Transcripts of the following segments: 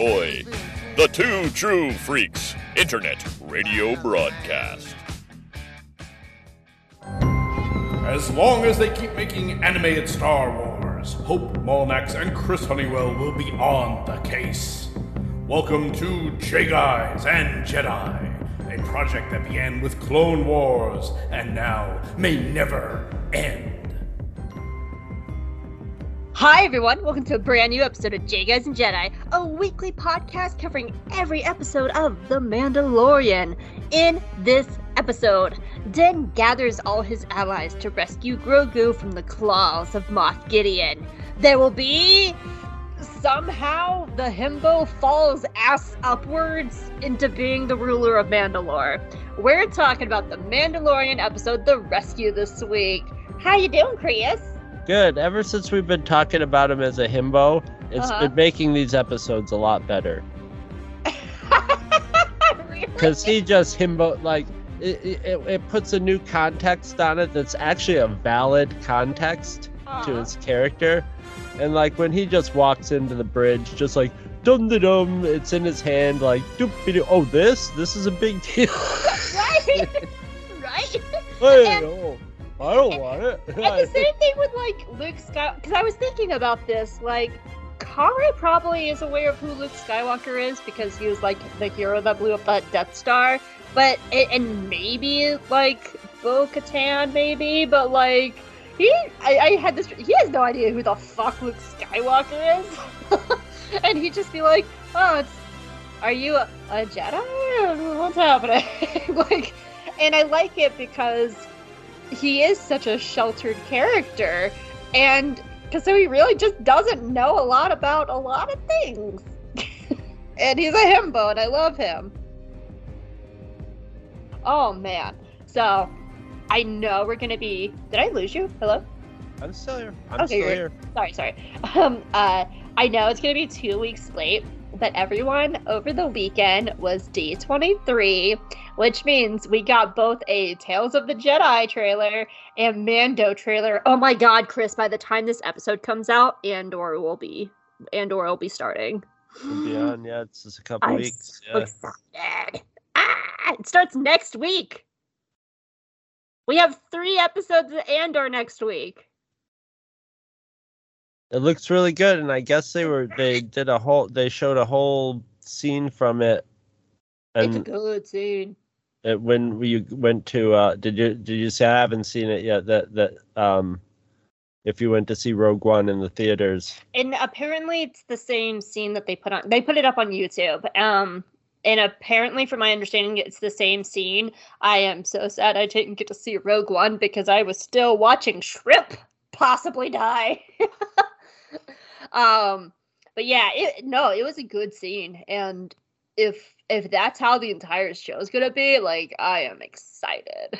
enjoy the Two True Freaks Internet Radio Broadcast. As long as they keep making animated Star Wars, Hope Molnax and Chris Honeywell will be on the case. Welcome to J Guys and Jedi, a project that began with Clone Wars and now may never end. Hi, everyone. Welcome to a brand new episode of J Guys and Jedi, a weekly podcast covering every episode of The Mandalorian. In this episode, Den gathers all his allies to rescue Grogu from the claws of Moff Gideon. There will be. Somehow, the himbo falls ass upwards into being the ruler of Mandalore. We're talking about the Mandalorian episode, The Rescue, this week. How you doing, Chris? Good. Ever since we've been talking about him as a himbo, it's Uh-huh. been making these episodes a lot better. Because he just himbo, like, it, it, it puts a new context on it that's actually a valid context to his character. And, like, when he just walks into the bridge, just like, dum da dum, it's in his hand, like, doop oh, this? This is a big deal. right? right? hey, And- oh, I don't want it. And the same thing with like Luke Sky, because I was thinking about this. Like, Cara probably is aware of who Luke Skywalker is because he was like the hero that blew up that Death Star. But and maybe like Bo Katan, maybe, but like he, I, I had this. He has no idea who the fuck Luke Skywalker is, and he'd just be like, "Oh, it's, are you a, a Jedi? What's happening?" like, and I like it because he is such a sheltered character and he really just doesn't know a lot about a lot of things. And he's a himbo and i love him. Oh man. So i know we're gonna be did i lose you? Hello? I'm still here. I'm Okay, still here. sorry sorry. Um uh i know it's gonna be two weeks late but everyone over the weekend was d23 which means we got both a tales of the jedi trailer and mando trailer oh my god chris by the time this episode comes out andor will be andor will be starting We'll be. Yeah, it's just a couple I'm weeks. so Yeah. excited. Ah, it starts next week we have three episodes of andor next week It looks really good, and I guess they were they did a whole they showed a whole scene from it, it's a good scene. it, when we went to uh did you did you say I haven't seen it yet that that um if you went to see Rogue One in the theaters? And apparently it's the same scene that they put on they put it up on youtube. Um and apparently from my understanding it's the same scene. I am so sad i didn't get to see rogue one because i was still watching shrimp possibly die um but yeah it no it was a good scene. And if if that's how the entire show is gonna be like i am excited.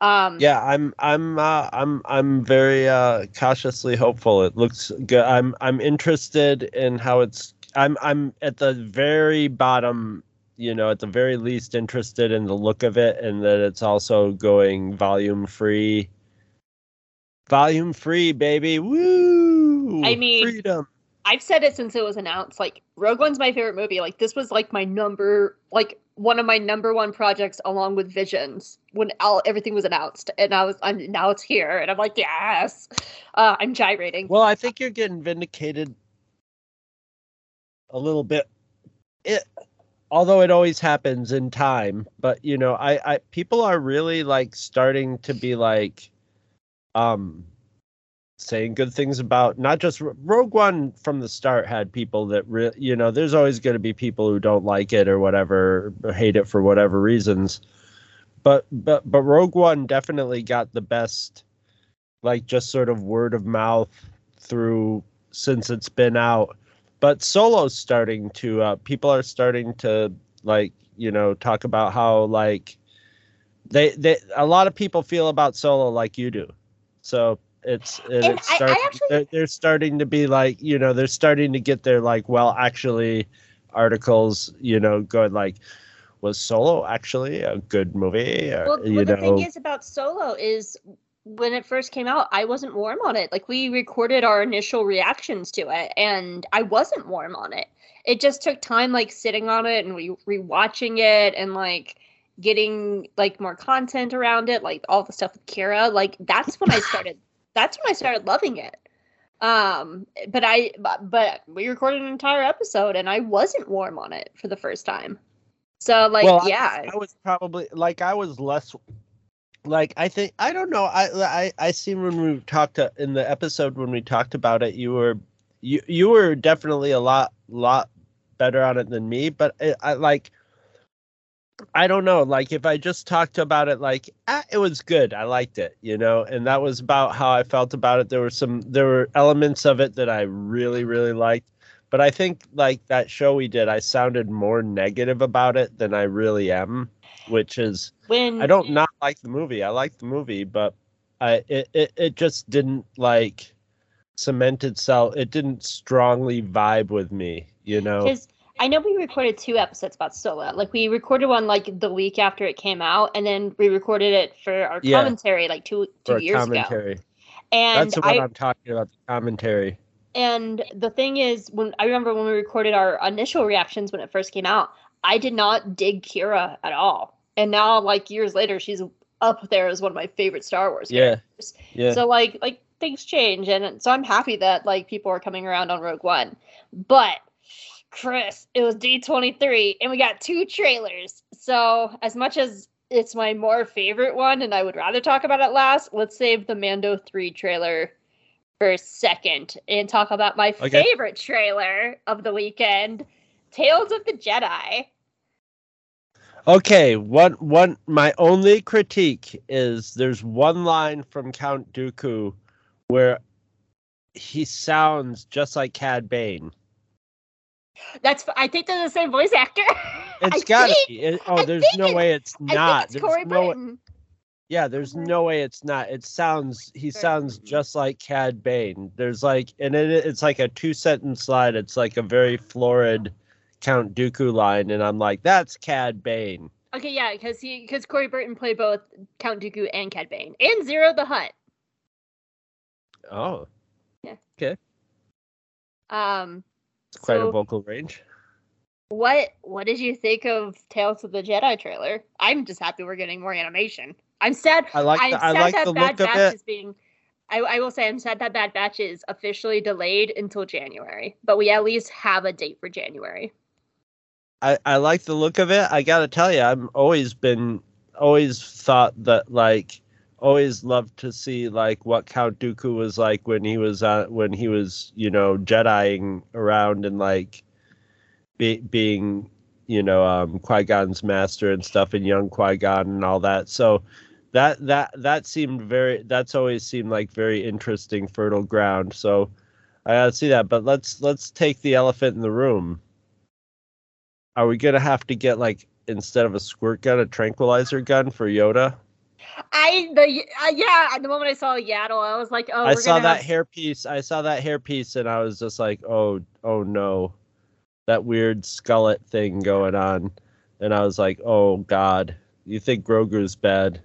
Um yeah I'm I'm uh, I'm I'm very uh cautiously hopeful. It looks good. I'm I'm interested in how it's I'm I'm at the very bottom you know at the very least interested in the look of it and that it's also going volume free volume free baby woo I mean- freedom I've said it since it was announced. Like Rogue One's my favorite movie. Like this was like my number, like one of my number one projects, along with Visions, when all everything was announced. And I was, I'm now it's here, and I'm like, yes. Uh, I'm gyrating. well i think you're getting vindicated a little bit it although it always happens in time but you know i i people are really like starting to be like um saying good things about not just rogue one from the start had people that re- you know there's always going to be people who don't like it or whatever or hate it for whatever reasons. But but but rogue one definitely got the best like just sort of word of mouth through since it's been out. But solo's starting to uh people are starting to like you know talk about how like they they a lot of people feel about solo like you do. So it's and And it's I- I actually- they're, they're starting to be like you know they're starting to get their like well actually articles you know going like was solo actually a good movie or, Well, you well the thing is about Solo is when it first came out, I wasn't warm on it. Like we recorded our initial reactions to it, and I wasn't warm on it. It just took time, like sitting on it and re- rewatching it, and like getting like more content around it, like all the stuff with Qi'ra. Like that's when I started. That's when I started loving it. Um, but I, but, we recorded an entire episode, and I wasn't warm on it for the first time. So like, well, yeah, I, I was probably like I was less like I think I don't know. I I I seen when we talked to, in the episode when we talked about it, you were you you were definitely a lot lot better on it than me. But it, I like I don't know. Like if I just talked about it, like ah, it was good. I liked it, you know, and that was about how I felt about it. There were some there were elements of it that I really really liked. But I think like that show we did, I sounded more negative about it than I really am, which is when I don't not like the movie. I like the movie, but I it, it, it just didn't like cement itself. It didn't strongly vibe with me, you know. because I know we recorded two episodes about Solo. Like we recorded one like the week after it came out, and then we recorded it for our Yeah. commentary like two two years ago. commentary. And That's what I I'm talking about. The commentary. and the thing is, when I remember when we recorded our initial reactions when it first came out, I did not dig Qi'ra at all. And now, like years later, she's up there as one of my favorite Star Wars Yeah. characters. Yeah. So like like things change, and so I'm happy that like people are coming around on Rogue One. But Chris, it was D23, and we got two trailers. So as much as it's my more favorite one, and I would rather talk about it last, let's save the Mando 3 trailer for a second and talk about my Okay. favorite trailer of the weekend, Tales of the Jedi. Okay, one one my only critique is there's one line from Count Dooku where he sounds just like Cad Bane. That's I think they're the same voice actor. It's gotta think- be. It, oh, I there's no it- way it's not. it's There's Corey no Burton. Yeah, there's no way it's not. It sounds he sounds just like Cad Bane. There's like and it it's like a two sentence line. It's like a very florid Count Dooku line, and I'm like, that's Cad Bane. Okay, yeah, because he because Corey Burton played both Count Dooku and Cad Bane and Ziro the Hutt. Oh, Yeah. Okay. Um, it's quite So- a vocal range. what what did you think of Tales of the Jedi trailer? I'm just happy we're getting more animation. I'm sad. I like I'm the, I sad like that the Bad look of Batch it. is being. I, I will say I'm sad that Bad Batch is officially delayed until January, but we at least have a date for January. I, I like the look of it. I gotta tell you, I've always been always thought that like always loved to see like what Count Dooku was like when he was uh, when he was you know Jediing around and like be, being you know um, Qui Gon's master and stuff and young Qui Gon and all that. So that that that seemed very that's always seemed like very interesting fertile ground. So I gotta see that. But let's let's take the elephant in the room are we gonna have to get like instead of a squirt gun, a tranquilizer gun for Yoda? I the uh, yeah. The moment I saw Yaddle, I was like, oh, I saw that have- hairpiece. I saw that hairpiece, and I was just like, oh, oh no, that weird skullet thing going on, and I was like, oh god, you think Grogu's bad?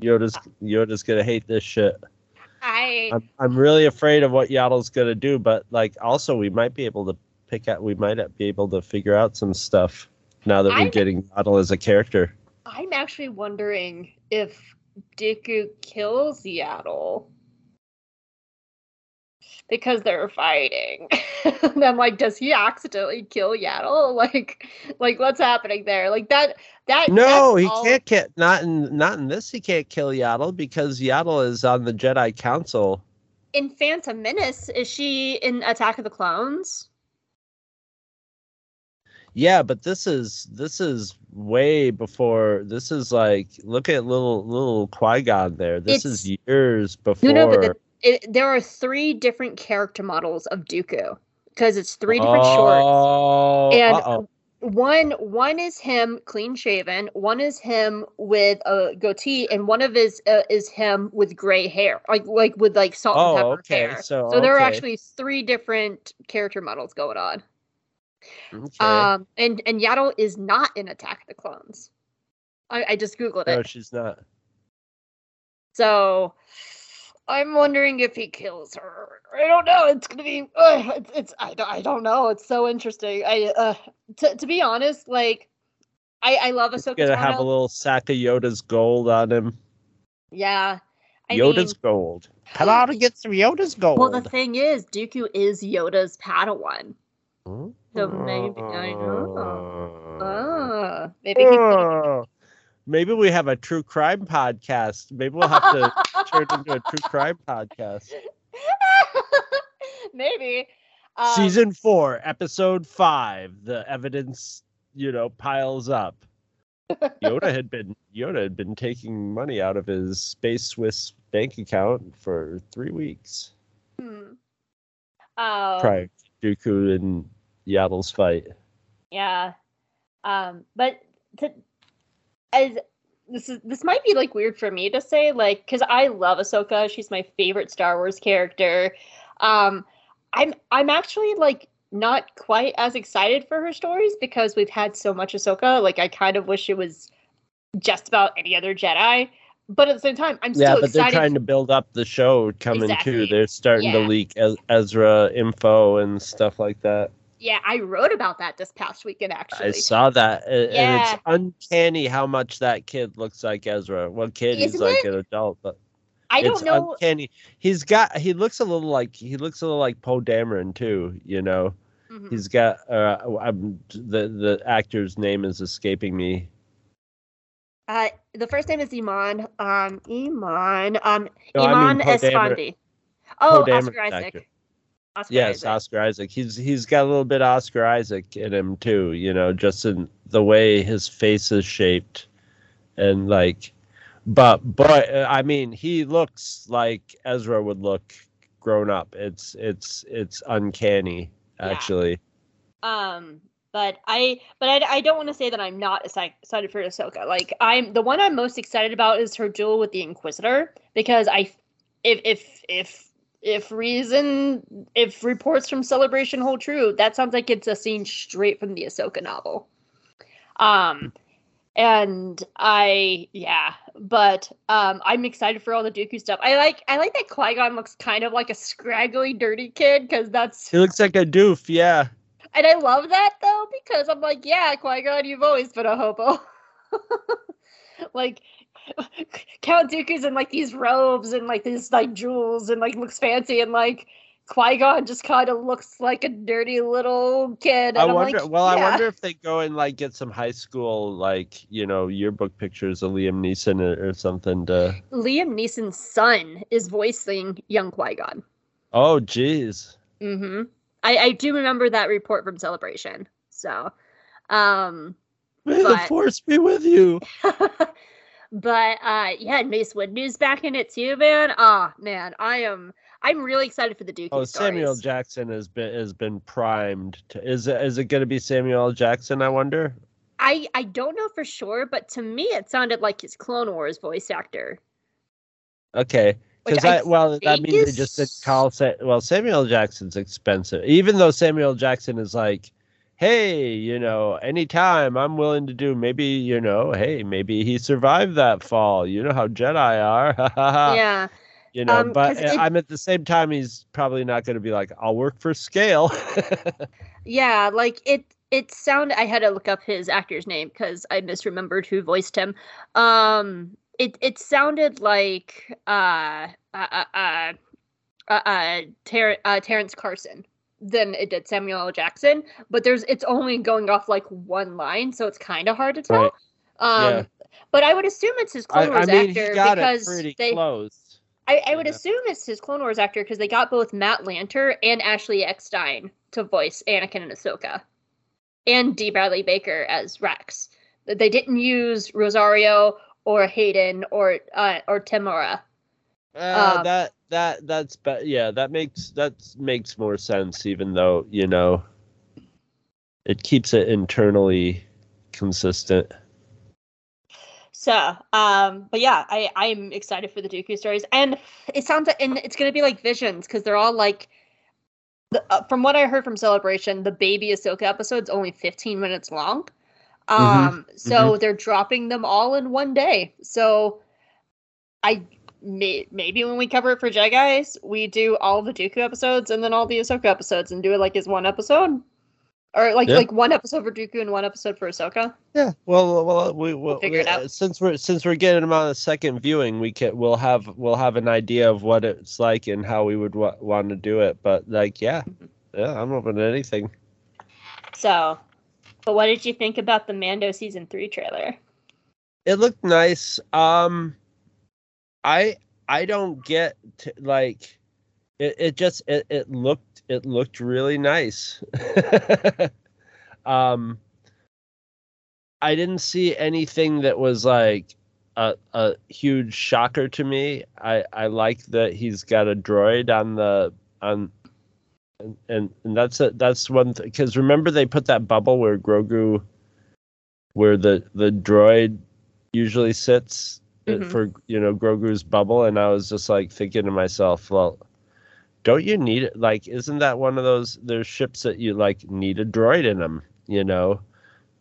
Yoda's Yoda's gonna hate this shit. I I'm I'm really afraid of what Yaddle's gonna do, but like also we might be able to pick out, we might be able to figure out some stuff now that we're I'm- getting Yaddle as a character. I'm actually wondering if Dooku kills Yaddle because they're fighting. and I'm like, does he accidentally kill Yaddle? Like, like what's happening there? Like that. That No, he all- can't kill. Not in not in this. He can't kill Yaddle because Yaddle is on the Jedi Council. In Phantom Menace, is she in Attack of the Clones? Yeah, but this is this is way before. This is like look at little little Qui Gon there. This is years before. No, no, but the, it, there are three different character models of Dooku because it's three different shorts. oh, And uh-oh. one one is him clean shaven one is him with a goatee and one of his uh, is him with gray hair like like with like salt and Oh, pepper okay. hair So, so there are actually three different character models going on Okay. um and and yaddle is not in attack of the clones i, I just googled no, it No, she's not. so I'm wondering if he kills her. I don't know. It's gonna be. Uh, it's. It's. I don't. I don't know. It's so interesting. I. Uh. To, to be honest, like, I. I love He's Ahsoka gonna have a little sack of Yoda's gold on him. Yeah. I Yoda's mean, gold. Come out and get some Yoda's gold. well, the thing is, Dooku is Yoda's Padawan. Hmm? So maybe I know. Oh. Maybe. Oh. Maybe we have a true crime podcast. Maybe we'll have to turn it into a true crime podcast. maybe. Um, Season four, episode five. The evidence, you know, piles up. Yoda had been Yoda had been taking money out of his Space Swiss bank account for three weeks hmm. Um, prior Dooku and Yaddle's fight. Yeah. Um, but to, as this is this might be like weird for me to say, like, because I love Ahsoka. She's my favorite Star Wars character. Um, I'm I'm actually like not quite as excited for her stories because we've had so much Ahsoka. Like, I kind of wish it was just about any other Jedi. But at the same time, I'm Yeah, still but they're trying to build up the show coming Exactly. too. They're starting to leak Ez- Ezra info and stuff like that. Yeah, I wrote about that this past weekend actually. I saw that, Yeah. and it's uncanny how much that kid looks like Ezra. Well, kid, he's Isn't like it? an adult, but I don't know. uncanny. He's got he looks a little like he looks a little like Poe Dameron too. You know, Mhm. he's got uh, I'm, the the actor's name is escaping me. Uh, the first name is Iman. Um, Iman. Um, No, I Iman mean Poe Esfandi. Oh, Poe Oscar Isaac. actor. Oscar Yes, Isaac. Oscar Isaac. He's he's got a little bit Oscar Isaac in him too. You know, just in the way his face is shaped, and like, but but uh, I mean, he looks like Ezra would look grown up. It's it's it's uncanny Yeah. actually. Um, but I, but I, I don't want to say that I'm not excited for Ahsoka. Like I'm the one I'm most excited about is her duel with the Inquisitor because I, if if if if reason if reports from Celebration hold true, that sounds like it's a scene straight from the Ahsoka novel. Um, and I yeah, but um, I'm excited for all the Dooku stuff. I like I like that Qui Gon looks kind of like a scraggly, dirty kid because that's He looks like a doof. Yeah. and I love that though because I'm like, yeah, Qui Gon, you've always been a hobo. like Count Dooku's in like these robes and like these like jewels and like looks fancy and like Qui Gon just kind of looks like a dirty little kid. And I wonder. like, well, I wonder if they go and like get some high school like you know yearbook pictures of Liam Neeson or, or something to. Liam Neeson's son is voicing young Qui Gon. Oh, jeez. Mm-hmm. I, I do remember that report from Celebration. So, um, May the force be with you. but uh yeah Mace Windu's back in it too, man. Oh man, I am I'm really excited for the Dookie Oh, Samuel stories. Jackson has been has been primed. To, is it is it going to be Samuel Jackson? I wonder. I I don't know for sure, but to me it sounded like his Clone Wars voice actor. Okay, because I I, well that means they just did is- call Sa- well Samuel Jackson's expensive. Even though Samuel Jackson is like, hey, you know, anytime I'm willing to do. Maybe you know, hey, maybe he survived that fall. You know how Jedi are. yeah. You know, Um, but 'cause it- I'm at the same time he's probably not going to be like, I'll work for scale. Yeah, like it it sounded I had to look up his actor's name because I misremembered who voiced him. Um it it sounded like uh uh uh uh, uh, uh, Ter- uh Terrence Carson than it did Samuel L. Jackson, but there's it's only going off like one line, so it's kind of hard to tell. Right. Um Yeah. but I would assume it's his I, Clone I Wars mean, actor he got because it pretty they close. I, I would Yeah. assume it's his Clone Wars actor because they got both Matt Lanter and Ashley Eckstein to voice Anakin and Ahsoka, and D. Bradley Baker as Rex. They didn't use Rosario or Hayden or uh, or Temuera. Uh, Um, that that that's be- yeah that makes that makes more sense even though you know it keeps it internally consistent So, um, but yeah, I I'm excited for the Dooku stories, and it sounds like, and it's gonna be like visions because they're all like. The, uh, from what I heard from Celebration, the baby Ahsoka episode's only 15 minutes long. Um, so they're dropping them all in one day. So I may- maybe when we cover it for Jedi Guys, we do all the Dooku episodes and then all the Ahsoka episodes and do it like as one episode, or like Yeah. like one episode for Dooku and one episode for Ahsoka. Yeah. Well, well, we we'll figure it uh, out. since we're since we're getting them on a second viewing, we can we'll have we'll have an idea of what it's like and how we would w- want to do it. But like, yeah, yeah, I'm open to anything. So, but what did you think about the Mando season three trailer? It looked nice. Um, I I don't get to, like it. It just it, it looked it looked really nice. um, I didn't see anything that was like a a huge shocker to me. I I like that he's got a droid on the on. And, and and that's a, that's one because remember they put that bubble where Grogu, where the the droid usually sits Mhm. for you know Grogu's bubble, and I was just like thinking to myself, well, don't you need it? Like, isn't that one of those? There's ships that you like need a droid in them, you know,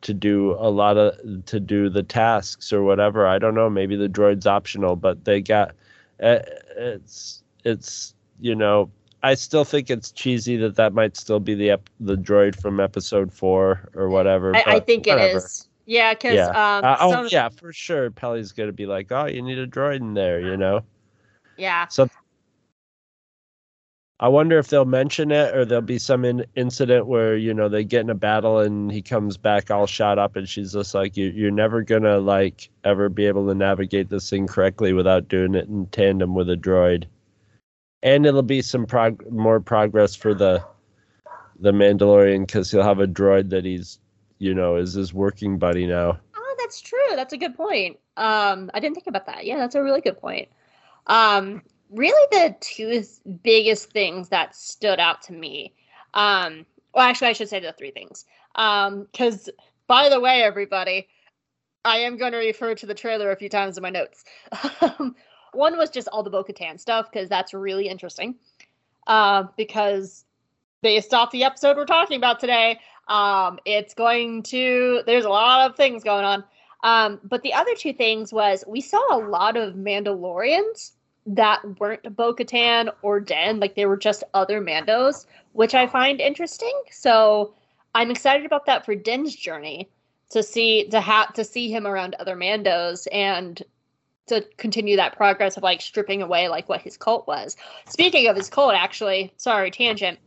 to do a lot of to do the tasks or whatever. I don't know. Maybe the droid's optional, but they got uh, it's it's you know. I still think it's cheesy that that might still be the ep- the droid from episode four or whatever. I, I think whatever. it is. Yeah, because Yeah. um, Uh, oh some- yeah, for sure. Peli's gonna be like, "Oh, you need a droid in there," you know. yeah, So I wonder if they'll mention it, or there'll be some in- incident where you know they get in a battle and he comes back all shot up, and she's just like, "You, you're never gonna like ever be able to navigate this thing correctly without doing it in tandem with a droid." And it'll be some prog- more progress for the the Mandalorian because he'll have a droid that he's, you know, is his working buddy now. Oh, that's true. That's a good point. Um, I didn't think about that. Yeah, that's a really good point. Um, really, the two biggest things that stood out to me. Um, well, actually, I should say the three things. Um, because by the way, everybody, I am going to refer to the trailer a few times in my notes. Um, One was just all the Bo-Katan stuff because that's really interesting. Uh, because based off the episode we're talking about today, um, it's going to. There's a lot of things going on. Um, but the other two things was we saw a lot of Mandalorians that weren't Bo-Katan or Den, like they were just other Mandos, which I find interesting. So I'm excited about that for Den's journey to see to have to see him around other Mandos and to continue that progress of like stripping away like what his cult was. Speaking of his cult, actually, sorry, tangent.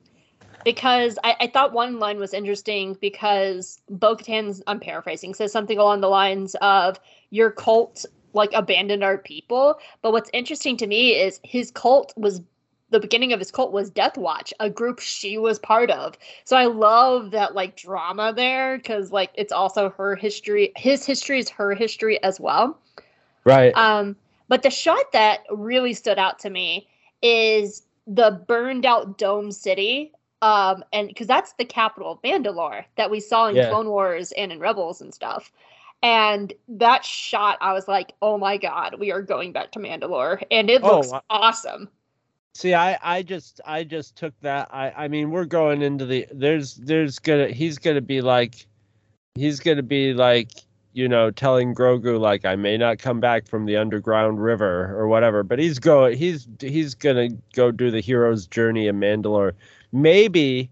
Because I, I thought one line was interesting because Bo Katan's, I'm paraphrasing, says something along the lines of, Your cult like abandoned our people. But what's interesting to me is his cult was the beginning of his cult was Death Watch, a group she was part of. So I love that like drama there because like it's also her history. His history is her history as well. Right. Um, but the shot that really stood out to me is the burned out dome city. Um, and because that's the capital of Mandalore that we saw in Yeah. Clone Wars and in Rebels and stuff. And that shot, I was like, oh my god, we are going back to Mandalore. And it Oh, looks awesome. See, I, I just I just took that. I, I mean, we're going into the there's there's gonna he's gonna be like he's gonna be like you know telling Grogu like I may not come back from the underground river or whatever, but he's going he's he's gonna go do the hero's journey in Mandalore. Maybe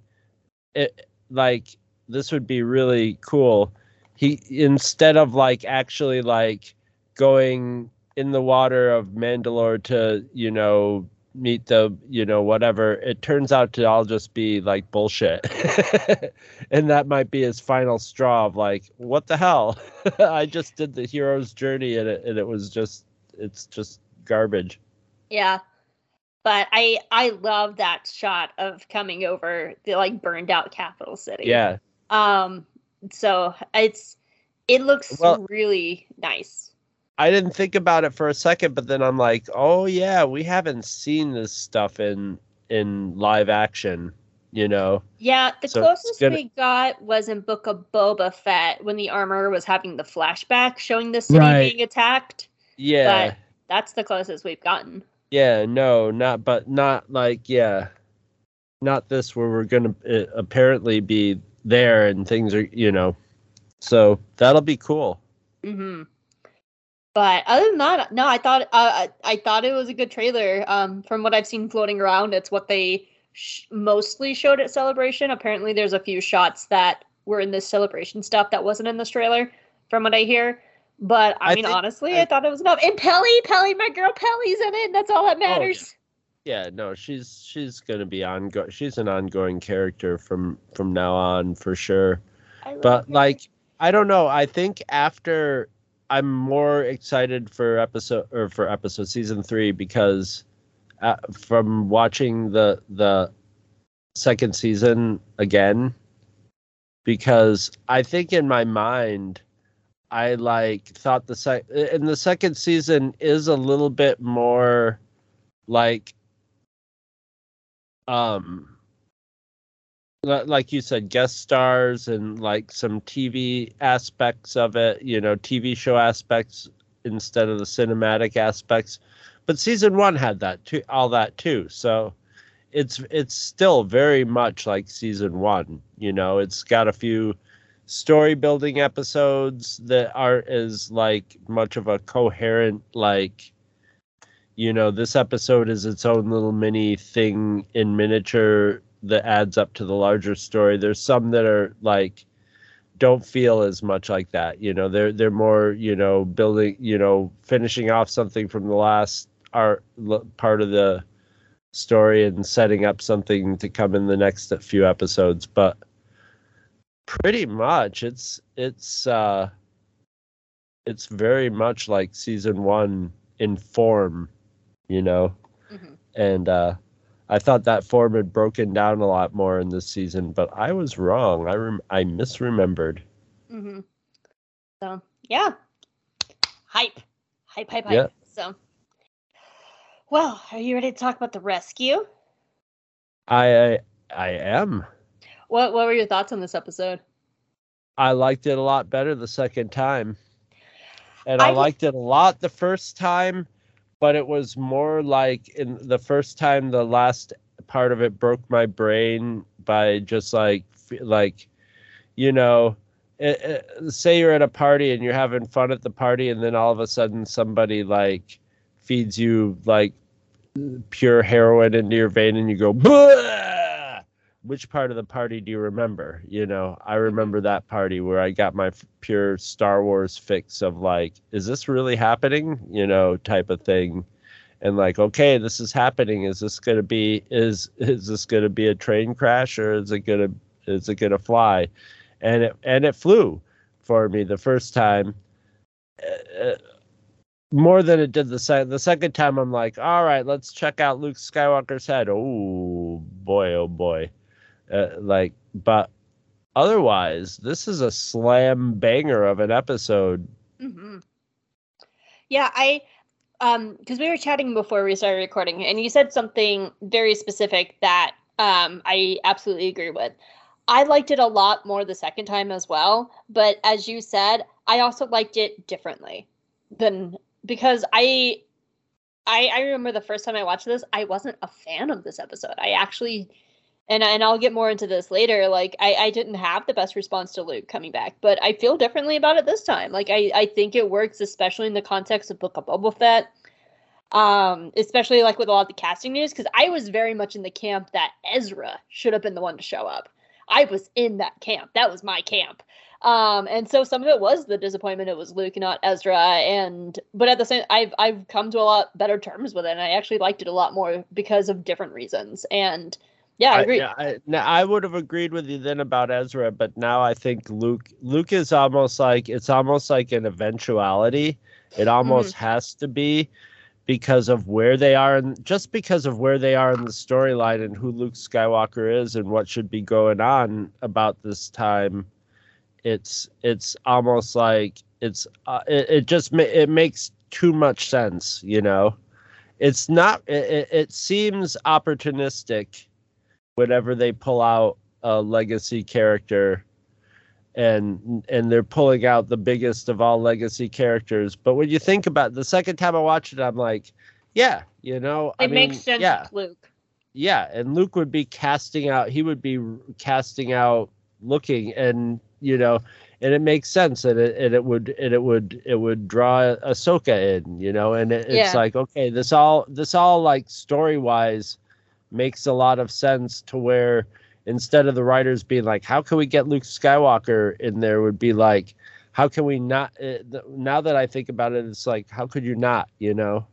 it like this would be really cool. He instead of like actually like going in the water of Mandalore to you know meet the you know whatever it turns out to all just be like bullshit and that might be his final straw of like what the hell i just did the hero's journey and it, and it was just it's just garbage Yeah. But I I love that shot of coming over the like burned out capital city. yeah Um so it's it looks Well- really nice. i didn't think about it for a second but then i'm like oh yeah we haven't seen this stuff in in live action you know Yeah, the So closest gonna- we got was in Book of Boba Fett when the armor was having the flashback showing the city Right. being attacked. yeah But That's the closest we've gotten. Yeah, no, not but not like yeah, not this where we're gonna uh, apparently be there and things are you know, so that'll be cool. hmm But other than that, no, I thought uh, I I thought it was a good trailer. Um, from what I've seen floating around, it's what they sh- mostly showed at Celebration. Apparently, there's a few shots that were in this Celebration stuff that wasn't in this trailer, from what I hear. But I, I mean, think- honestly, I- I thought it was enough. And Peli, Peli, my girl Peli's in it. That's all that matters. Yeah, no, she's she's gonna be ongoing. She's an ongoing character from from now on for sure. But her. like, I don't know. I think after I'm more excited for episode or for episode season three because uh, from watching the the second season again because I think in my mind I like thought the sec in the second season is a little bit more like um like you said guest stars and like some TV aspects of it, you know, TV show aspects instead of the cinematic aspects. But season 1 had that too all that too. So it's it's still very much like season 1, you know. It's got a few story building episodes that aren't as like much of a coherent like you know this episode is its own little mini thing in miniature that adds up to the larger story. There's some that are like don't feel as much like that you know? They're they're more you know building you know finishing off something from the last art part of the story and setting up something to come in the next few episodes. But pretty much it's it's uh it's very much like season one in form you know Mhm. and uh i thought that form had broken down a lot more in this season but i was wrong i rem- i misremembered mm-hmm. So yeah, hype, hype, hype, hype. Yeah. So, well, are you ready to talk about the rescue? i i, I am What What were your thoughts on this episode? i liked it a lot better the second time and i, I- liked it a lot the first time but it was more like in the first time the last part of it broke my brain by just like like you know it, it- say you're at a party and you're having fun at the party and then all of a sudden somebody like feeds you like pure heroin into your vein and you go "Bleh!" Which part of the party do you remember? You know i remember that party where i got my pure star wars fix of like is this really happening? You know type of thing. And like okay this is happening. Is this going to be is is this going to be a train crash or is it going to is it going to fly? And it and it flew for me the first time. Uh, more than it did the second the second time i'm like all right let's check out luke skywalker's head. Oh boy oh boy uh, like but otherwise this is a slam banger of an episode hmm Yeah, I um because we were chatting before we started recording, and you said something very specific that um I absolutely agree with. I liked it a lot more the second time as well, but as you said, I also liked it differently than because I I I remember the first time I watched this, I wasn't a fan of this episode. I actually and and I'll get more into this later. Like I I didn't have the best response to Luke coming back, but I feel differently about it this time. Like I I think it works, especially in the context of Book of Boba Fett. Um, especially like with a lot of the casting news, because I was very much in the camp that Ezra should have been the one to show up. I was in that camp. That was my camp. Um, and so some of it was the disappointment it was Luke, not Ezra. And but at the same, I've I've come to a lot better terms with it, and I actually liked it a lot more because of different reasons. And yeah, I agree. I, I, I would have agreed with you then about Ezra, but now I think Luke Luke is almost like it's almost like an eventuality. It almost has to be because of where they are and just because of where they are in the storyline and who Luke Skywalker is and what should be going on about this time. It's it's almost like it's uh, it, it just ma- it makes too much sense, you know. It's not it, it seems opportunistic whenever they pull out a legacy character and and they're pulling out the biggest of all legacy characters but when you think about it, the second time i watched it i'm like yeah you know it I mean, makes sense yeah Luke. yeah and luke would be casting out he would be casting out looking and you know and it makes sense and it, and it would and it would it would draw Ahsoka in, you know, and it, it's Yeah. like okay, this all this all like story wise makes a lot of sense to where instead of the writers being like, how can we get Luke Skywalker in there, would be like, how can we not? Uh, th- now that I think about it, it's like, how could you not, you know?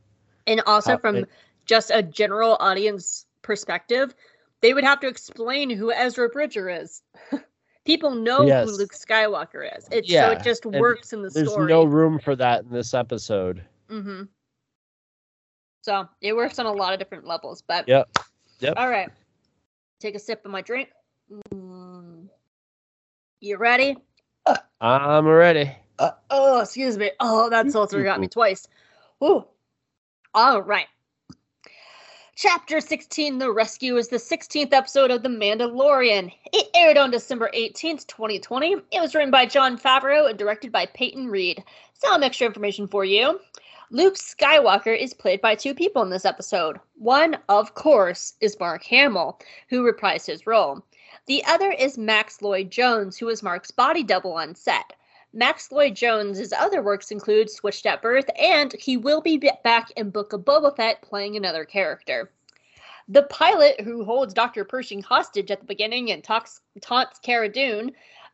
And also Uh, from it- just a general audience perspective, they would have to explain who Ezra Bridger is. People know Yes. who Luke Skywalker is. It so it just and works in the There's story. There's no room for that in this episode. hmm So it works on a lot of different levels. But Yep. Yep. All right. Take a sip of my drink. Mm. You ready? I'm ready. Uh, oh, excuse me. Oh, that seltzer got me twice. Ooh. All right. Chapter 16 The Rescue is the 16th episode of The Mandalorian. It aired on December 18th, 2020. It was written by Jon Favreau and directed by Peyton Reed. Some extra information for you. Luke Skywalker is played by two people in this episode. One, of course, is Mark Hamill, who reprised his role. The other is Max Lloyd Jones, who was Mark's body double on set. Max Lloyd Jones's other works include Switched at Birth, and he will be back in Book of Boba Fett playing another character. The pilot who holds Dr. Pershing hostage at the beginning and talks, taunts Cara Dune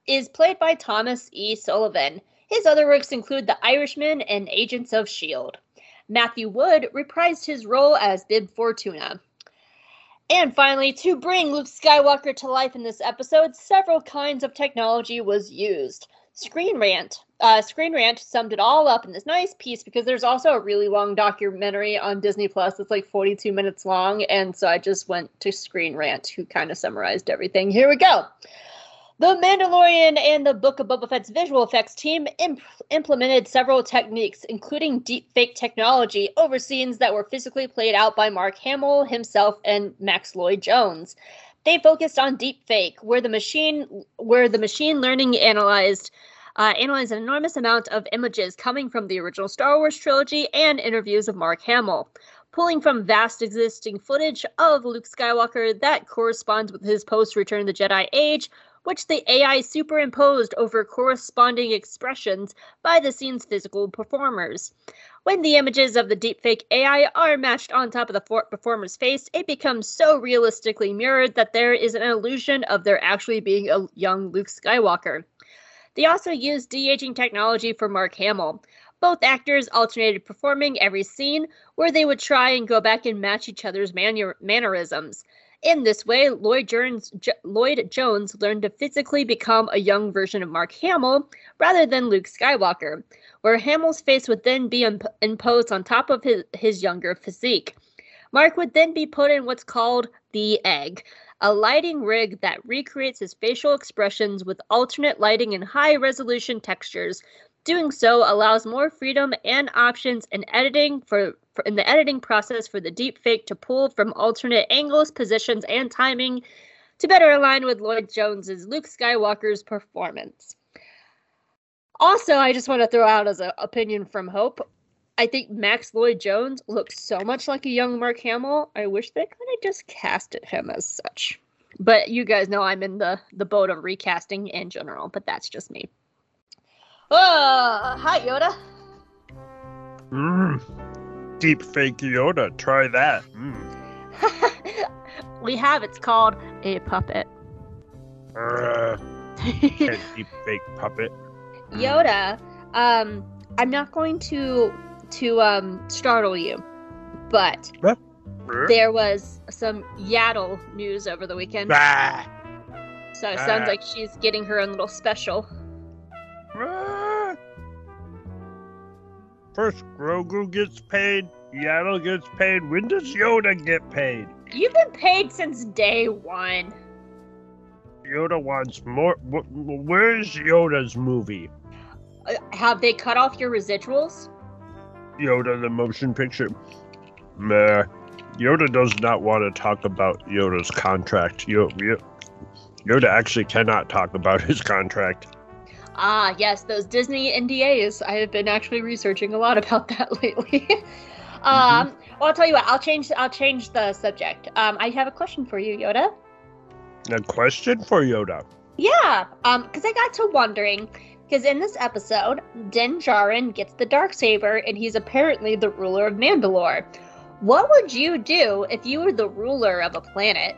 is played by Thomas E. Sullivan. His other works include The Irishman and Agents of S.H.I.E.L.D. Matthew Wood reprised his role as Bib Fortuna. And finally, to bring Luke Skywalker to life in this episode, several kinds of technology was used. Screen Rant. Uh, Screen Rant summed it all up in this nice piece because there's also a really long documentary on Disney Plus that's like 42 minutes long, and so I just went to Screen Rant, who kind of summarized everything. Here we go. The Mandalorian and the Book of Boba Fett's visual effects team imp- implemented several techniques, including deepfake technology, over scenes that were physically played out by Mark Hamill himself and Max Lloyd Jones. They focused on deepfake, where the machine where the machine learning analyzed uh, analyzed an enormous amount of images coming from the original Star Wars trilogy and interviews of Mark Hamill, pulling from vast existing footage of Luke Skywalker that corresponds with his post Return of the Jedi age, which the AI superimposed over corresponding expressions by the scene's physical performers. When the images of the deepfake AI are matched on top of the for- performer's face, it becomes so realistically mirrored that there is an illusion of there actually being a young Luke Skywalker. They also used de aging technology for Mark Hamill. Both actors alternated performing every scene, where they would try and go back and match each other's manu- mannerisms. In this way, Lloyd Jones, J- Lloyd Jones learned to physically become a young version of Mark Hamill rather than Luke Skywalker, where Hamill's face would then be imp- imposed on top of his, his younger physique. Mark would then be put in what's called the egg, a lighting rig that recreates his facial expressions with alternate lighting and high resolution textures. Doing so allows more freedom and options in editing for, for in the editing process for the deepfake to pull from alternate angles, positions, and timing to better align with Lloyd Jones's Luke Skywalker's performance. Also, I just want to throw out as an opinion from Hope. I think Max Lloyd Jones looks so much like a young Mark Hamill. I wish they could have just casted him as such. But you guys know I'm in the the boat of recasting in general, but that's just me. Oh, hi Yoda. Mmm. Deep fake Yoda. Try that. Mm. we have it's called a puppet. Uh, a deep fake puppet. Yoda, um, I'm not going to to um startle you, but there was some Yaddle news over the weekend. Ah. So it sounds Ah. like she's getting her own little special. First, Grogu gets paid. Yaddle gets paid. When does Yoda get paid? You've been paid since day one. Yoda wants more. wh- wh- Where's Yoda's movie? Uh, have they cut off your residuals? Yoda the motion picture. Meh. Yoda does not want to talk about Yoda's contract. Yo, Yo- Yoda actually cannot talk about his contract. Ah, yes, those Disney NDAs. I have been actually researching a lot about that lately. um, well, I'll tell you what. I'll change. I'll change the subject. Um, I have a question for you, Yoda. A question for Yoda. Yeah. Um, because I got to wondering, Because in this episode, Din Djarin gets the dark saber, and he's apparently the ruler of Mandalore. What would you do if you were the ruler of a planet?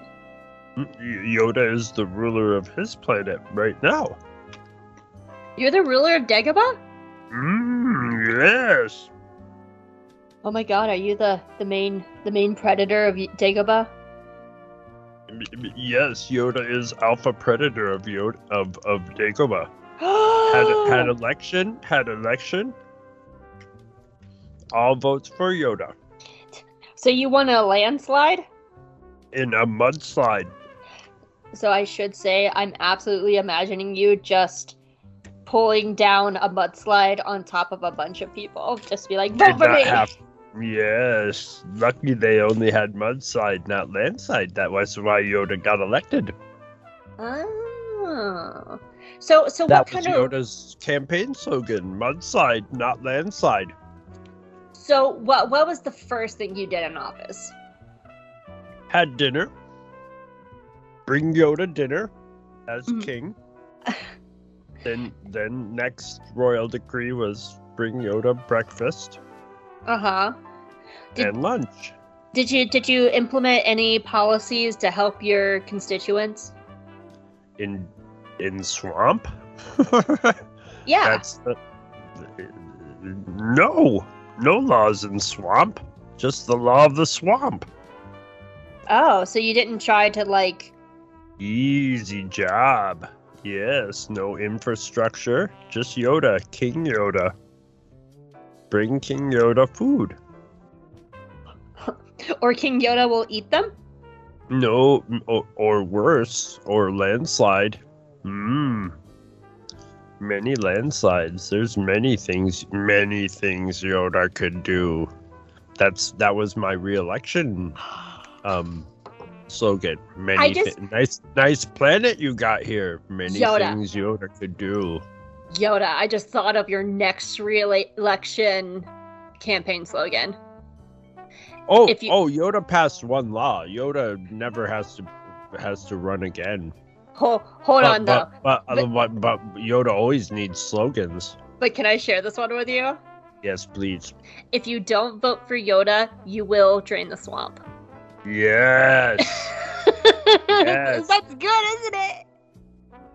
Yoda is the ruler of his planet right now. You're the ruler of Dagobah? Mm, yes. Oh my god, are you the the main the main predator of Dagobah? Yes, Yoda is alpha predator of Yoda of of Dagobah. Had had election, had election. All votes for Yoda so you want a landslide? in a mudslide. So I should say I'm absolutely imagining you just pulling down a mudslide on top of a bunch of people. Just be like, vote for me. have- Yes, lucky they only had mudslide, not landslide. That was why Yoda got elected. Oh. So so that what was kind of Yoda's campaign slogan: mudslide, not landslide. so what what was the first thing you did in office? Had dinner. Bring Yoda dinner as Mhm. king. then, then next royal decree was bring Yoda breakfast Uh-huh. Did- and lunch. Did you did you implement any policies to help your constituents? in in swamp. Yeah. That's the, no, no laws in swamp. Just the law of the swamp. Oh, so you didn't try to like Easy job. Yes, no infrastructure. Just Yoda, King Yoda. Bring King Yoda food. or King Yoda will eat them? No, or, or worse, or landslide. Mmm. Many landslides. There's many things, many things Yoda could do. That's that was my re-election um slogan. Many just- thi- nice nice planet you got here. Many Yoda. things Yoda could do. Yoda, I just thought of your next re-election campaign slogan. Oh, If you- oh, Yoda passed one law. Yoda never has to has to run again. Hold, hold but, on though. but, uh, but, but, but Yoda always needs slogans. But can I share this one with you? Yes, please. If you don't vote for Yoda, you will drain the swamp. Yes. Yes. That's good, isn't it?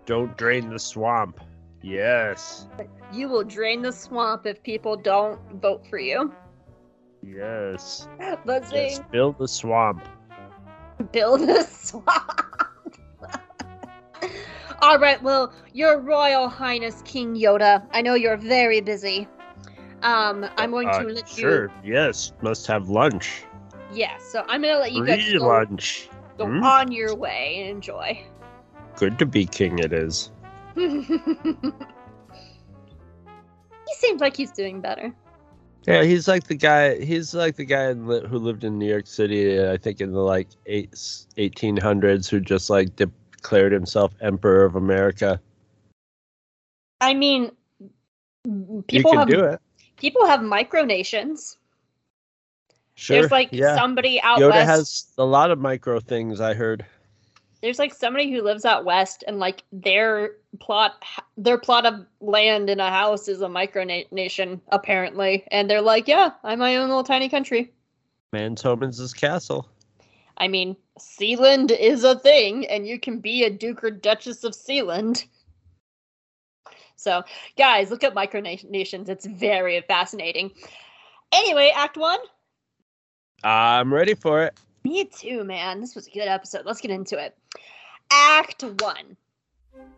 Don't drain the swamp. Yes. You will drain the swamp if people don't vote for you. Yes. Let's Yes. see. Build the swamp. Build the swamp. All right, well, Your Royal Highness King Yoda, I know you're very busy. Um, I'm going Uh, to let you. sure. Yes. Must have lunch. You. Yeah, so I'm gonna let you guys Free go, lunch. go Hmm? on your way and enjoy. Good to be king. It is. he seems like he's doing better. Yeah, he's like the guy. He's like the guy li- who lived in New York City. I think in the like eight, 1800s, who just like declared himself Emperor of America. I mean, you people can have do it. people have micronations. Sure. There's like yeah. somebody out Yoda west. has a lot of micro things. I heard. there's like somebody who lives out west and like their plot their plot of land in a house is a micronation apparently and they're like yeah i'm my own little tiny country Man's home is his castle. i mean sealand is a thing and you can be a duke or duchess of sealand so guys look at micronations it's very fascinating anyway act one I'm ready for it. Me too, man. This was a good episode. Let's get into it. Act one.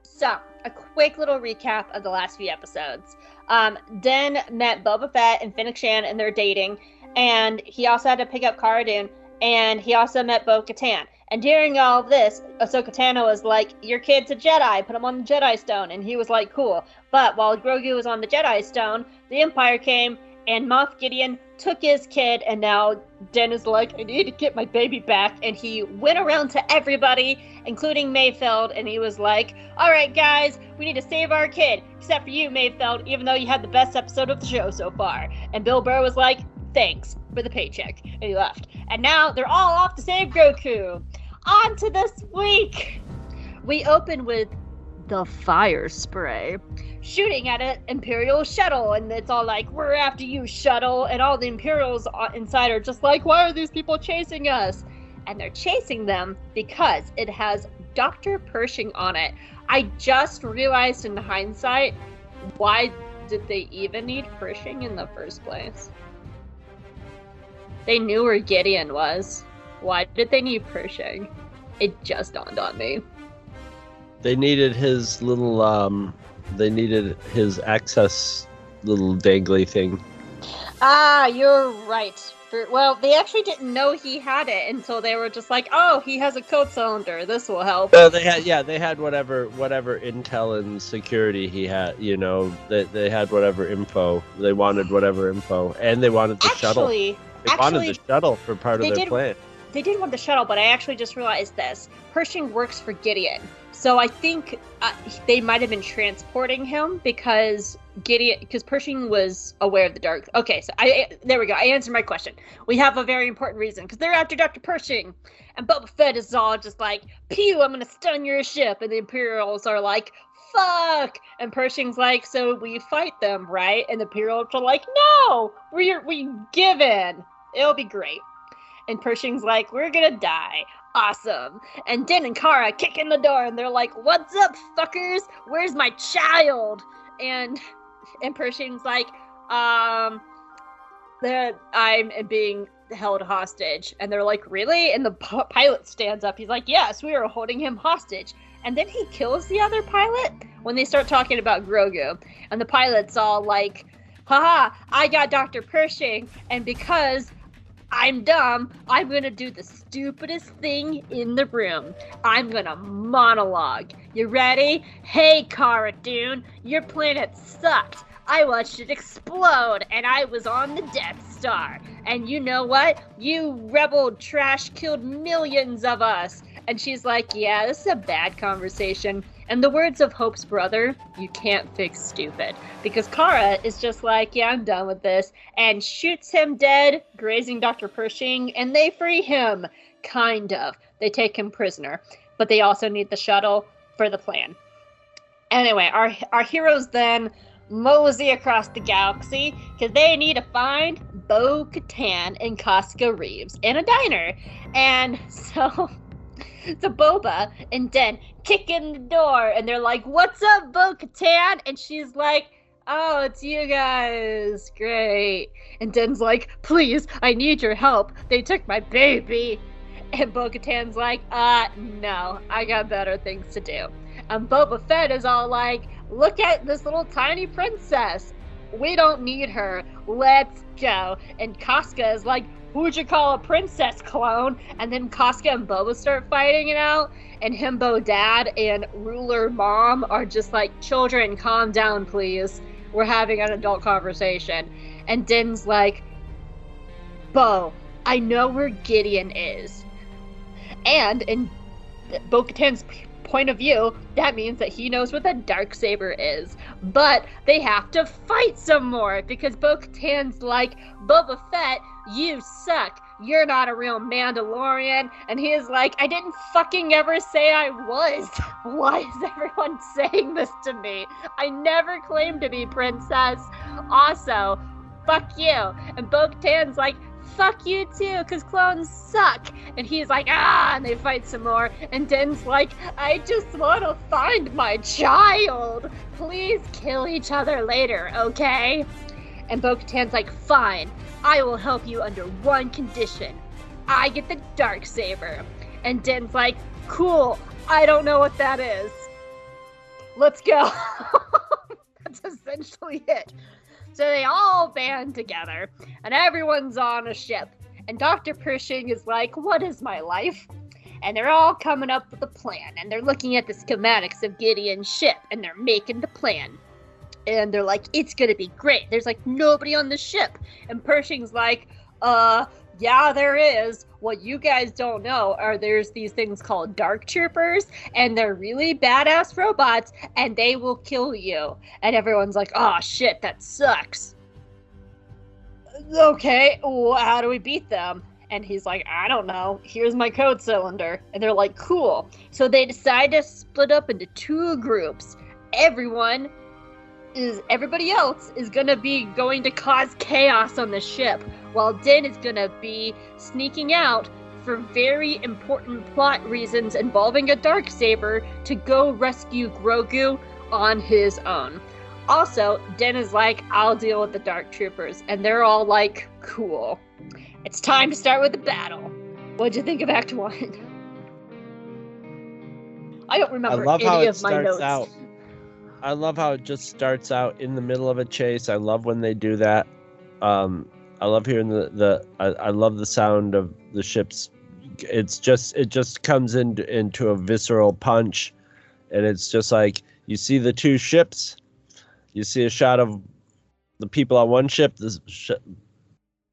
So, a quick little recap of the last few episodes. Um, Den met Boba Fett and Fennec Shand, and they're dating. And he also had to pick up Cara Dune, and he also met Bo Katan. And during all of this, Ahsoka Tano was like, Your kid's a Jedi, put him on the Jedi Stone. And he was like, Cool. But while Grogu was on the Jedi Stone, the Empire came, and Moff Gideon took his kid, and now Den is like, I need to get my baby back. And he went around to everybody, including Mayfeld, and he was like, All right, guys, we need to save our kid, except for you, Mayfeld, even though you had the best episode of the show so far. And Bill Burr was like, Thanks for the paycheck. And he left. And now they're all off to save Grogu. On to this week. We open with the fire spray. shooting at an Imperial shuttle, and it's all like, "We're after you, shuttle!" And all the Imperials inside are just like, "Why are these people chasing us?" And they're chasing them because it has Dr. Pershing on it. I just realized in hindsight, why did they even need Pershing in the first place? They knew where Gideon was. Why did they need Pershing? It just dawned on me. They needed his little um they needed his access little dangly thing. Ah, you're right. Well, they actually didn't know he had it until they were just like, "Oh, he has a code cylinder. This will help." Uh, they had yeah, they had whatever whatever intel and security he had. You know, they they had whatever info they wanted, whatever info, and they wanted the shuttle. actually, They wanted the shuttle for part of their did- plan. they did want the shuttle, but I actually just realized this. Pershing works for Gideon. So I think uh, they might have been transporting him because Gideon, because Pershing was aware of the dark. Okay, so I there we go. I answered my question. We have a very important reason because they're after Doctor Pershing, and Boba Fett is all just like, "Pew! I'm gonna stun your ship," and the Imperials are like, "Fuck!" And Pershing's like, "So we fight them, right?" And the Imperials are like, "No, we're we give in. It'll be great." And Pershing's like, "We're gonna die." Awesome. And Din and Cara kick in the door and they're like, What's up, fuckers? Where's my child? And and Pershing's like, um that I'm being held hostage. And they're like, Really? And the p- pilot stands up. He's like, Yes, we are holding him hostage. And then he kills the other pilot when they start talking about Grogu. And the pilot's all like, Haha, I got Dr. Pershing, and because I'm dumb. I'm gonna do the stupidest thing in the room. I'm gonna monologue. You ready? Hey, Cara Dune, your planet sucked. I watched it explode, and I was on the Death Star. And you know what? You rebel trash killed millions of us. And she's like, Yeah, this is a bad conversation. And the words of Hope's brother, you can't fix stupid. Because Cara is just like, Yeah, I'm done with this. And shoots him dead, grazing Dr. Pershing, and they free him. Kind of. They take him prisoner. But they also need the shuttle for the plan. Anyway, our, our heroes then mosey across the galaxy because they need to find Bo Katan and Koska Reeves in a diner. And so. So Boba and Den kick in the door and they're like, What's up, Bo Katan? And she's like, Oh, it's you guys. Great. And Den's like, Please, I need your help. They took my baby. And Bo Katan's like, Uh, no, I got better things to do. And Boba Fett is all like, Look at this little tiny princess. We don't need her. Let's go. And Koska is like, Who'd you call a princess clone? And then Koska and Boba start fighting it out. And Himbo dad and ruler mom are just like, Children, calm down, please. We're having an adult conversation. And Din's like, Bo, I know where Gideon is. And in Bo Katan's point of view, that means that he knows what the dark saber is. But they have to fight some more because Bo Katan's like, Boba Fett, you suck. You're not a real Mandalorian. And he's like, I didn't fucking ever say I was. Why is everyone saying this to me? I never claimed to be princess. Also, fuck you. And Bo Katan's like, fuck you too, because clones suck. And he's like, ah, and they fight some more. And Den's like, I just want to find my child. Please kill each other later, okay? And Bo Katan's like, fine, I will help you under one condition. I get the dark saber. And Den's like, cool, I don't know what that is. Let's go. That's essentially it. So they all band together, and everyone's on a ship. And Dr. Pershing is like, What is my life? And they're all coming up with a plan, and they're looking at the schematics of Gideon's ship, and they're making the plan. And they're like, It's gonna be great. There's like nobody on the ship. And Pershing's like, Uh, yeah, there is. What you guys don't know are there's these things called dark troopers, and they're really badass robots, and they will kill you. And everyone's like, oh shit, that sucks. Okay, well, how do we beat them? And he's like, I don't know. Here's my code cylinder. And they're like, cool. So they decide to split up into two groups. Everyone is everybody else is gonna be going to cause chaos on the ship, while Din is gonna be sneaking out for very important plot reasons involving a dark saber to go rescue Grogu on his own. Also, Din is like, I'll deal with the dark troopers, and they're all like, cool. It's time to start with the battle. What'd you think of Act One? I don't remember I love any how it of my starts notes. out. I love how it just starts out in the middle of a chase. I love when they do that. Um, I love hearing the the. I, I love the sound of the ships. It's just it just comes into into a visceral punch, and it's just like you see the two ships. You see a shot of the people on one ship, the sh-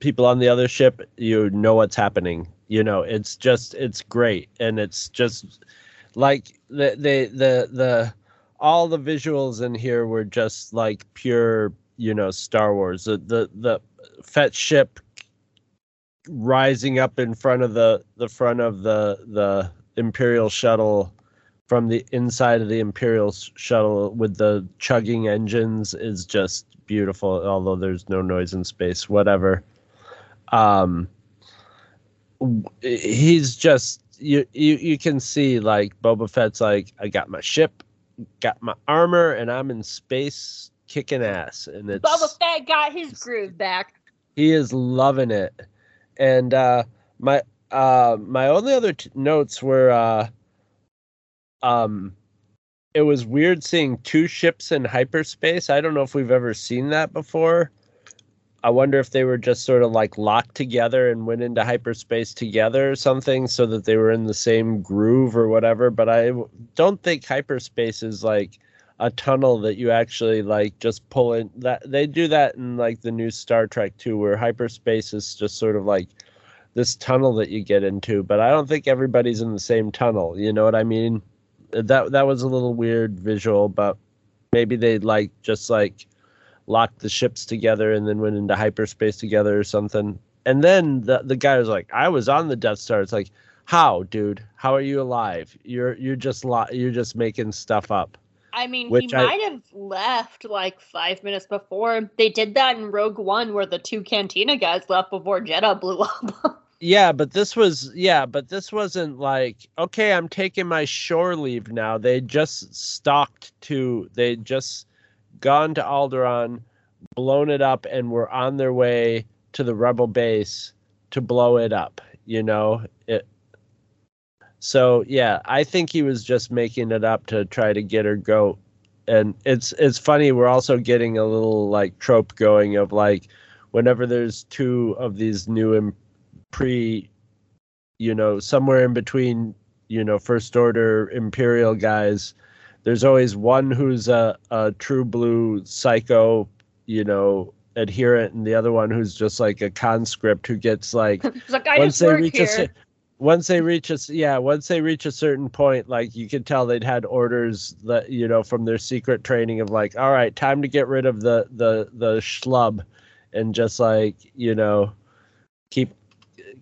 people on the other ship. You know what's happening. You know it's just it's great, and it's just like the the the the all the visuals in here were just like pure you know star wars. The the the fetch ship rising up in front of the the front of the the imperial shuttle from the inside of the imperial shuttle with the chugging engines is just beautiful although there's no noise in space whatever. Um he's just you you you can see like Boba Fett's like I got my ship, got my armor, and I'm in space kicking ass, and it's Boba Fett got his groove back. he is loving it. And uh, my uh, my only other t- notes were uh, um, it was weird seeing two ships in hyperspace. I don't know if we've ever seen that before. I wonder if they were just sort of like locked together and went into hyperspace together or something so that they were in the same groove or whatever. But I don't think hyperspace is like a tunnel that you actually like just pull in that they do that in like the new Star Trek too where hyperspace is just sort of like this tunnel that you get into but I don't think everybody's in the same tunnel you know what I mean that that was a little weird visual but maybe they like just like locked the ships together and then went into hyperspace together or something and then the the guy was like I was on the Death Star it's like how dude how are you alive you're you're just li- you're just making stuff up I mean, Which he I- might have left like five minutes before. They did that in Rogue One, where the two Cantina guys left before Jedha blew up. Yeah, but this was yeah, but this wasn't like okay, I'm taking my shore leave now. They just stalked to they just gone to Alderaan, blown it up, and were on their way to the rebel base to blow it up. You know it. So yeah, I think he was just making it up to try to get her goat. And it's it's funny. We're also getting a little like trope going of like whenever there's two of these new im- pre you know somewhere in between you know first order imperial guys there's always one who's a, a true blue psycho you know adherent and the other one who's just like a conscript who gets like like, once they reach here. a once they reach a yeah once they reach a certain point like you could tell they'd had orders that you know from their secret training of like all right time to get rid of the the the schlub and just like you know keep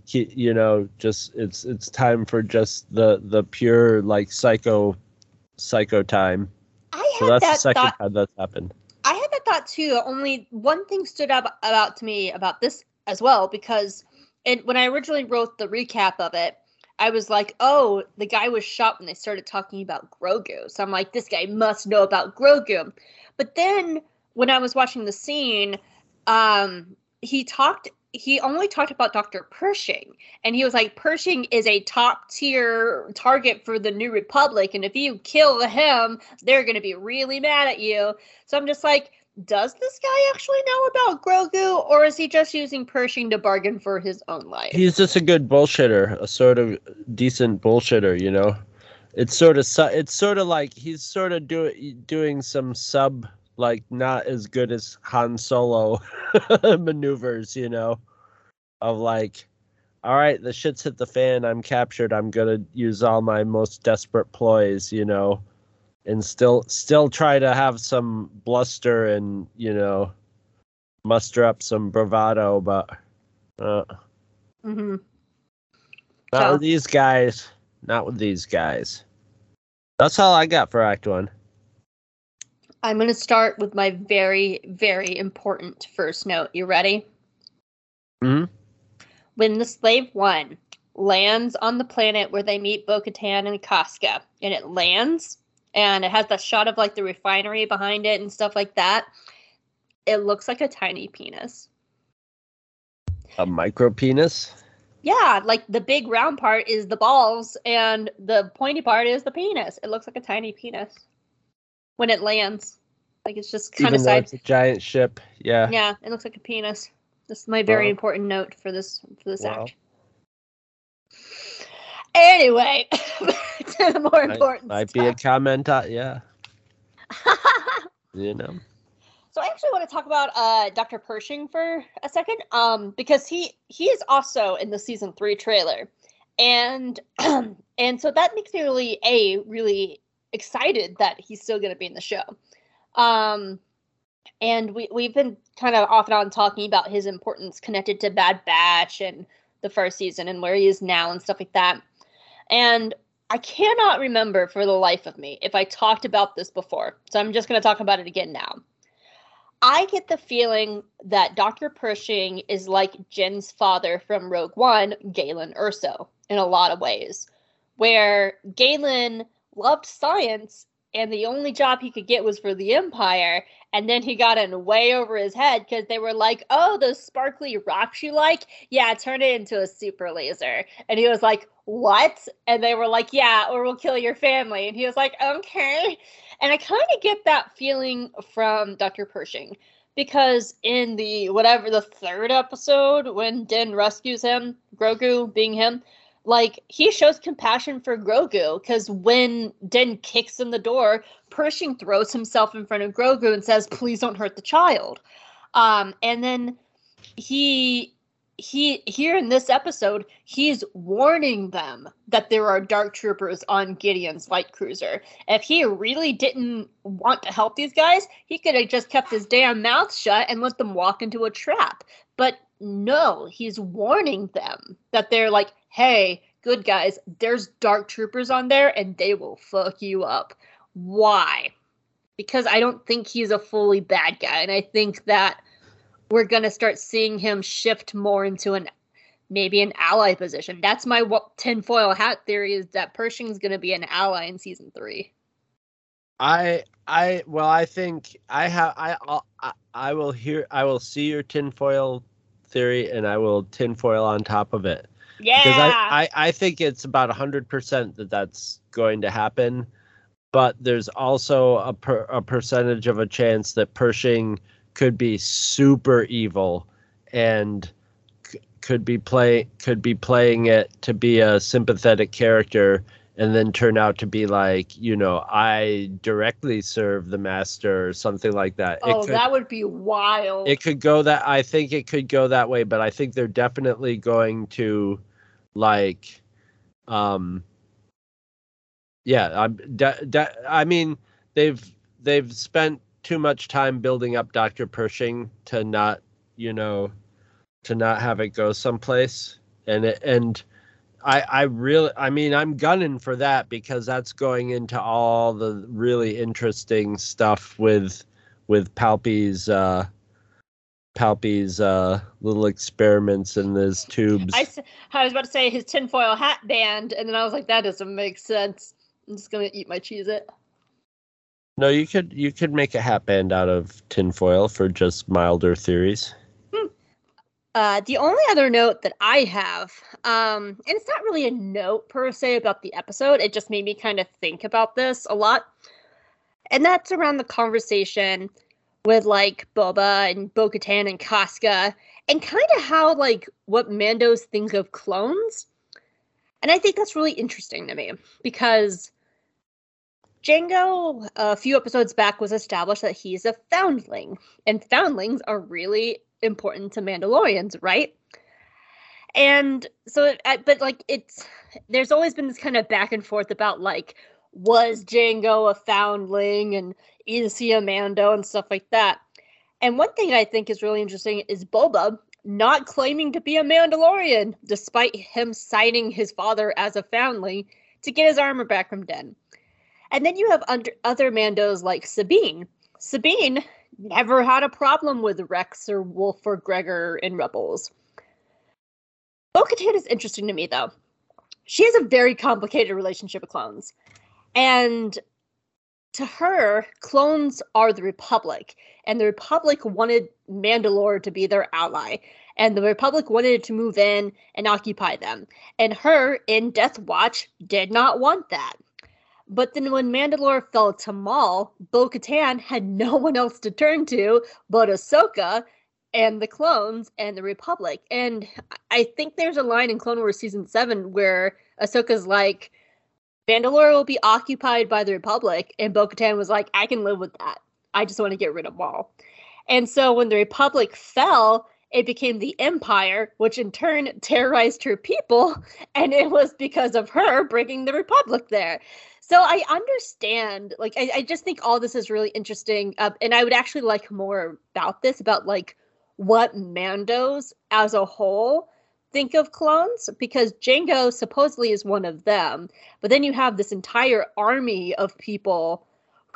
keep you know just it's it's time for just the the pure like psycho psycho time I so had that's the second thought. time that's happened I had that thought too. Only one thing stood out about to me about this as well because and when I originally wrote the recap of it, I was like, "Oh, the guy was shot when they started talking about Grogu." So I'm like, "This guy must know about Grogu." But then when I was watching the scene, um, he talked. He only talked about Dr. Pershing, and he was like, "Pershing is a top tier target for the New Republic, and if you kill him, they're going to be really mad at you." So I'm just like, does this guy actually know about Grogu, or is he just using Pershing to bargain for his own life? he's just a good bullshitter a sort of decent bullshitter you know it's sort of su- it's sort of like he's sort of do, doing some sub like not as good as Han Solo maneuvers, you know, of like, all right, the shit's hit the fan. I'm captured. I'm gonna use all my most desperate ploys, you know, and still still try to have some bluster and you know, muster up some bravado, but uh, hmm not So- with these guys. Not with these guys. That's all I got for Act One. I'm going to start with my very, very important first note. You ready? Mhm. When the Slave One lands on the planet where they meet Bo Katan and Koska, and it lands, and it has that shot of like the refinery behind it and stuff like that, it looks like a tiny penis. A micro penis. Yeah, like the big round part is the balls, and the pointy part is the penis. It looks like a tiny penis when it lands. Like it's just kind Even of side. it's a giant ship. Yeah. Yeah, it looks like a penis. This is my very Wow. important note for this for this Wow. act. Anyway, to the more Might, important might be a comment. Uh, yeah. You know. so I actually want to talk about uh, Dr. Pershing for a second, um, because he he is also in the season three trailer, and and so that makes me really a really excited that he's still going to be in the show. Um, and we we've been kind of off and on talking about his importance connected to Bad Batch and the first season and where he is now and stuff like that. And I cannot remember for the life of me if I talked about this before. So I'm just going to talk about it again now. I get the feeling that Dr. Pershing is like Jyn's father from Rogue One, Galen Erso, in a lot of ways, where Galen loved science and the only job he could get was for the Empire. And then he got in way over his head because they were like, oh, those sparkly rocks you like? Yeah, turn it into a super laser. And he was like, what? And they were like, yeah, or we'll kill your family. And he was like, okay. And I kind of get that feeling from Dr. Pershing because in the whatever the third episode when Din rescues him, Grogu being him, like he shows compassion for Grogu because when Den kicks in the door, Pershing throws himself in front of Grogu and says, "Please don't hurt the child." Um, and then he he here in this episode he's warning them that there are dark troopers on Gideon's light cruiser. If he really didn't want to help these guys, he could have just kept his damn mouth shut and let them walk into a trap. But no, he's warning them that they're like, "Hey, good guys, there's dark troopers on there and they will fuck you up." Why? Because I don't think he's a fully bad guy and I think that we're going to start seeing him shift more into an maybe an ally position. That's my tinfoil hat theory is that Pershing's going to be an ally in season 3. I I well I think I have I I'll, I I will hear I will see your tinfoil theory and I will tinfoil on top of it Yeah. because I, I I think it's about hundred percent that that's going to happen, but there's also a per, a percentage of a chance that Pershing could be super evil and c- could be play could be playing it to be a sympathetic character and then turn out to be like you know I directly serve the master or something like that. oh, could, that would be wild. it could go that I think it could go that way, but I think they're definitely going to like um yeah, I'm de- de- I mean they've they've spent too much time building up Dr. Pershing to not, you know, to not have it go someplace and it, and I I really I mean I'm gunning for that because that's going into all the really interesting stuff with with Palpy's uh Palpy's uh little experiments in his tubes. I, I was about to say his tinfoil hat band, and then I was like, that doesn't make sense. I'm just going to eat my Cheez-It. no, you could you could make a hat band out of tinfoil for just milder theories. Uh, the only other note that I have, um, and it's not really a note per se about the episode, it just made me kind of think about this a lot. And that's around the conversation with like Boba and Bo Katan and Koska, and kind of how like what Mandos think of clones. And I think that's really interesting to me because Jango, a few episodes back, was established that he's a foundling, and foundlings are really important to Mandalorians, right? And so, I- but like it's there's always been this kind of back and forth about like was Jango a foundling and is he a Mando and stuff like that. And one thing I think is really interesting is Boba not claiming to be a Mandalorian, despite him citing his father as a foundling to get his armor back from Den. And then you have under, other Mandos like Sabine, Sabine never had a problem with Rex or Wolffe or Gregor in Rebels. Bo Katan is interesting to me, though. She has a very complicated relationship with clones. And to her, clones are the Republic. And the Republic wanted Mandalore to be their ally. And the Republic wanted to move in and occupy them. And her, in Death Watch, did not want that. But then when Mandalore fell to Maul, Bo Katan had no one else to turn to but Ahsoka and the clones and the Republic. And I think there's a line in Clone Wars season seven where Ahsoka's like, Mandalore will be occupied by the Republic, and Bo Katan was like, I can live with that. I just want to get rid of Maul. And so when the Republic fell, it became the Empire, which in turn terrorized her people, and it was because of her bringing the Republic there. So I understand, like, I, I just think all this is really interesting, uh, and I would actually like more about this, about like what Mandos as a whole think of clones, because Jango supposedly is one of them, but then you have this entire army of people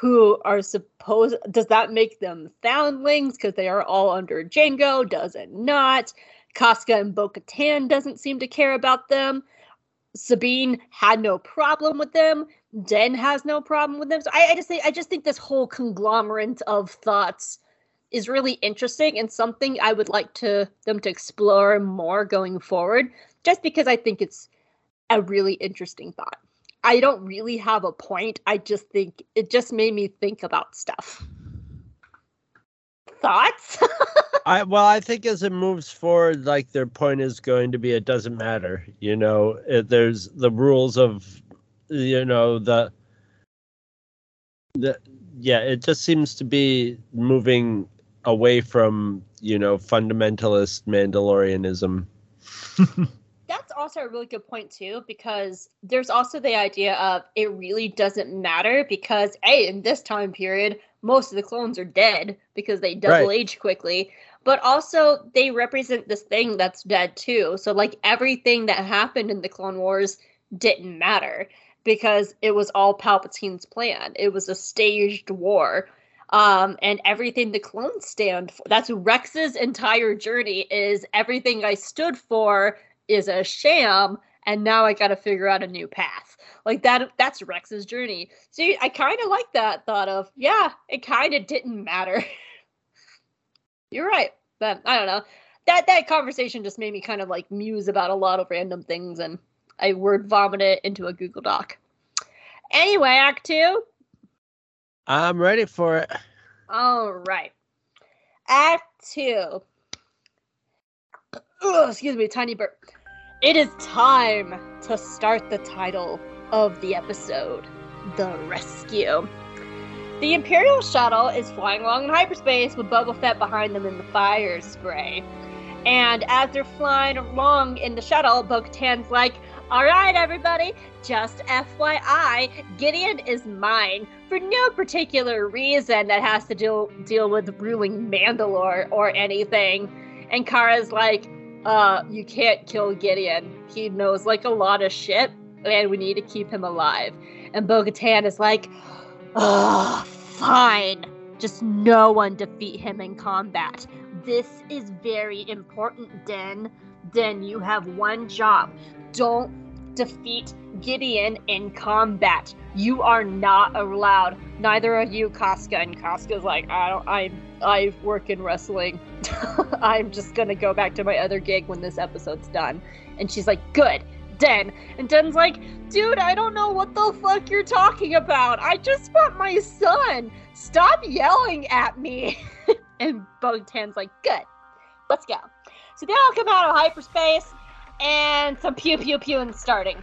who are supposed. Does that make them foundlings because they are all under Jango? Does it not? Koska and Bo Katan doesn't seem to care about them. Sabine had no problem with them. Den has no problem with them. So I, I just think I just think this whole conglomerate of thoughts is really interesting and something I would like to them to explore more going forward. Just because I think it's a really interesting thought. I don't really have a point. I just think it just made me think about stuff. Thoughts? I well, I think as it moves forward, like their point is going to be, it doesn't matter. You know, it, there's the rules of, you know, the the yeah. It just seems to be moving away from you know fundamentalist Mandalorianism. Also a really good point too, because there's also the idea of it really doesn't matter because a in this time period most of the clones are dead because they double Right. age quickly, but also they represent this thing that's dead too. So like everything that happened in the Clone Wars didn't matter because it was all Palpatine's plan. It was a staged war. Um, and everything the clones stand for. That's Rex's entire journey is everything I stood for is a sham and now I got to figure out a new path. Like that that's Rex's journey. See, I kind of like that thought of, yeah, it kind of didn't matter. You're right. But I don't know. That that conversation just made me kind of like muse about a lot of random things and I word vomit it into a Google Doc. Anyway, act 2. I'm ready for it. All right. Act two. Ugh, excuse me, tiny burp. It is time to start the title of the episode The Rescue. The Imperial shuttle is flying along in hyperspace with Boba Fett behind them in the fire spray. And as they're flying along in the shuttle, Bo Katan's like, All right, everybody, just FYI, Gideon is mine for no particular reason that has to deal deal with ruling Mandalore or anything. And Cara's like, uh, you can't kill Gideon. He knows like a lot of shit, and we need to keep him alive. And Bo Katan is like, Ugh, fine. Just no one defeat him in combat. This is very important, Den. Den, you have one job. Don't defeat Gideon in combat. You are not allowed. Neither are you, Koska. And Koska's like, I don't I I work in wrestling. I'm just gonna go back to my other gig when this episode's done. And she's like, Good, Den. And Den's like, dude, I don't know what the fuck you're talking about. I just want my son. Stop yelling at me. and Bo-Katan's like, good. Let's go. So they all come out of hyperspace, and some pew pew pew and starting.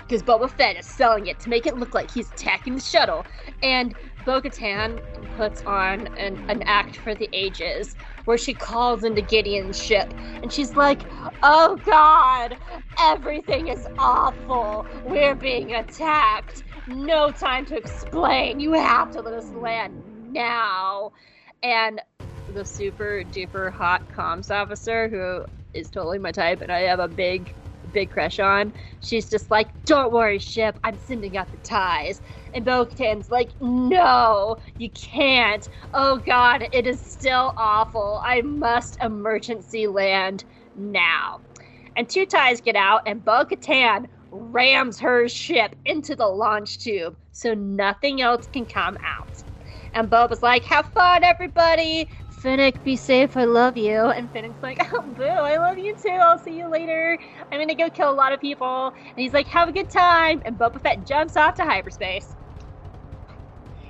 Because Boba Fett is selling it to make it look like he's attacking the shuttle. And Bo Katan puts on an, an act for the ages where she calls into Gideon's ship and she's like, Oh God, everything is awful. We're being attacked. No time to explain. You have to let us land now. And the super duper hot comms officer, who is totally my type, and I have a big big crush on. She's just like, "Don't worry, ship. I'm sending out the ties." And Bo-Katan's like, "No, you can't. Oh God, it is still awful. I must emergency land now." And two ties get out, and Bo-Katan rams her ship into the launch tube so nothing else can come out. And Boba's like, "Have fun, everybody." Fennec, be safe. I love you. And Fennec's like, oh, boo, I love you too. I'll see you later. I'm gonna go kill a lot of people. And he's like, have a good time. And Boba Fett jumps off to hyperspace.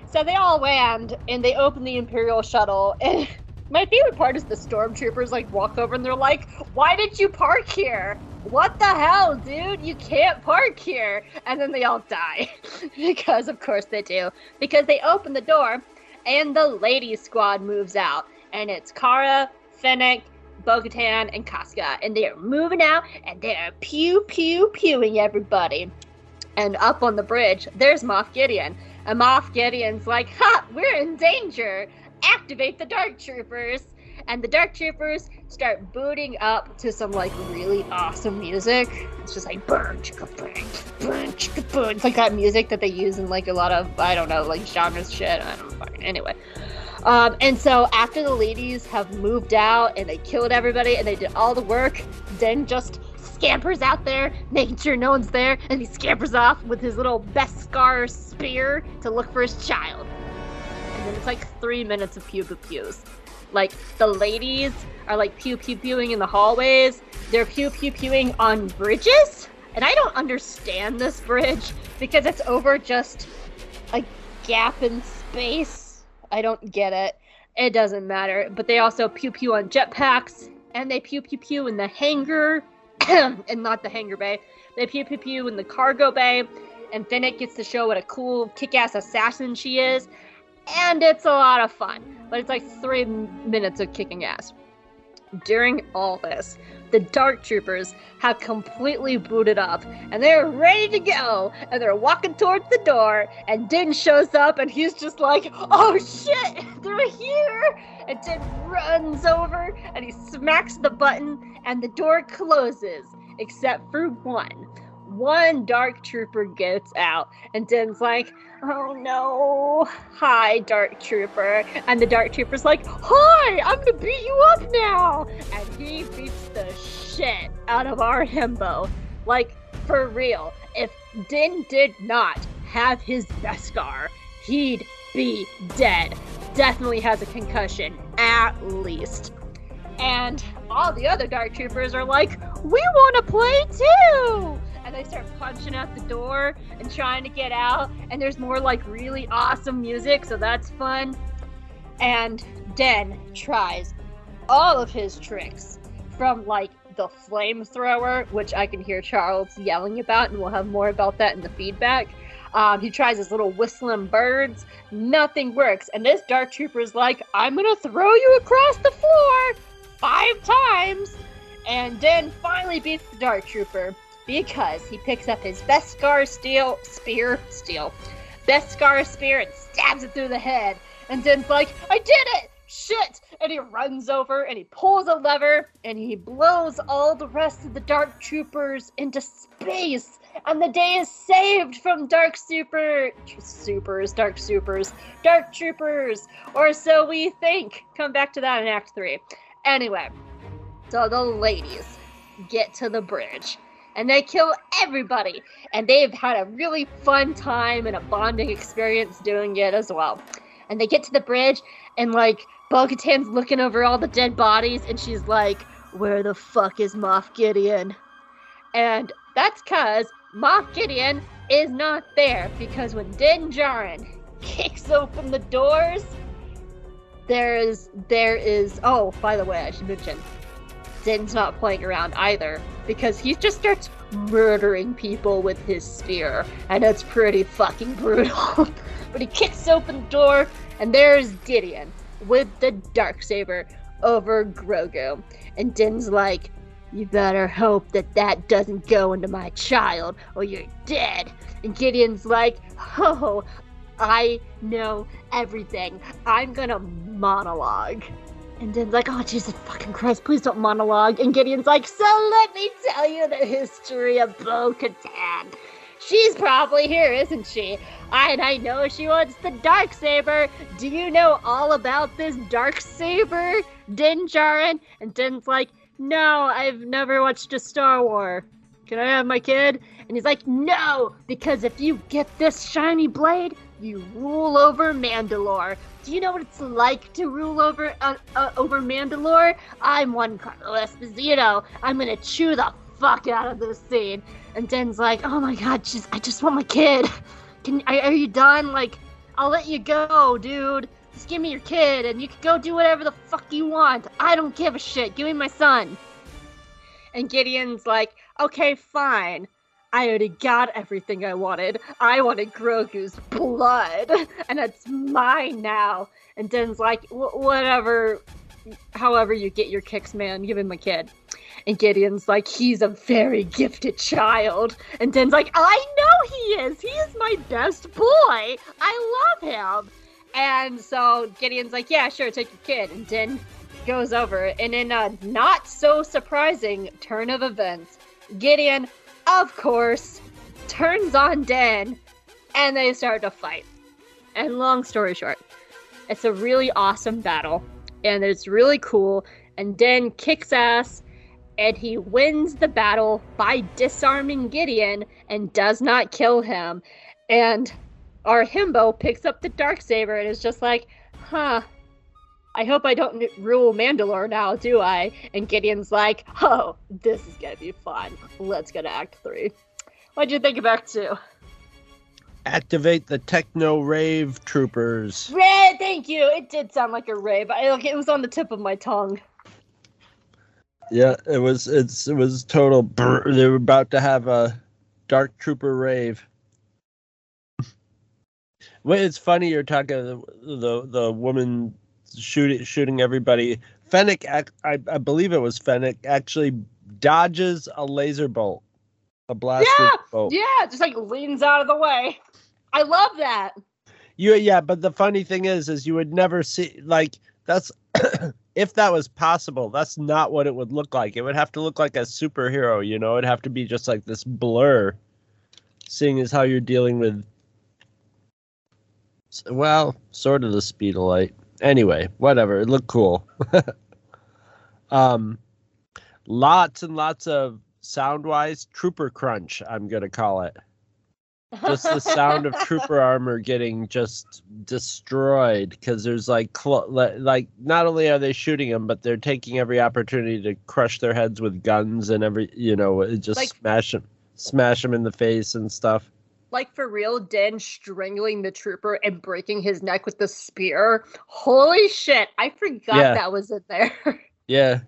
So they all land and they open the Imperial shuttle. And my favorite part is the stormtroopers like walk over and they're like, why did you park here? What the hell, dude? You can't park here. And then they all die. because, of course, they do. Because they open the door and the ladies squad moves out and it's Cara, Fennec, Bo-Katan, and Koska, and they are moving out, and they are pew pew pewing everybody. And up on the bridge, there's Moff Gideon, and Moff Gideon's like, "Ha, we're in danger! Activate the Dark Troopers!" And the Dark Troopers start booting up to some like really awesome music. It's just like burn, chicka, burn, burn, chicka, burn. It's like that music that they use in like a lot of I don't know like genres shit. I don't know. Anyway, um, and so after the ladies have moved out and they killed everybody and they did all the work, Den just scampers out there, making sure no one's there, and he scampers off with his little Beskar spear to look for his child. And then it's like three minutes of pew pew pews. Like the ladies are like pew pew pewing in the hallways. They're pew pew pewing on bridges, and I don't understand this bridge because it's over just a gap in space I don't get it. It doesn't matter. But they also pew pew on jetpacks, and they pew pew pew in the hangar, and not the hangar bay. They pew pew pew in the cargo bay, and Fennec gets to show what a cool kick-ass assassin she is, and it's a lot of fun. But it's like three minutes of kicking ass. During all this, the Dark Troopers have completely booted up and they're ready to go. And they're walking towards the door, and Din shows up and he's just like, oh shit, they're here. And Din runs over and he smacks the button, and the door closes, except for one one dark trooper gets out and Din's like, oh no, hi dark trooper. And the dark trooper's like, hi, I'm gonna beat you up now. And he beats the shit out of our himbo. Like, for real, if Din did not have his Beskar, he'd be dead. Definitely has a concussion, at least. And all the other Dark Troopers are like, we want to play too! And they start punching out the door and trying to get out. And there's more like really awesome music, so that's fun. And Den tries all of his tricks from like the flamethrower, which I can hear Charles yelling about, and we'll have more about that in the feedback. Um, he tries his little whistling birds. Nothing works. And this Dark Trooper is like, I'm going to throw you across the floor five times. And Den finally beats the Dark Trooper because he picks up his Beskar steel spear, steel, Beskar spear and stabs it through the head. And Din's like, I did it! Shit! And he runs over and he pulls a lever and he blows all the rest of the Dark Troopers into space. And the day is saved from Dark Super Supers, Dark Supers, Dark Troopers, or so we think. Come back to that in Act 3. Anyway, so the ladies get to the bridge and they kill everybody. And they've had a really fun time and a bonding experience doing it as well. And they get to the bridge, and like Bo looking over all the dead bodies, and she's like, Where the fuck is Moff Gideon? And that's because Moff Gideon is not there, because when Din Djarin kicks open the doors, there is, there is, oh, by the way, I should mention, Din's not playing around either because he just starts murdering people with his spear, and it's pretty fucking brutal. but he kicks open the door, and there's Gideon with the dark saber over Grogu, and Din's like, "You better hope that that doesn't go into my child, or you're dead." And Gideon's like, "Oh, I know everything. I'm gonna monologue." And Din's like, oh, Jesus fucking Christ, please don't monologue. And Gideon's like, so let me tell you the history of Bo Katan. She's probably here, isn't she? And I know she wants the dark saber. Do you know all about this dark saber, Din Djarin? And Din's like, no, I've never watched a Star War. Can I have my kid? And he's like, no, because if you get this shiny blade, you rule over Mandalore. Do you know what it's like to rule over uh, uh, over Mandalore? I'm one Esposito. I'm gonna chew the fuck out of this scene. And Den's like, oh my god, just I just want my kid. Can are you done? Like, I'll let you go, dude. Just give me your kid, and you can go do whatever the fuck you want. I don't give a shit. Give me my son. And Gideon's like, okay, fine. I already got everything I wanted. I wanted Grogu's blood, and it's mine now. And Den's like, whatever, however you get your kicks, man, give him my kid. And Gideon's like, he's a very gifted child. And Den's like, I know he is. He is my best boy. I love him. And so Gideon's like, yeah, sure, take your kid. And Den goes over. And in a not so surprising turn of events, Gideon of course, turns on Den, and they start to fight. And long story short, it's a really awesome battle, and it's really cool. And Den kicks ass, and he wins the battle by disarming Gideon and does not kill him. And our himbo picks up the dark saber and is just like, "Huh, I hope I don't rule Mandalore now, do I? And Gideon's like, oh, this is gonna be fun. Let's go to Act 3. What'd you think of Act 2? Activate the techno rave troopers. Ray, thank you. It did sound like a rave. but it was on the tip of my tongue. Yeah, it was. It's it was total. Brr, they were about to have a dark trooper rave. Well, it's funny you're talking the the, the woman shooting shooting everybody. Fennec, I, I believe it was Fennec, actually dodges a laser bolt, a blast yeah, bolt. Yeah, just like leans out of the way. I love that. You yeah, but the funny thing is, is you would never see like that's if that was possible. That's not what it would look like. It would have to look like a superhero. You know, it'd have to be just like this blur. Seeing as how you're dealing with, well, sort of the speed of light anyway, whatever. It looked cool. um, lots and lots of sound wise trooper crunch. I'm gonna call it. Just the sound of trooper armor getting just destroyed because there's like cl- like not only are they shooting them, but they're taking every opportunity to crush their heads with guns and every you know just like, smash them, smash them in the face and stuff like for real, Den strangling the trooper and breaking his neck with the spear. Holy shit! I forgot yeah. that was in there. yeah,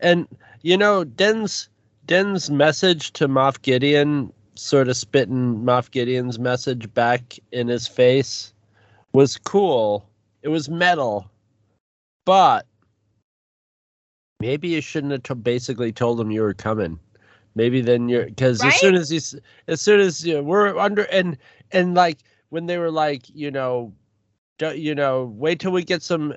and you know Den's Den's message to Moff Gideon, sort of spitting Moff Gideon's message back in his face, was cool. It was metal, but maybe you shouldn't have t- basically told him you were coming maybe then you're because right? as soon as you as soon as you know, we're under and and like when they were like you know do, you know wait till we get some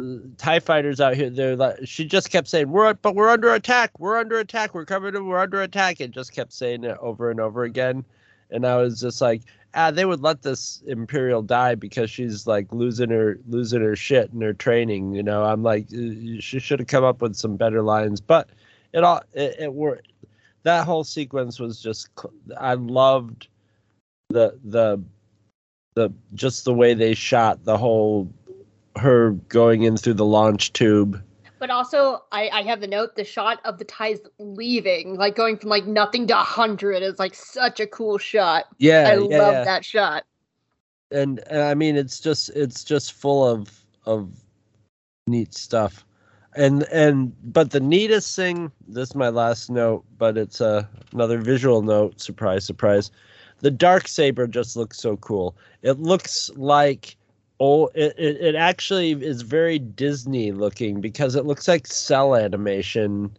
uh, tie fighters out here they're like she just kept saying we're but we're under attack we're under attack we're coming and we're under attack and just kept saying it over and over again and i was just like ah they would let this imperial die because she's like losing her losing her shit in her training you know i'm like she should have come up with some better lines but it all it, it were that whole sequence was just I loved the the the just the way they shot the whole her going in through the launch tube. But also, I, I have the note the shot of the ties leaving, like going from like nothing to hundred, is like such a cool shot. Yeah, I yeah, love yeah. that shot. And, and I mean, it's just it's just full of of neat stuff and and but the neatest thing this is my last note but it's uh, another visual note. Surprise surprise. The dark saber just looks so cool. It looks like oh it, it, it actually is very disney looking because it looks like cell animation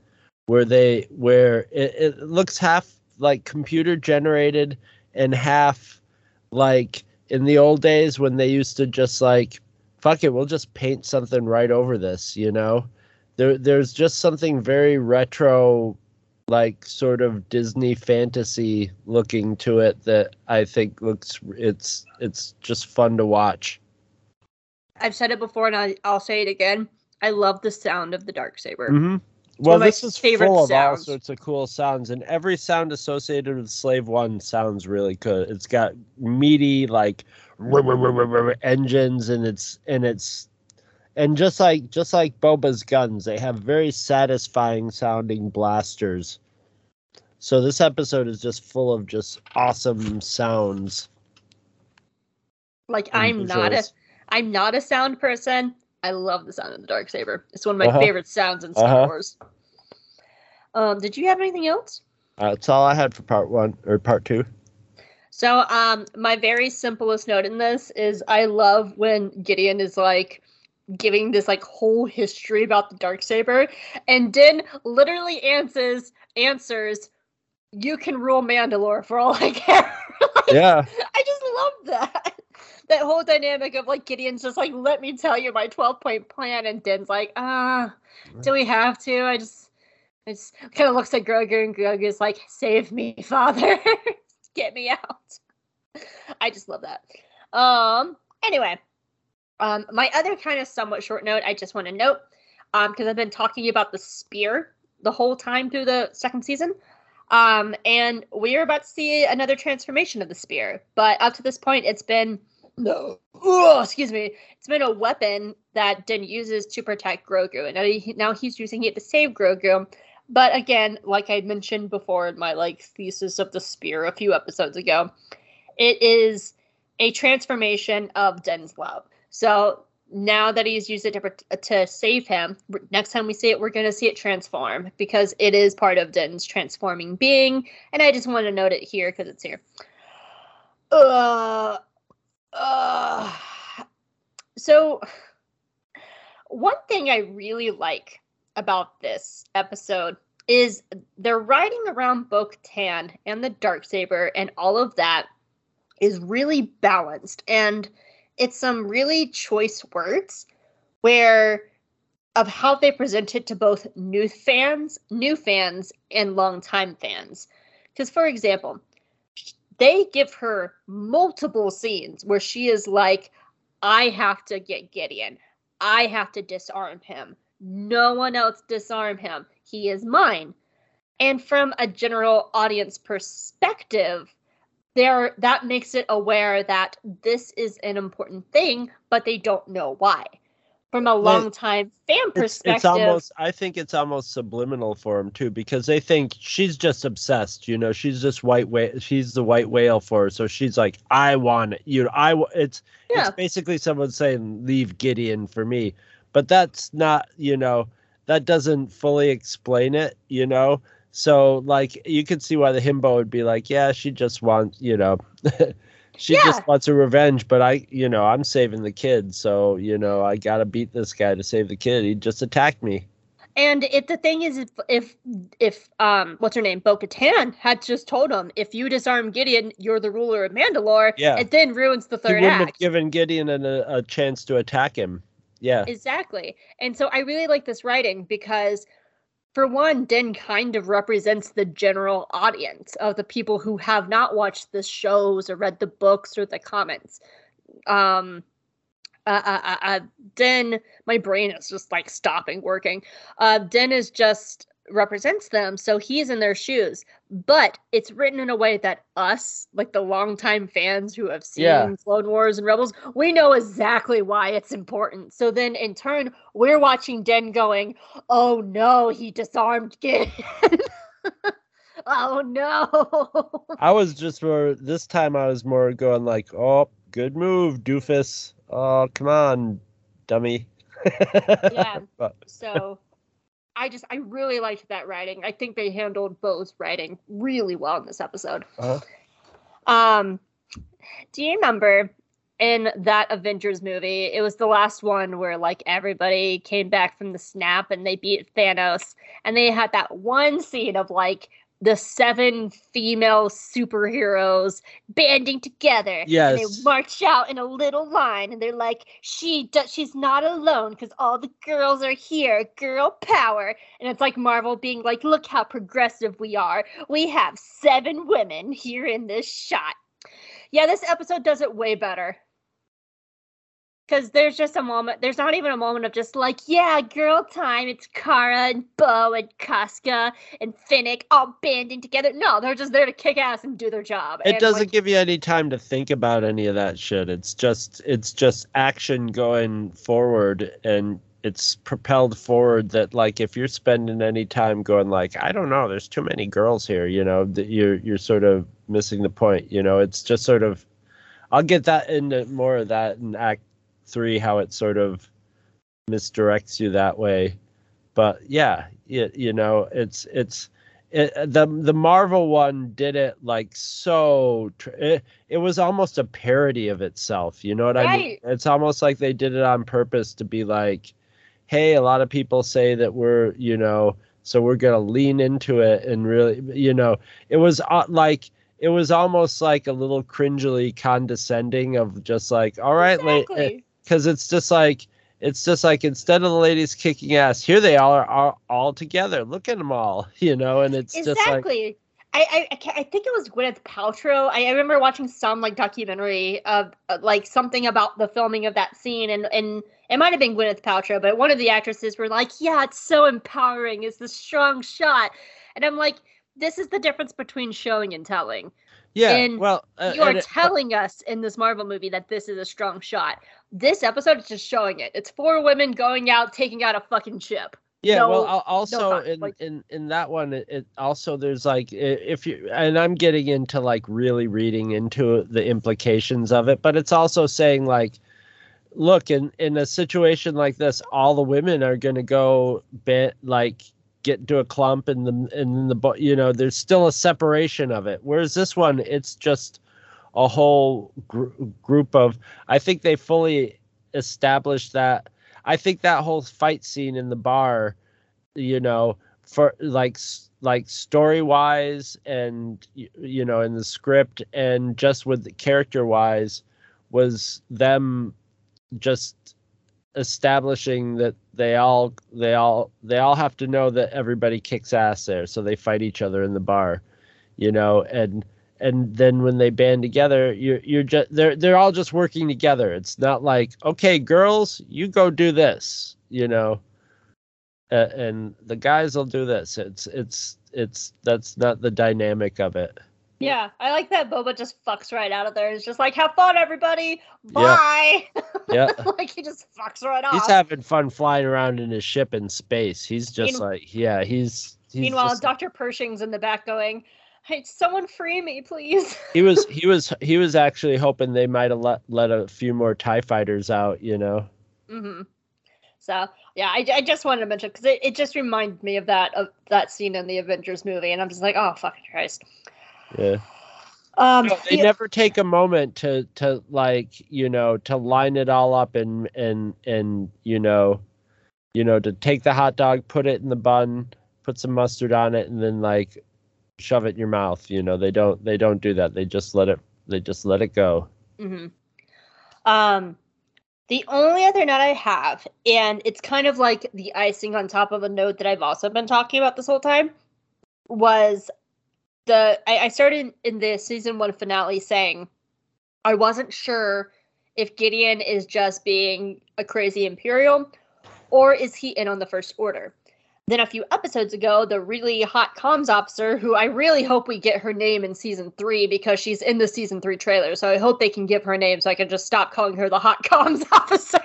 where they where it, it looks half like computer generated and half like in the old days when they used to just like fuck it, we'll just paint something right over this, you know? There there's just something very retro like sort of Disney fantasy looking to it that I think looks it's it's just fun to watch. I've said it before and I, I'll say it again. I love the sound of the dark saber. Mm-hmm. Well, this is favorite full of all sorts of cool sounds, and every sound associated with Slave One sounds really good. It's got meaty like engines, and it's and it's and just like just like Boba's guns, they have very satisfying sounding blasters. So this episode is just full of just awesome sounds. Like I'm not a. I'm not a sound person. I love the sound of the dark saber. It's one of my Uh-huh. favorite sounds in Star Uh-huh. Wars. Um, did you have anything else? Uh, that's all I had for part one or part two. So, um, my very simplest note in this is I love when Gideon is like giving this like whole history about the dark saber, and Din literally answers answers, "You can rule Mandalore for all I care." Yeah. I just love that. That whole dynamic of like Gideon's just like, let me tell you my 12 point plan, and Din's like, ah, do we have to? I just, I just kind of looks at Grogu, and Grogu's like, save me, father. Get me out. I just love that. Um, anyway, um, my other kind of somewhat short note, I just want to note, um, because I've been talking about the spear the whole time through the second season. Um, and we're about to see another transformation of the spear. But up to this point, it's been no, oh, excuse me, it's been a weapon that Din uses to protect Grogu, and now, he, now he's using it to save Grogu. But again, like I mentioned before in my like thesis of the spear a few episodes ago, it is a transformation of Den's love. So now that he's used it to, to save him, next time we see it, we're going to see it transform because it is part of Din's transforming being. And I just want to note it here because it's here. Uh, uh, so, one thing I really like about this episode is they're riding around Bo Katan and the Darksaber and all of that is really balanced. And it's some really choice words where of how they present it to both new fans, new fans, and longtime fans. Because, for example, they give her multiple scenes where she is like, I have to get Gideon. I have to disarm him. No one else disarm him. He is mine. And from a general audience perspective, there that makes it aware that this is an important thing, but they don't know why. From a long time fan perspective, it's almost I think it's almost subliminal for them too because they think she's just obsessed, you know, she's just white whale she's the white whale for her. So she's like, I want it. You know, I it's yeah, it's basically someone saying leave Gideon for me. But that's not, you know, that doesn't fully explain it, you know. So like you could see why the himbo would be like, yeah, she just wants, you know, she Yeah. just wants a revenge, but I, you know, I'm saving the kid, so you know, I gotta beat this guy to save the kid. He just attacked me. And if the thing is, if if if um, what's her name, Bo-Katan had just told him, if you disarm Gideon, you're the ruler of Mandalore. Yeah. It then ruins the third He wouldn't have act. given Gideon an, a, a chance to attack him. Yeah, Exactly. And so I really like this writing because, for one, Den kind of represents the general audience of the people who have not watched the shows or read the books or the comments. Um, uh, uh, uh, Den, my brain is just like stopping working. Uh, Din is just represents them, so he's in their shoes. But it's written in a way that us, like the longtime fans who have seen Yeah. Clone Wars and Rebels, we know exactly why it's important. So then, in turn, we're watching Den going, "Oh no, he disarmed Gideon." oh no. I was just more this time. I was more going like, oh, good move, doofus. Oh, come on, dummy. Yeah. But So I just I really liked that writing. I think they handled Bo's writing really well in this episode. Uh-huh. Um do you remember in that Avengers movie, it was the last one where like everybody came back from the snap and they beat Thanos and they had that one scene of like the seven female superheroes banding together. And Yes. they march out in a little line, and they're like, "She, does, she's not alone because all the girls are here. Girl power." And it's like Marvel being like, "Look how progressive we are. We have seven women here in this shot." Yeah, this episode does it way better. Because there's just a moment, there's not even a moment of just like, yeah, girl time. It's Cara and Bo and Koska and Fennec all banding together. No, they're just there to kick ass and do their job. It And, doesn't like, give you any time to think about any of that shit. It's just it's just action going forward and it's propelled forward that like if you're spending any time going like I don't know, there's too many girls here, you know, that you're you're sort of missing the point, you know. It's just sort of I'll get that into more of that in act 3 how it sort of misdirects you that way. But yeah, you, you know, it's it's it, the the Marvel one did it like so. Tr- it, it was almost a parody of itself. You know what I mean? Right. It's almost like they did it on purpose to be like, "Hey, a lot of people say that we're you know, so we're gonna lean into it and really, you know." It was uh, like it was almost like a little cringily condescending of just like, "All right, la- exactly. Because it's just like it's just like instead of the ladies kicking ass, here they all are, are all together. Look at them all, you know, and it's just like exactly. I, I, I think it was Gwyneth Paltrow. I, I remember watching some like documentary of uh, like something about the filming of that scene, and and it might have been Gwyneth Paltrow, but one of the actresses were like, "Yeah, it's so empowering. It's the strong shot," and I'm like, "This is the difference between showing and telling. Yeah. and well, uh, you are it- telling us in this Marvel movie that this is a strong shot. This episode is just showing it. It's four women going out taking out a fucking ship. Yeah, well, No- al- also thought, in, like- in in that one, it, it also there's like if you and I'm getting into like really reading into the implications of it, but it's also saying like, look, in in a situation like this, all the women are gonna go bit like get into a clump and the and the you know there's still a separation of it. Whereas this one, it's just a whole gr- group of. I think they fully established that. I think that whole fight scene in the bar, you know, for like like story wise and you know in the script and just with the character wise was them just establishing that they all they all they all have to know that everybody kicks ass there so they fight each other in the bar you know and and then when they band together you're you're just they're they're all just working together. It's not like okay girls you go do this you know? Uh, and the guys will do this. It's it's it's that's not the dynamic of it Yeah, I like that Boba just fucks right out of there. It's just like, have fun, everybody. Bye. yeah like he just fucks right off. he's having fun flying around in his ship in space he's just like yeah he's, he's Meanwhile, just- Dr. Pershing's in the back going, Hey, someone free me, please. he was he was he was actually hoping they might have let let a few more tie fighters out you know Mm-hmm. So yeah, I, I just wanted to mention because it, it just reminded me of that of that scene in the Avengers movie, and I'm just like, oh fucking Christ. Yeah. Um, No, they the- never take a moment to to like you know to line it all up and and and you know you know to take the hot dog put it in the bun put some mustard on it and then like shove it in your mouth you know. They don't they don't do that. They just let it they just let it go. Hmm Um, the only other note I have, and it's kind of like the icing on top of a note that I've also been talking about this whole time, was the I, I started in the season one finale saying I wasn't sure if Gideon is just being a crazy Imperial or is he in on the First Order. Then a few episodes ago, the really hot comms officer, who I really hope we get her name in season three because she's in the season three trailer. So I hope they can give her name so I can just stop calling her the hot comms officer.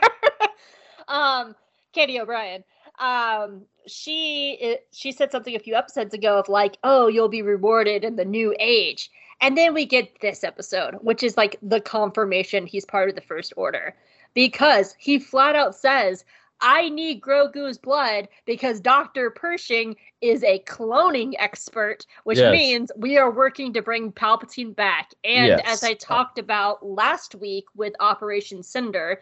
um, Katy O'Brian. Um, she she said something a few episodes ago of like, oh, you'll be rewarded in the new age. And then we get this episode, which is like the confirmation he's part of the First Order. Because he flat out says, I need Grogu's blood because Dr. Pershing is a cloning expert, which Yes. means we are working to bring Palpatine back. And Yes. as I talked about last week with Operation Cinder,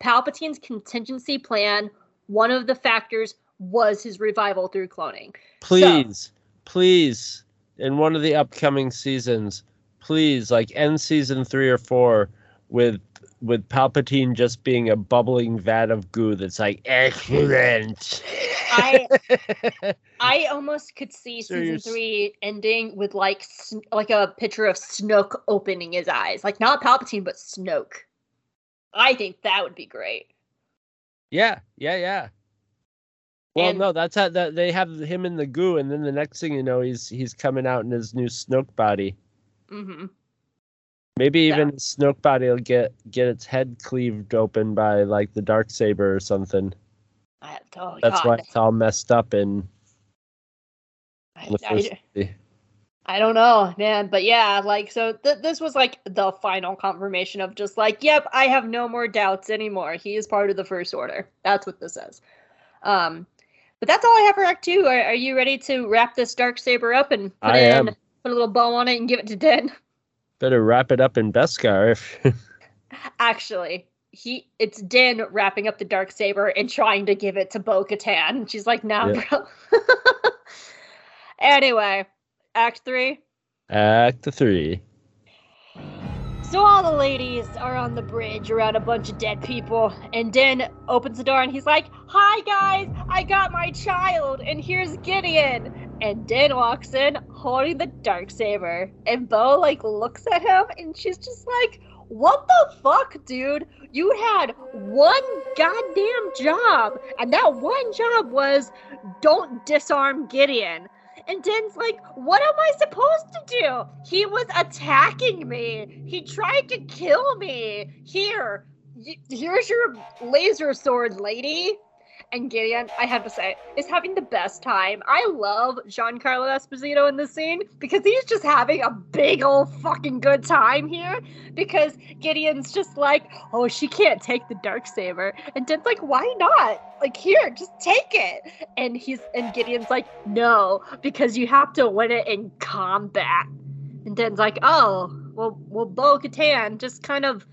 Palpatine's contingency plan, one of the factors was his revival through cloning. please please in one of the upcoming seasons, please, like end season three or four with with Palpatine just being a bubbling vat of goo that's like excellent. I I almost could see So season three ending with like like a picture of Snoke opening his eyes, like not Palpatine but Snoke. I think that would be great. Yeah, yeah, yeah. Well, And- no, that's how that they have him in the goo, and then the next thing you know, he's he's coming out in his new Snoke body. hmm Maybe even his Snoke body will get get its head cleaved open by like the dark saber or something. I, oh That's God. why it's all messed up in I, the I-. I don't know, man, but yeah, like so th- this was like the final confirmation of just like, yep, I have no more doubts anymore. He is part of the first order. That's what this is. Um but that's all I have for Act 2. Are, are you ready to wrap this dark saber up and put I it am. in put a little bow on it and give it to Den? Better wrap it up in Beskar. If Actually, he it's Din wrapping up the dark saber and trying to give it to Bo Katan. She's like, nah, Yeah. bro. anyway, Act 3. Act three. So all the ladies are on the bridge around a bunch of dead people, and Din opens the door and he's like, "Hi guys, I got my child, and here's Gideon." And Din walks in holding the dark saber, and Bo like looks at him, and she's just like, "What the fuck, dude? You had one goddamn job, and that one job was don't disarm Gideon." And Din's like, what am I supposed to do? He was attacking me. He tried to kill me. Here, here's your laser sword, lady. And Gideon, I have to say, is having the best time. I love Giancarlo Esposito in this scene because he's just having a big old fucking good time here. Because Gideon's just like, oh, she can't take the dark saber, and Din's like, why not? Like, here, just take it and he's and Gideon's like, no, because you have to win it in combat. And Den's like, oh, well, well, Bo Katan just kind of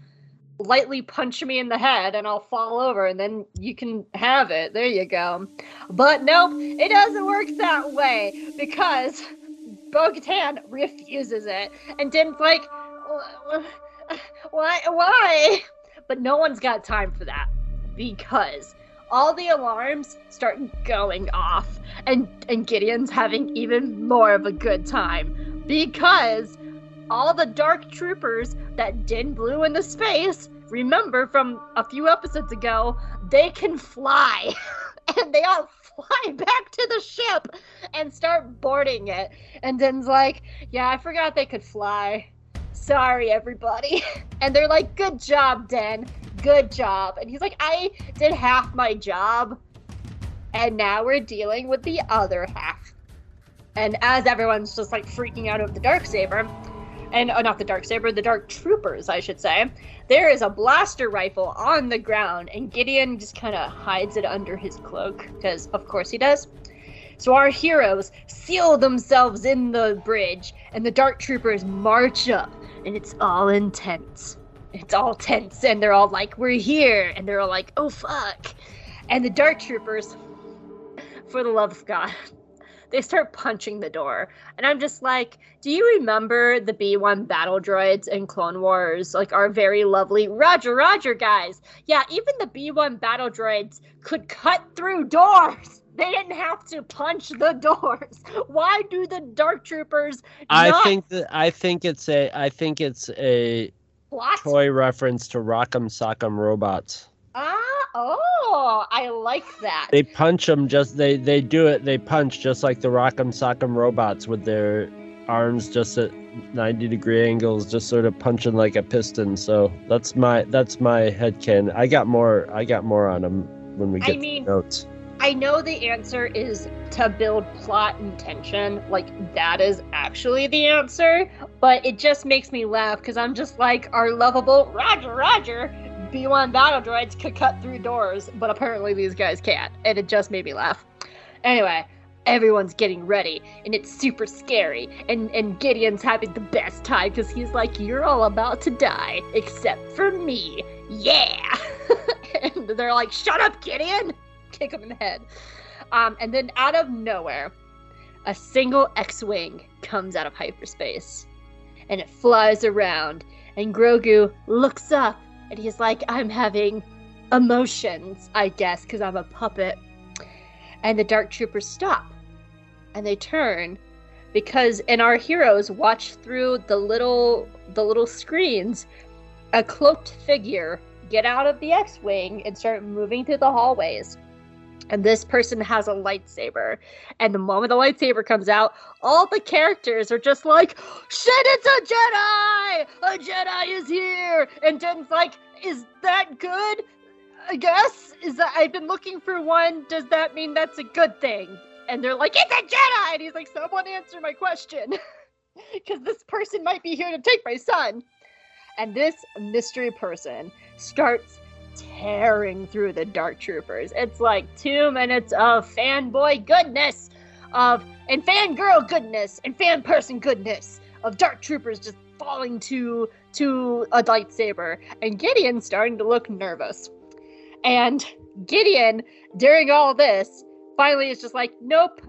lightly punch me in the head and I'll fall over and then you can have it. There you go. But nope, it doesn't work that way because Bo Katan refuses it. And Den's like, "Wh- wh- why, why? But no one's got time for that because all the alarms start going off and and Gideon's having even more of a good time because all the dark troopers that Din blew into space remember from a few episodes ago they can fly. And they all fly back to the ship and start boarding it. And Din's like yeah I forgot they could fly. Sorry everybody. And they're like good job Den good job. And he's like I did half my job and now we're dealing with the other half. And as everyone's just like freaking out over the dark saber, and oh, not the dark saber, the dark troopers, I should say, there is a blaster rifle on the ground, and Gideon just kind of hides it under his cloak because, of course, he does. So our heroes seal themselves in the bridge, and the dark troopers march up, and it's all intense. It's all tense, and they're all like, "We're here," and they're all like, "Oh fuck." And the dark troopers, for the love of God, they start punching the door. And I'm just like, do you remember the B1 battle droids in Clone Wars? Like our very lovely Roger Roger guys. Yeah, even the B1 battle droids could cut through doors. They didn't have to punch the doors. Why do the dark troopers I not think that I think it's a I think it's a what? toy reference to Rock'em Sock'em Robots. Ah, oh, I like that. They punch them just they they do it. They punch just like the Rock'em Sock'em Robots with their arms just at 90 degree angles, just sort of punching like a piston. So that's my that's my headcanon. I got more I got more on them when we I get to mean- the notes. I know the answer is to build plot and tension. Like, that is actually the answer. But it just makes me laugh because I'm just like, our lovable Roger, Roger, B1 battle droids could cut through doors, but apparently these guys can't. And it just made me laugh. Anyway, everyone's getting ready, and it's super scary. And, and Gideon's having the best time because he's like, You're all about to die, except for me. Yeah! and they're like, Shut up, Gideon! kick him in the head. Um, and then out of nowhere, a single X-wing comes out of hyperspace, and it flies around. And Grogu looks up, and he's like, "I'm having emotions, I guess, because I'm a puppet." And the Dark Troopers stop, and they turn, because and our heroes watch through the little the little screens a cloaked figure get out of the X-wing and start moving through the hallways. And this person has a lightsaber. And the moment the lightsaber comes out, all the characters are just like, shit, it's a Jedi! A Jedi is here! And Jen's like, is that good? I guess. Is that I've been looking for one. Does that mean that's a good thing? And they're like, it's a Jedi! And he's like, someone answer my question. Because this person might be here to take my son. And this mystery person starts tearing through the Dark Troopers. It's like two minutes of fanboy goodness, of and fangirl goodness, and fan person goodness of Dark Troopers just falling to to a lightsaber, and Gideon starting to look nervous. And Gideon, during all this, finally is just like, "Nope,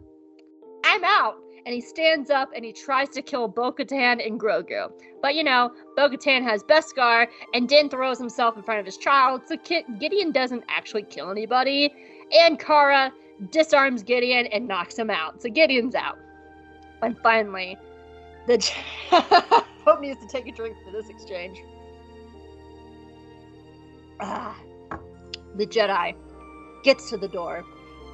I'm out." And he stands up and he tries to kill Bo-Katan and Grogu. But you know, Bo-Katan has Beskar, and Din throws himself in front of his child, so Gideon doesn't actually kill anybody. And Cara disarms Gideon and knocks him out. So Gideon's out. And finally, the Hope needs to take a drink for this exchange. Ah, the Jedi gets to the door,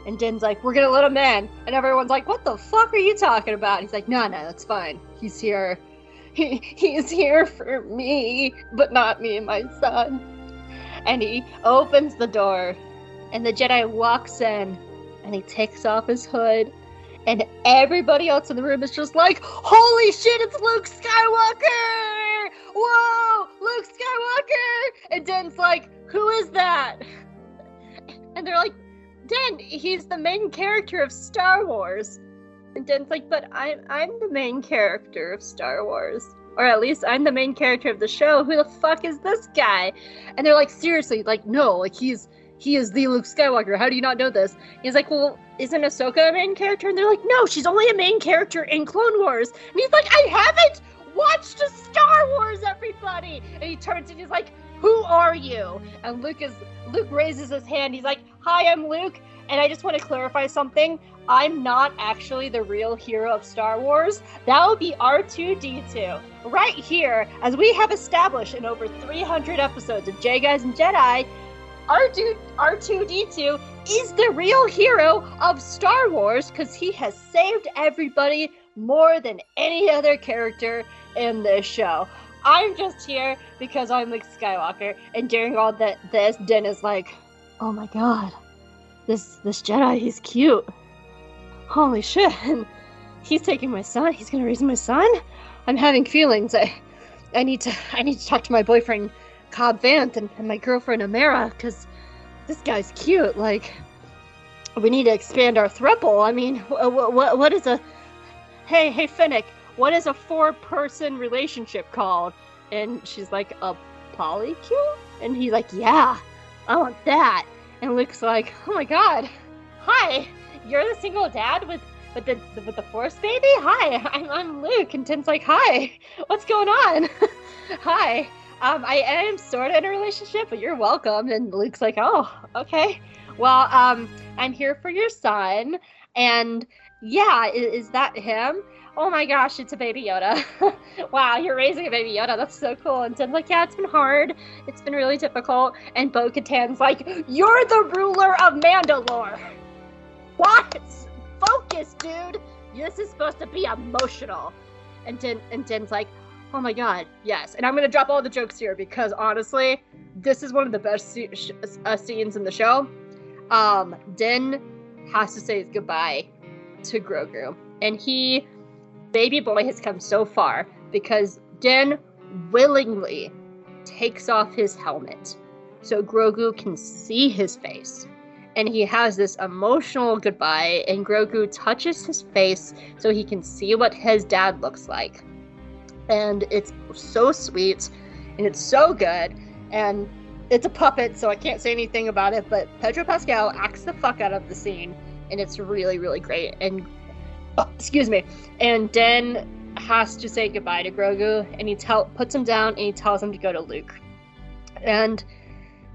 and Din's like, "We're gonna let him in," and everyone's like, "What the fuck are you talking about?" He's like, "No, no, that's fine. He's here. He he's here for me, but not me and my son." And he opens the door, and the Jedi walks in, and he takes off his hood, and everybody else in the room is just like, "Holy shit! It's Luke Skywalker! Whoa, Luke Skywalker!" And Din's like, "Who is that?" And they're like, Dan, he's the main character of Star Wars. And Dan's like, but I'm I'm the main character of Star Wars. Or at least I'm the main character of the show. Who the fuck is this guy? And they're like, seriously, like, no, like he's he is the Luke Skywalker. How do you not know this? He's like, well, isn't Ahsoka a main character? And they're like, no, she's only a main character in Clone Wars. And he's like, I haven't watched a Star Wars, everybody. And he turns and he's like, who are you? And Luke is Luke raises his hand. He's like, Hi, I'm Luke, and I just want to clarify something. I'm not actually the real hero of Star Wars. That would be R2D2. Right here, as we have established in over 300 episodes of J Guys and Jedi, R2, R2D2 is the real hero of Star Wars because he has saved everybody more than any other character in this show. I'm just here because I'm Luke Skywalker, and during all that this, Din is like, "Oh my god, this this Jedi, he's cute. Holy shit! And he's taking my son. He's gonna raise my son. I'm having feelings. I I need to I need to talk to my boyfriend Cobb Vanth and, and my girlfriend Omera because this guy's cute. Like, we need to expand our thruple. I mean, what what, what is a hey hey Fennec? What is a four-person relationship called? And she's like, a polycule? And he's like, yeah, I want that. And Luke's like, oh my god, hi, you're the single dad with with the with the force baby? Hi, I'm, I'm Luke. And Tim's like, hi, what's going on? hi, um, I am sort of in a relationship, but you're welcome. And Luke's like, oh, okay. Well, um, I'm here for your son. And yeah, is, is that him? Oh my gosh, it's a baby Yoda. wow, you're raising a baby Yoda. That's so cool. And Tim's like, yeah, it's been hard. It's been really difficult. And Bo Katan's like, you're the ruler of Mandalore. What? Focus, dude. This is supposed to be emotional. And Din and Din's like, oh my god, yes. And I'm gonna drop all the jokes here because honestly, this is one of the best se- sh- uh, scenes in the show. Um, Din has to say his goodbye to Grogu, and he baby boy has come so far because Din willingly takes off his helmet so Grogu can see his face. And he has this emotional goodbye, and Grogu touches his face so he can see what his dad looks like. And it's so sweet, and it's so good, and it's a puppet, so I can't say anything about it, but Pedro Pascal acts the fuck out of the scene, and it's really, really great. And excuse me. And Den has to say goodbye to Grogu, and he tell puts him down and he tells him to go to Luke. And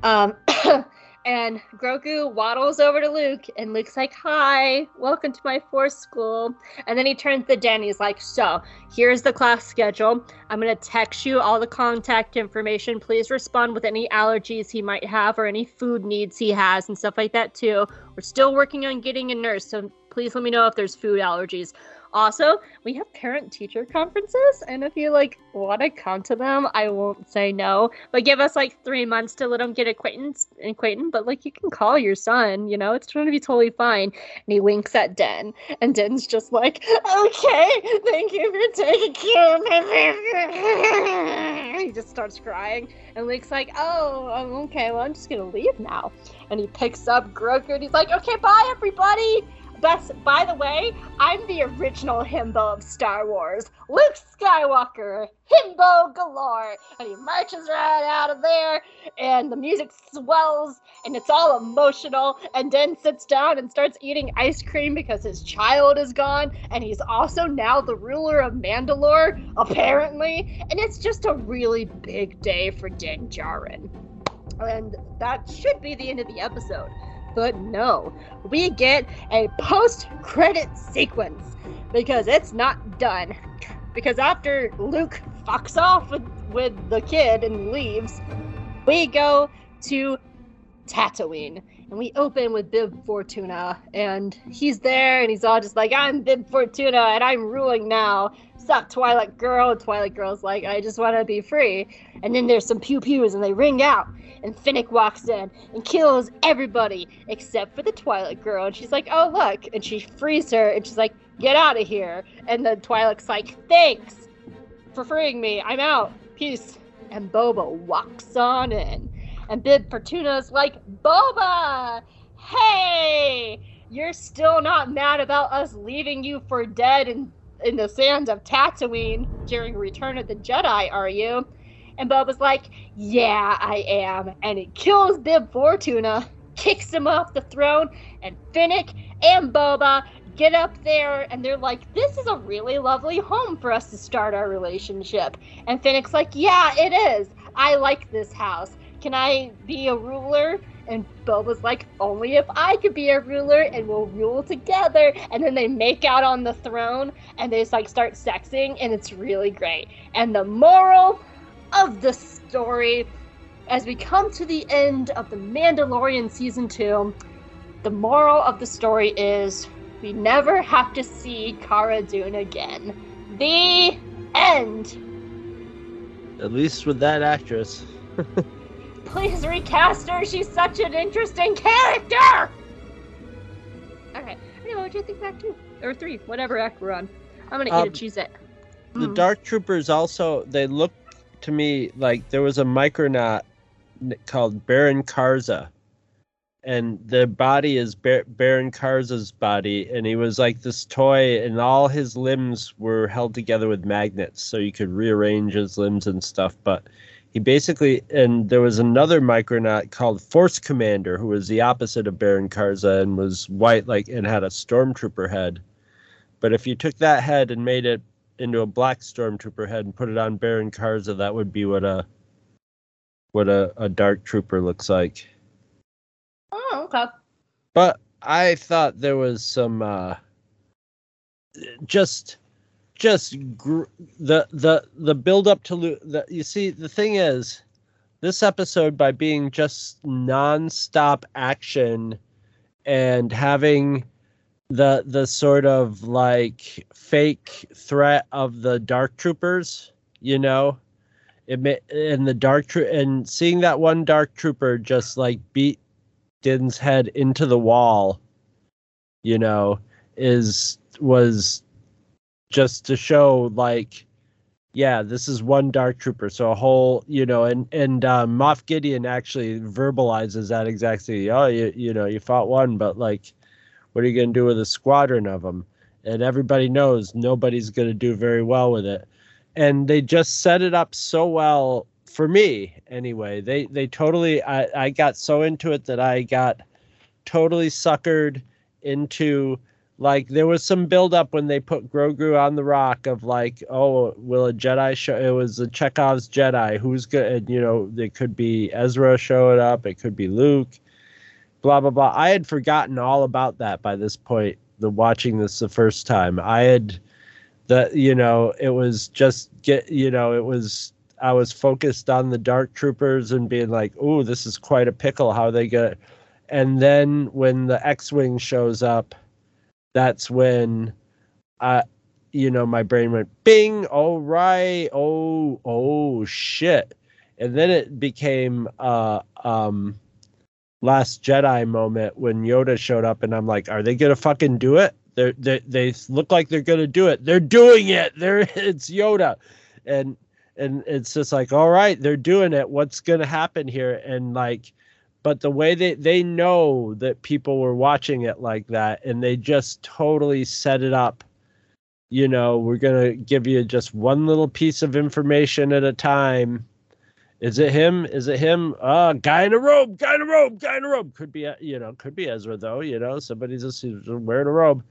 um, and Grogu waddles over to Luke, and Luke's like, "Hi, welcome to my force school." And then he turns to Den. He's like, "So here's the class schedule. I'm gonna text you all the contact information. Please respond with any allergies he might have or any food needs he has and stuff like that too. We're still working on getting a nurse, so please let me know if there's food allergies." Also, we have parent teacher conferences, and if you like want to come to them, I won't say no. But give us like three months to let them get acquaintance acquainted. But like you can call your son, you know, it's going to be totally fine. And he winks at Den, and Den's just like, "Okay, thank you for taking care of me." he just starts crying, and Luke's like, "Oh, um, okay, well I'm just gonna leave now." And he picks up Grogu, and he's like, "Okay, bye everybody." Best, by the way, I'm the original himbo of Star Wars, Luke Skywalker, himbo galore, and he marches right out of there, and the music swells, and it's all emotional, and Den sits down and starts eating ice cream because his child is gone, and he's also now the ruler of Mandalore, apparently, and it's just a really big day for Din Djarin. And that should be the end of the episode. But no, we get a post credit sequence because it's not done. Because after Luke fucks off with, with the kid and leaves, we go to Tatooine and we open with Bib Fortuna and he's there and he's all just like, I'm Bib Fortuna and I'm ruling now. Stop, Twi'lek Girl. Twi'lek Girl's like, I just want to be free. And then there's some pew pews and they ring out and Fennec walks in and kills everybody except for the Twi'lek Girl. And she's like, "Oh look!" And she frees her, and she's like, "Get out of here!" And the Twi'lek's like, "Thanks for freeing me. I'm out. Peace." And Boba walks on in, and Bib Fortuna's like, "Boba, hey, you're still not mad about us leaving you for dead in in the sands of Tatooine during Return of the Jedi, are you?" And Boba's like, Yeah, I am. And he kills Bib Fortuna, kicks him off the throne, and Fennec and Boba get up there and they're like, This is a really lovely home for us to start our relationship. And Fennec's like, Yeah, it is. I like this house. Can I be a ruler? And Boba's like, only if I could be a ruler and we'll rule together. And then they make out on the throne and they just like start sexing and it's really great. And the moral of the story as we come to the end of the Mandalorian season 2. The moral of the story is we never have to see Cara Dune again. The end. At least with that actress. Please recast her. She's such an interesting character. Okay. Anyway, what do you think of Act Two or Three, whatever act we're on? I'm gonna Um, eat a Cheez-It. The Mm. Dark Troopers also they look to me like there was a micronaut called Baron Karza, and the body is Bar- Baron Karza's body, and he was like this toy, and all his limbs were held together with magnets, so you could rearrange his limbs and stuff. But he basically, and there was another micronaut called Force Commander, who was the opposite of Baron Karza and was white, like and had a stormtrooper head. But if you took that head and made it into a black stormtrooper head and put it on Baron Karza, that would be what a what a, a dark trooper looks like. Oh, okay. But I thought there was some uh just just gr- the the the build up to Lu- the you see the thing is this episode by being just non-stop action and having the the sort of like fake threat of the dark troopers you know? It the dark tro- and seeing that one dark trooper just like beat Din's head into the wall you know is was just to show like yeah this is one dark trooper. So a whole you know and and uh, moff gideon actually verbalizes that exactly oh you, you know you fought one but like what are you going to do with a squadron of them and everybody knows nobody's going to do very well with it and they just set it up so well for me anyway they they totally i i got so into it that i got totally suckered into like there was some build up when they put Grogu on the rock of like, oh, will a Jedi show? It was a Chekhov's Jedi. Who's good? You know, it could be Ezra showing up. It could be Luke. Blah blah blah. I had forgotten all about that by this point. The watching this the first time, I had that you know it was just get you know it was I was focused on the Dark Troopers and being like, oh, this is quite a pickle. How they get, and then when the X-wing shows up that's when I you know my brain went bing all right oh oh shit and then it became uh um last jedi moment when yoda showed up and i'm like are they gonna fucking do it? They're, they they look like they're gonna do it. They're doing it. They're it's yoda. And and it's just like all right they're doing it. What's gonna happen here? And like but the way they they know that people were watching it like that and they just totally set it up you know we're to give you just one little piece of information at a time is it him? Is it him? Uh guy in a robe guy in a robe guy in a robe. Could be you know could be ezra though you know somebody's just wearing a robe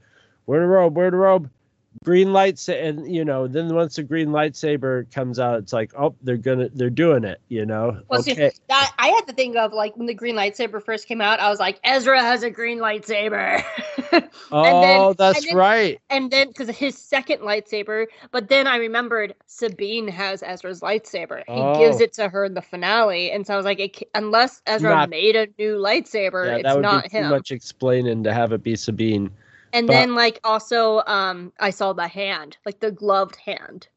wearing a robe wearing a robe green lights and you know then once the green lightsaber comes out it's like oh they're gonna they're doing it you know? Well, okay. see, that i had to think of like when the green lightsaber first came out i was like ezra has a green lightsaber. Oh then, that's and then, right. and then because his second lightsaber but then i remembered sabine has ezra's lightsaber. He oh. gives it to her in the finale and so i was like it, unless ezra not, made a new lightsaber yeah, it's not him. too much explaining to have it be sabine and but, then like also um I saw the hand, like the gloved hand.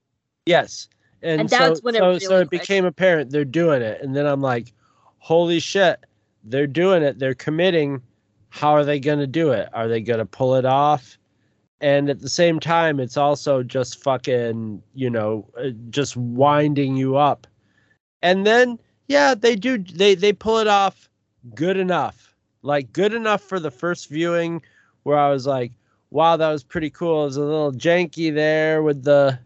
Yes. And, and that's so, when it so, really so it became apparent they're doing it. And then I'm like, holy shit, they're doing it. They're committing. How are they gonna do it? Are they gonna pull it off? And at the same time, it's also just fucking, you know, uh, just winding you up. And then, yeah, they do. They they pull it off good enough, like good enough for the first viewing where I was like, wow, that was pretty cool. It was a little janky there with the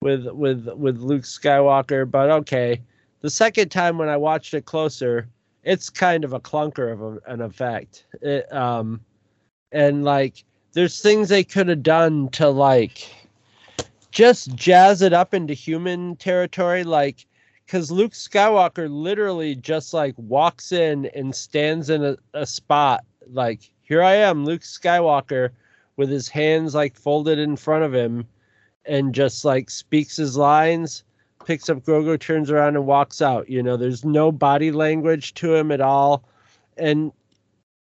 with with with Luke Skywalker, but okay. The second time when I watched it closer, it's kind of a clunker of a, an effect. It, um, and like, there's things they could have done to like just jazz it up into human territory, like because Luke Skywalker literally just like walks in and stands in a, a spot like here I am, Luke Skywalker, with his hands like folded in front of him, and just like speaks his lines, picks up Grogu, turns around and walks out. You know, there's no body language to him at all, and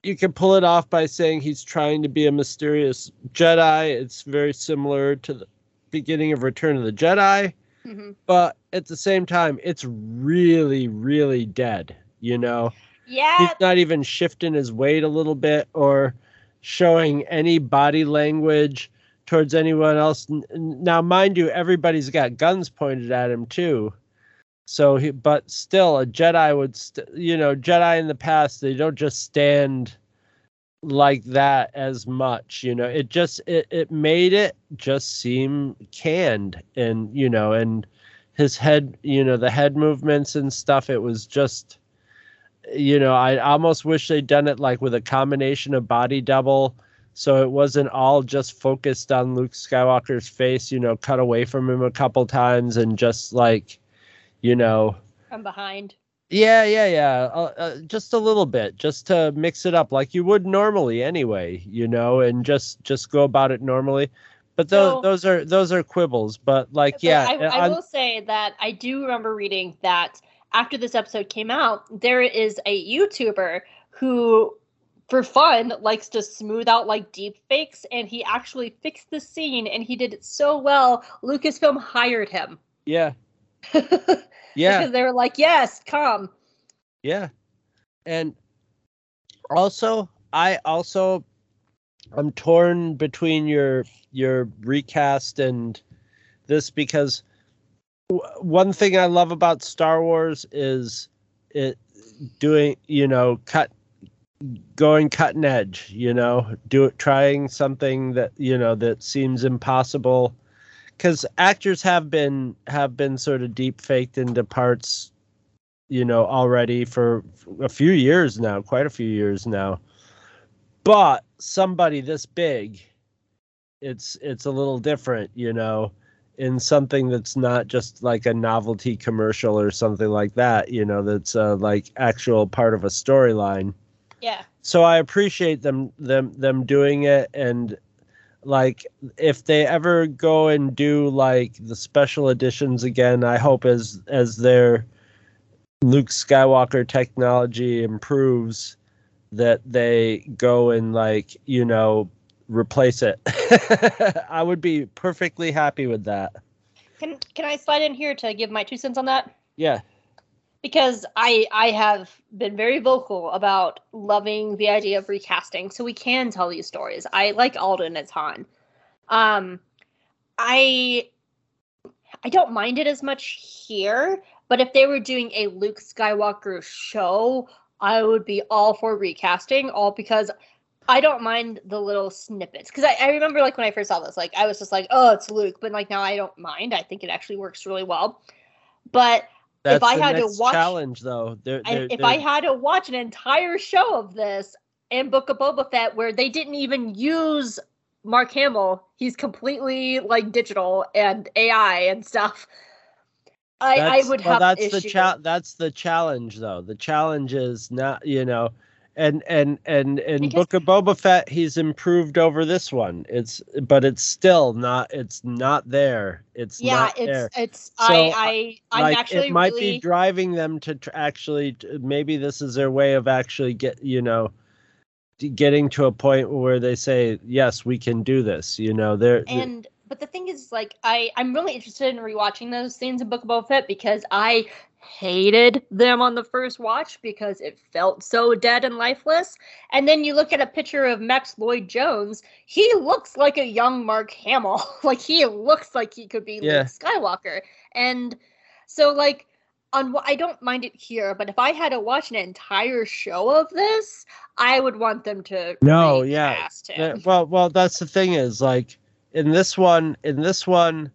you can pull it off by saying he's trying to be a mysterious Jedi. It's very similar to the beginning of Return of the Jedi. Mm-hmm. But at the same time, it's really, really dead, you know? Yeah. He's not even shifting his weight a little bit or showing any body language towards anyone else. Now, mind you, everybody's got guns pointed at him too. So he, but still, a Jedi would, st- you know, Jedi in the past they don't just stand like that as much. You know, it just it it made it just seem canned, and you know, and his head, you know, the head movements and stuff. It was just you know, I almost wish they'd done it like with a combination of body double. So it wasn't all just focused on Luke Skywalker's face, you know, cut away from him a couple times and just like, you know, from behind. Yeah, yeah, yeah. Uh, uh, just a little bit, just to mix it up, like you would normally anyway, you know, and just just go about it normally. But those so, those are those are quibbles. But like, but yeah, I, I will say that I do remember reading that after this episode came out, there is a YouTuber who for fun likes to smooth out like deep fakes and he actually fixed the scene and he did it so well lucasfilm hired him. Yeah. Yeah. Because they were like yes come. Yeah. And also i also i'm torn between your your recast and this because one thing I love about Star Wars is it doing, you know, cut going cutting edge, you know, do it trying something that, you know, that seems impossible cuz actors have been have been sort of deep faked into parts you know already for a few years now, quite a few years now. but somebody this big, it's it's a little different, you know, in something that's not just like a novelty commercial or something like that, you know, that's uh, like actual part of a storyline. Yeah. So I appreciate them them them doing it and like if they ever go and do like the special editions again, I hope as as their Luke Skywalker technology improves that they go and like, you know, replace it. I would be perfectly happy with that. Can can I slide in here to give my two cents on that? Yeah. Because I I have been very vocal about loving the idea of recasting, so we can tell these stories. I like Alden as Han. Um, I I don't mind it as much here, but if they were doing a Luke Skywalker show, I would be all for recasting, all because I don't mind the little snippets. Because I, I remember like when I first saw this, like I was just like, oh, it's Luke, but like now I don't mind. I think it actually works really well. But That's if I had to watch challenge though. They're, they're, if they're- I had to watch an entire show of this in Book of Boba Fett where they didn't even use Mark Hamill, he's completely like digital and AI and stuff. I, I would well, have that's the cha- that's the challenge though the challenge is not you know and and and in Because- book of boba fett he's improved over this one. It's but it's still not it's not there. It's yeah, not it's there. it's So, I uh, I I'm like actually it might really be driving them to tr- actually maybe this is their way of actually get you know getting to a point where they say yes we can do this you know they're and but the thing is like I I'm really interested in rewatching those scenes in Book of Boba Fett because I hated them on the first watch because it felt so dead and lifeless. And then you look at a picture of Max Lloyd Jones, he looks like a young Mark Hamill. like he looks like he could be Yeah. Luke Skywalker. And so like on what I don't mind it here, but if I had to watch an entire show of this, I would want them to No, yeah, him. Yeah, well, well, that's the thing is like in this one, in this one,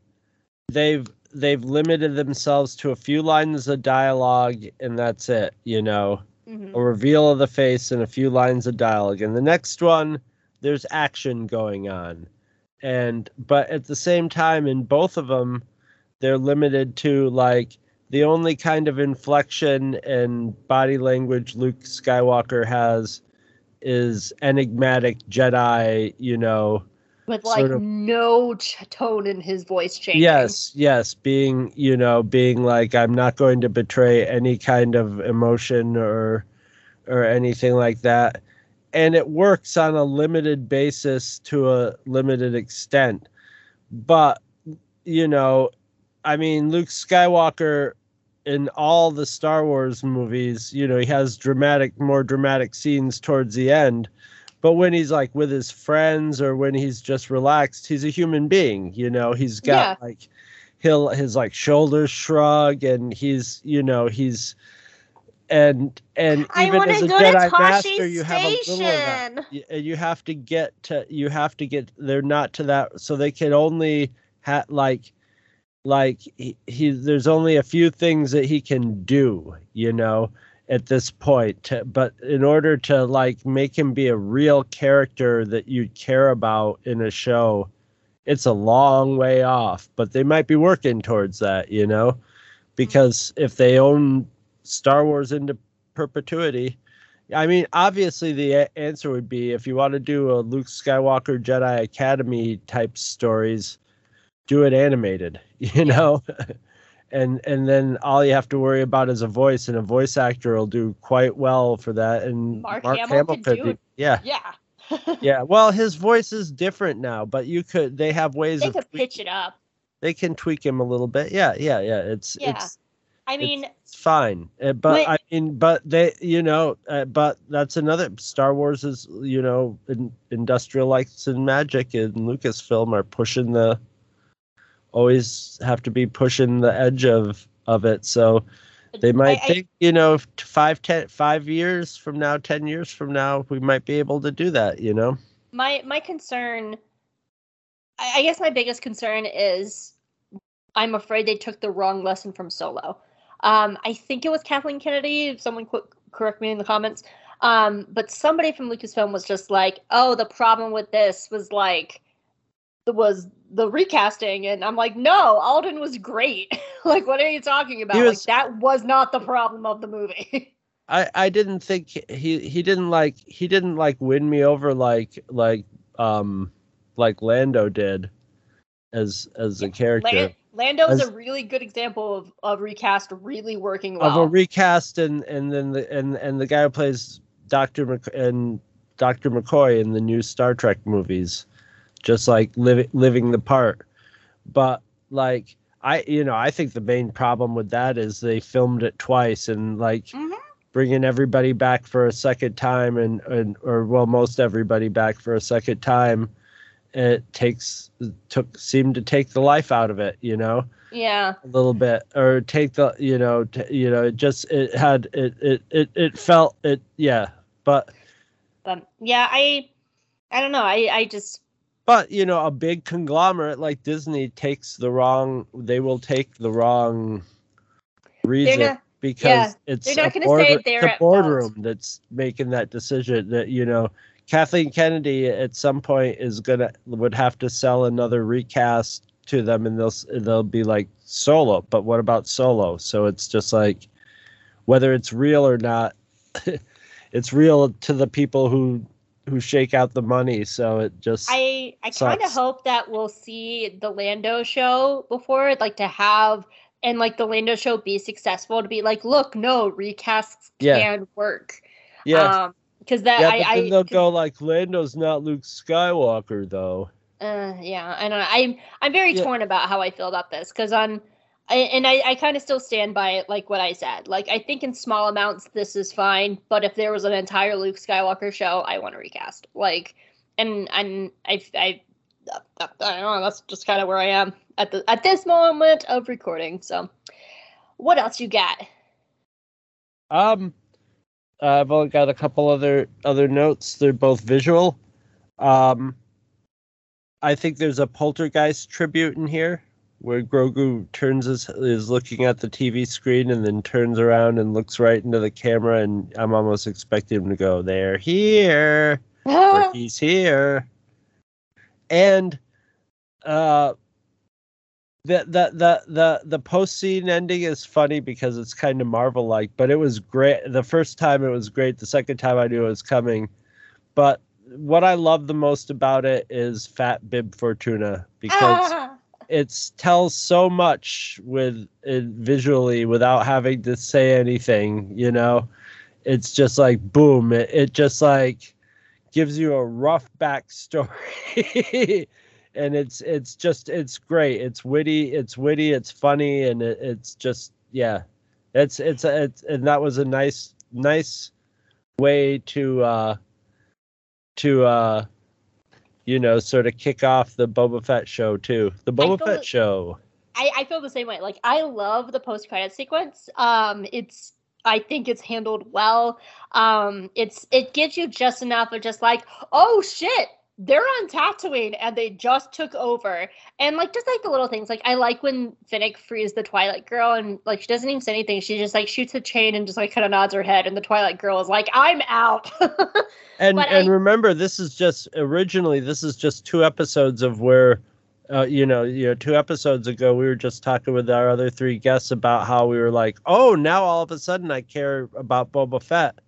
they've they've limited themselves to a few lines of dialogue, and that's it. You know, Mhm. a reveal of the face and a few lines of dialogue. And the next one, there's action going on, and but at the same time, in both of them, they're limited to like the only kind of inflection and body language Luke Skywalker has is enigmatic Jedi, you know. With like sort of- no tone in his voice changing. Yes, yes, being, you know, being like I'm not going to betray any kind of emotion or or anything like that. And it works on a limited basis to a limited extent. But, you know, I mean, Luke Skywalker in all the Star Wars movies, you know, he has dramatic, more dramatic scenes towards the end. But when he's like with his friends or when he's just relaxed, he's a human being. You know, he's got like he'll his like shoulders shrug and he's you know he's and and even as a go Jedi to Master, you have a little of that. And uh, you have to get to you have to get they're not to that so they can only have like like he, he there's only a few things that he can do you know at this point to, but in order to like make him be a real character that you'd care about in a show it's a long way off but they might be working towards that you know? Because if they own star wars into perpetuity I mean, obviously, the a- answer would be if you want to do a Luke Skywalker Jedi Academy type stories, do it animated, you know, and and then all you have to worry about is a voice, and a voice actor will do quite well for that. And Mark Hamill could could do yeah, Yeah. yeah. Well, his voice is different now, but you could they have ways they of could tweak- pitch it up. they can tweak him a little bit. Yeah, yeah, yeah. It's Yeah. it's I mean, it's fine Uh, but But- i mean but they you know uh, but that's another star wars is you know in, industrial lights and magic and lucasfilm are pushing the always have to be pushing the edge of of it. So they might I- I- think you know five ten five years from now ten years from now we might be able to do that you know? My my concern I, I guess my biggest concern is i'm afraid they took the wrong lesson from solo. Um i think it was kathleen kennedy if someone qu- correct me in the comments. Um, but somebody from Lucasfilm was just like, "Oh, the problem with this was like was the recasting," and I'm like, "No, Alden was great. like, what are you talking about? was- like, that was not the problem of the movie." I I didn't think he he didn't like he didn't like win me over like like um like Lando did as as a character Lan- Lando is As- a really good example of, of recast really working well. of a recast and and then the and and the guy who plays Doctor Mc, and Doctor McCoy in the new Star Trek movies, just like living living the part. But like I you know I think the main problem with that is they filmed it twice and like Mhm. bringing everybody back for a second time and and or well most everybody back for a second time it takes took seemed to take the life out of it you know yeah. a little bit or take the you know t- you know it just it had it it it, it felt it yeah but But yeah, I I don't know. I I just but you know a big conglomerate like disney takes the wrong they will take the wrong reason not- because yeah, it's not a gonna board- say they're it's a fault. boardroom that's making that decision that you know kathleen kennedy at some point is gonna would have to sell another recast to them and they'll they'll be like solo but what about solo so it's just like whether it's real or not it's real to the people who who shake out the money so it just I I kind of hope that we'll see the Lando show before, like to have and like the Lando show be successful to be like, look, no recasts Yeah. can work. yeah Um, because that yeah I but I then they'll 'cause- go like lando's not luke skywalker though Uh, yeah, I don't know. I'm I'm very Yeah. torn about how I feel about this because on, And I, I kind of still stand by it, like what I said. Like I think in small amounts this is fine, but if there was an entire Luke Skywalker show, I want to recast. Like, and and I I, I don't know. That's just kind of where I am at the at this moment of recording. So, what else you got? Um, I've only got a couple other other notes. They're both visual. Um, I think there's a poltergeist tribute in here where Grogu turns his is looking at the TV screen and then turns around and looks right into the camera, and I'm almost expecting him to go, "They're here." he's here. And uh the the the the the post scene ending is funny because it's kind of Marvel like, but it was great. The first time it was great. The second time I knew it was coming. But what I love the most about it is Fat Bib Fortuna because it tells so much with it visually without having to say anything. You know, it's just like boom. It, it just like gives you a rough backstory and it's it's just it's great it's witty it's witty it's funny and it, it's just yeah it's it's it's and that was a nice nice way to uh to uh you know sort of kick off the Boba Fett show too the Boba Fett show I, I feel the same way. Like I love the post credit sequence. Um, it's I think it's handled well. Um, it's it gives you just enough of just like, oh shit, they're on Tatooine and they just took over. And like just like the little things, like I like when Fennec frees the Twi'lek Girl and like she doesn't even say anything. She just like shoots a chain and just like kind of nods her head, and the Twi'lek Girl is like, I'm out. And But and I- remember, this is just originally this is just two episodes of where, uh, you know, you know, two episodes ago we were just talking with our other three guests about how we were like, oh, now all of a sudden I care about Boba Fett,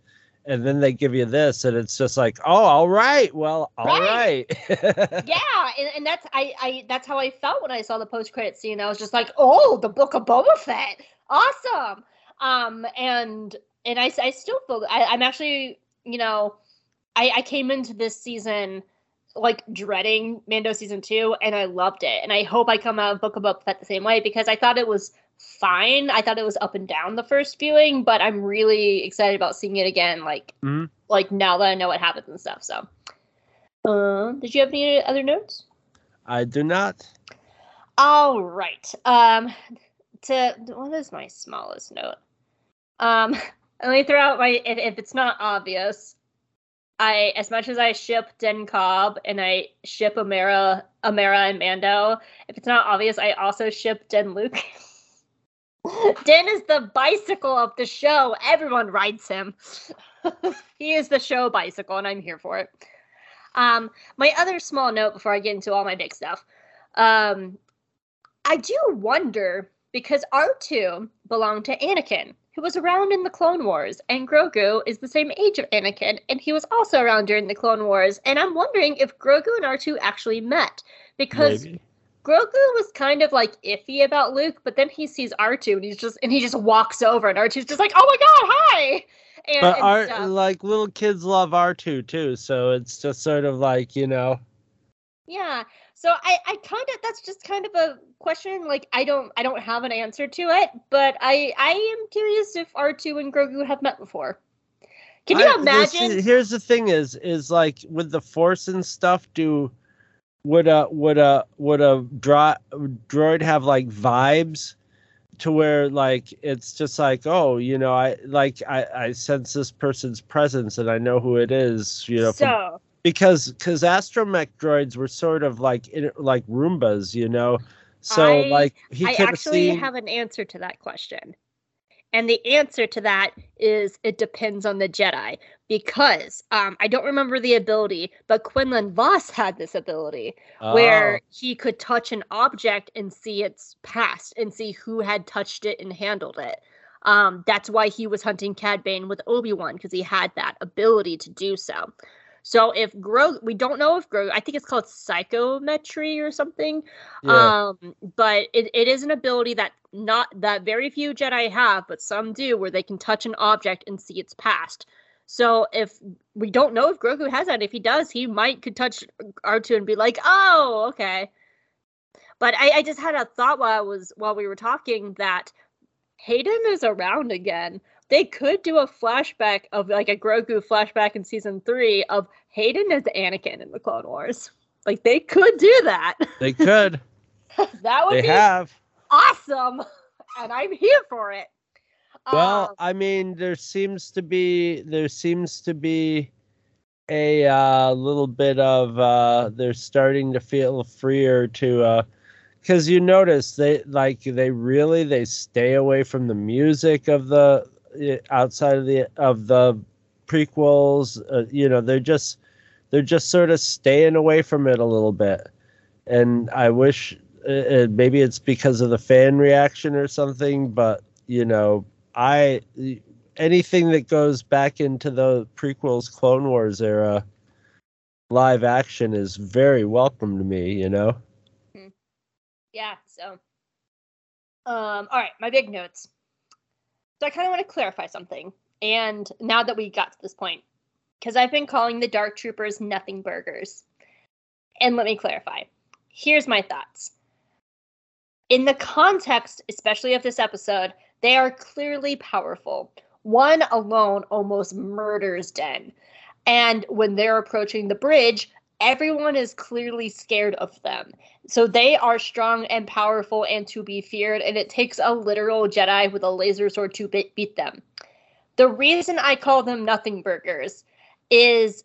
and then they give you this, and it's just like, oh, all right, well, all right. Right. yeah, and, and that's I, I that's how I felt when I saw the post credit scene. I was just like, oh, the book of Boba Fett, awesome. Um, and and I, I still feel I, I'm actually you know, I I came into this season like dreading Mando season two, and I loved it. And I hope I come out of Book of Boba Fett the same way because I thought it was fine. I thought it was up and down the first viewing, but I'm really excited about seeing it again. Like Mhm. like now that I know what happens and stuff. So. Uh, did you have any other notes? I do not. All right. Um, to what is my smallest note? Um, let me throw out my if, if it's not obvious. I as much as I ship Den Cobb and I ship Omera, Omera and Mando. If it's not obvious, I also ship Den Luke. Den is the bicycle of the show. Everyone rides him. he is the show bicycle, and I'm here for it. Um, my other small note before I get into all my big stuff. Um, I do wonder because R2 belonged to Anakin, who was around in the Clone Wars, and Grogu is the same age of Anakin, and he was also around during the Clone Wars. And I'm wondering if Grogu and R2 actually met because Maybe. Grogu was kind of like iffy about Luke, but then he sees R2 and he's just and he just walks over, and R2's just like, "Oh my god, hi!" And, But and stuff. like little kids love R2 too, so it's just sort of like, you know, Yeah. So I, I kind of that's just kind of a question. Like I don't I don't have an answer to it, but I I am curious if R two and Grogu have met before. Can you I- this- imagine? here's the thing: is is like with the force and stuff. Do would a would a would a dro- droid have like vibes to where like it's just like oh you know I like I I sense this person's presence and I know who it is you know from- because because astromech droids were sort of like in, like Roombas you know so I- like he I actually seen have an answer to that question. And the answer to that is it depends on the Jedi because um, I don't remember the ability, but Quinlan Vos had this ability where Oh, he could touch an object and see its past and see who had touched it and handled it. Um, that's why he was hunting Cad Bane with Obi Wan because he had that ability to do so. So if Grogu, we don't know if Grogu, I think it's called psychometry or something. yeah. Um, but it, it is an ability that not that very few Jedi have, but some do, where they can touch an object and see its past. So if we don't know if Grogu has that, if he does, he might could touch R2 and be like, oh, okay. But I, I just had a thought while I was while we were talking that Hayden is around again. They could do a flashback of like a Grogu flashback in season three of Hayden as Anakin in the Clone Wars. Like they could do that. they could that would they be have awesome, and I'm here for it. Well, Um, I mean, there seems to be there seems to be a uh, little bit of uh, they're starting to feel freer to because you notice they like they really they stay away from the music of the uh, outside of the of the prequels. Uh, you know, they're just they're just sort of staying away from it a little bit, and I wish uh, uh, maybe it's because of the fan reaction or something, but you know I anything that goes back into the prequels, Clone Wars era, live action is very welcome to me. You know. yeah. So, um, all right, my big notes. So I kind of want to clarify something, and now that we got to this point, because I've been calling the Dark Troopers nothing burgers, and let me clarify. Here's my thoughts. In the context, especially of this episode, they are clearly powerful. One alone almost murders Den. And when they're approaching the bridge, everyone is clearly scared of them. So they are strong and powerful and to be feared, and it takes a literal Jedi with a laser sword to be- beat them. The reason I call them nothing burgers is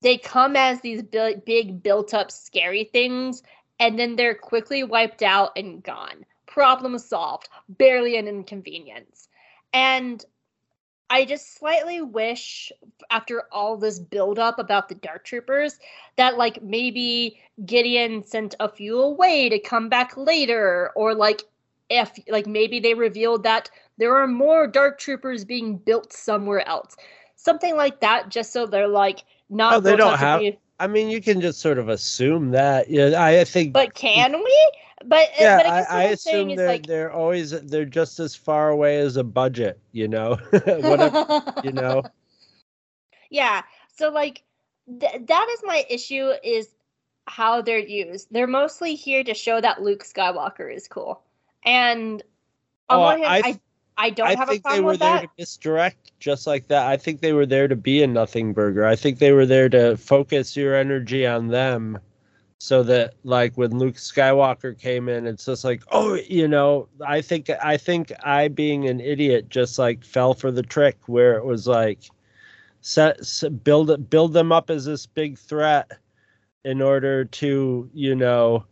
they come as these bi- big built up scary things and then they're quickly wiped out and gone. Problem solved. Barely an inconvenience. And I just slightly wish, after all this buildup about the Dark Troopers, that like maybe Gideon sent a few away to come back later, or like if like maybe they revealed that there are more Dark Troopers being built somewhere else, something like that, just so they're like not. Oh, they don't have- be- I mean, you can just sort of assume that. Yeah, I, I think. But can we? But uh, yeah, but I, I, guess I assume they're like they're always they're just as far away as a budget. You know, whatever. you know. yeah so like th- that is my issue is how they're used they're mostly here to show that luke skywalker is cool and on Oh, one hand I i th- I, don't I have a think they problem were with there that to misdirect, just like that. I think they were there to be a nothing burger. I think they were there to focus your energy on them, so that like when Luke Skywalker came in, it's just like, oh, you know. I think I think I, being an idiot, just like fell for the trick where it was like, set, set build it, build them up as this big threat, in order to you know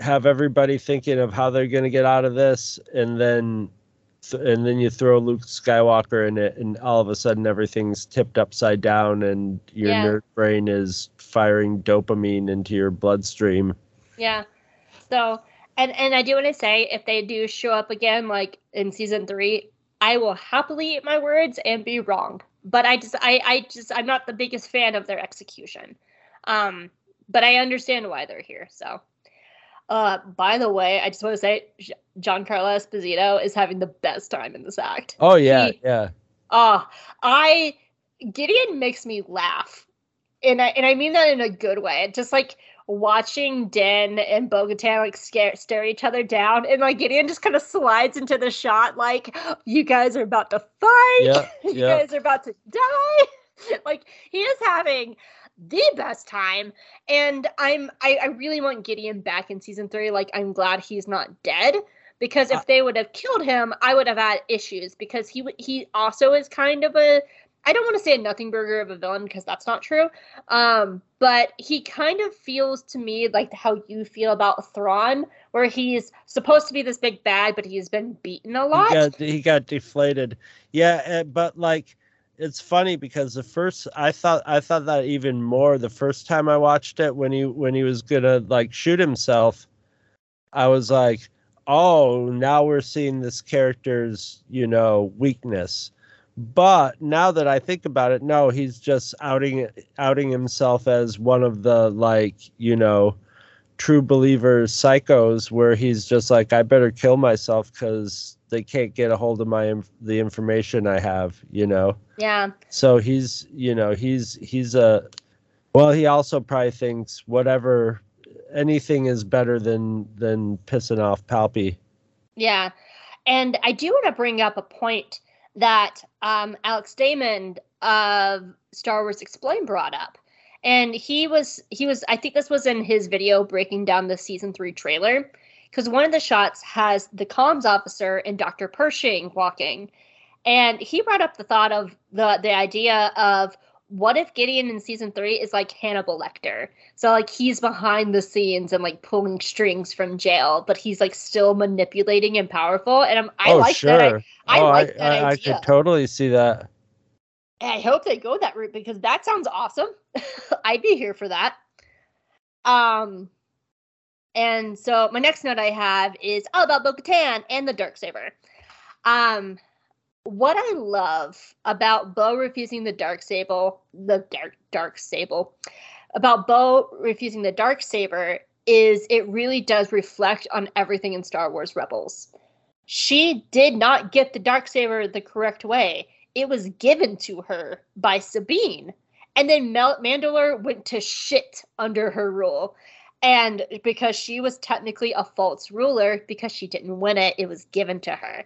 have everybody thinking of how they're going to get out of this, and then th- and then you throw Luke Skywalker in it, and all of a sudden everything's tipped upside down, and your Yeah. nerd brain is firing dopamine into your bloodstream. Yeah. So, and and I do want to say, if they do show up again, like in season three, I will happily eat my words and be wrong. But I just, I, I just, I'm not the biggest fan of their execution. Um, but I understand why they're here. So, uh, by the way, I just want to say, John Giancarlo Esposito is having the best time in this act. Oh yeah, He- yeah. Oh, I Gideon makes me laugh, and I and I mean that in a good way. Just like watching Den and Bo-Katan like scare stare each other down, and like Gideon just kind of slides into the shot, like you guys are about to fight, Yeah, you yeah. guys are about to die. like he is having the best time, and I'm I, I really want Gideon back in season three. Like I'm glad he's not dead because if Uh, they would have killed him, I would have had issues because he he also is kind of a I don't want to say a nothing burger of a villain because that's not true. Um, but he kind of feels to me like how you feel about Thrawn, where he's supposed to be this big bad, but he's been beaten a lot. He got he got deflated. Yeah, uh, but like it's funny because the first I thought I thought that even more the first time I watched it when he when he was gonna like shoot himself, I was like, oh, now we're seeing this character's you know weakness. But now that I think about it, no, he's just outing outing himself as one of the like you know true believers psychos where he's just like i better kill myself because they can't get a hold of my the information i have you know? Yeah, so he's you know he's he's a well he also probably thinks whatever anything is better than than pissing off palpy. Yeah. And I do want to bring up a point that um, Alex Damon of Star Wars Explained brought up. And he was he was I think this was in his video breaking down the season three trailer. Because one of the shots has the comms officer and Dr. Pershing walking. And he brought up the thought of the the idea of what if Gideon in season three is like Hannibal Lecter? So like he's behind the scenes and like pulling strings from jail, but he's like still manipulating and powerful. And I'm, I oh like sure that. I, I oh, like that I, I could totally see that I hope they go that route because that sounds awesome. I'd be here for that. Um, and so my next note I have is all about Bo-Katan and the Dark Saber. Um, what I love about Bo refusing the dark sable, the dark dark sable, about Bo refusing the dark saber is it really does reflect on everything in Star Wars Rebels. She did not get the dark saber the correct way. It was given to her by Sabine, and then Mel- Mandalore went to shit under her rule. And because she was technically a false ruler, because she didn't win it, it was given to her.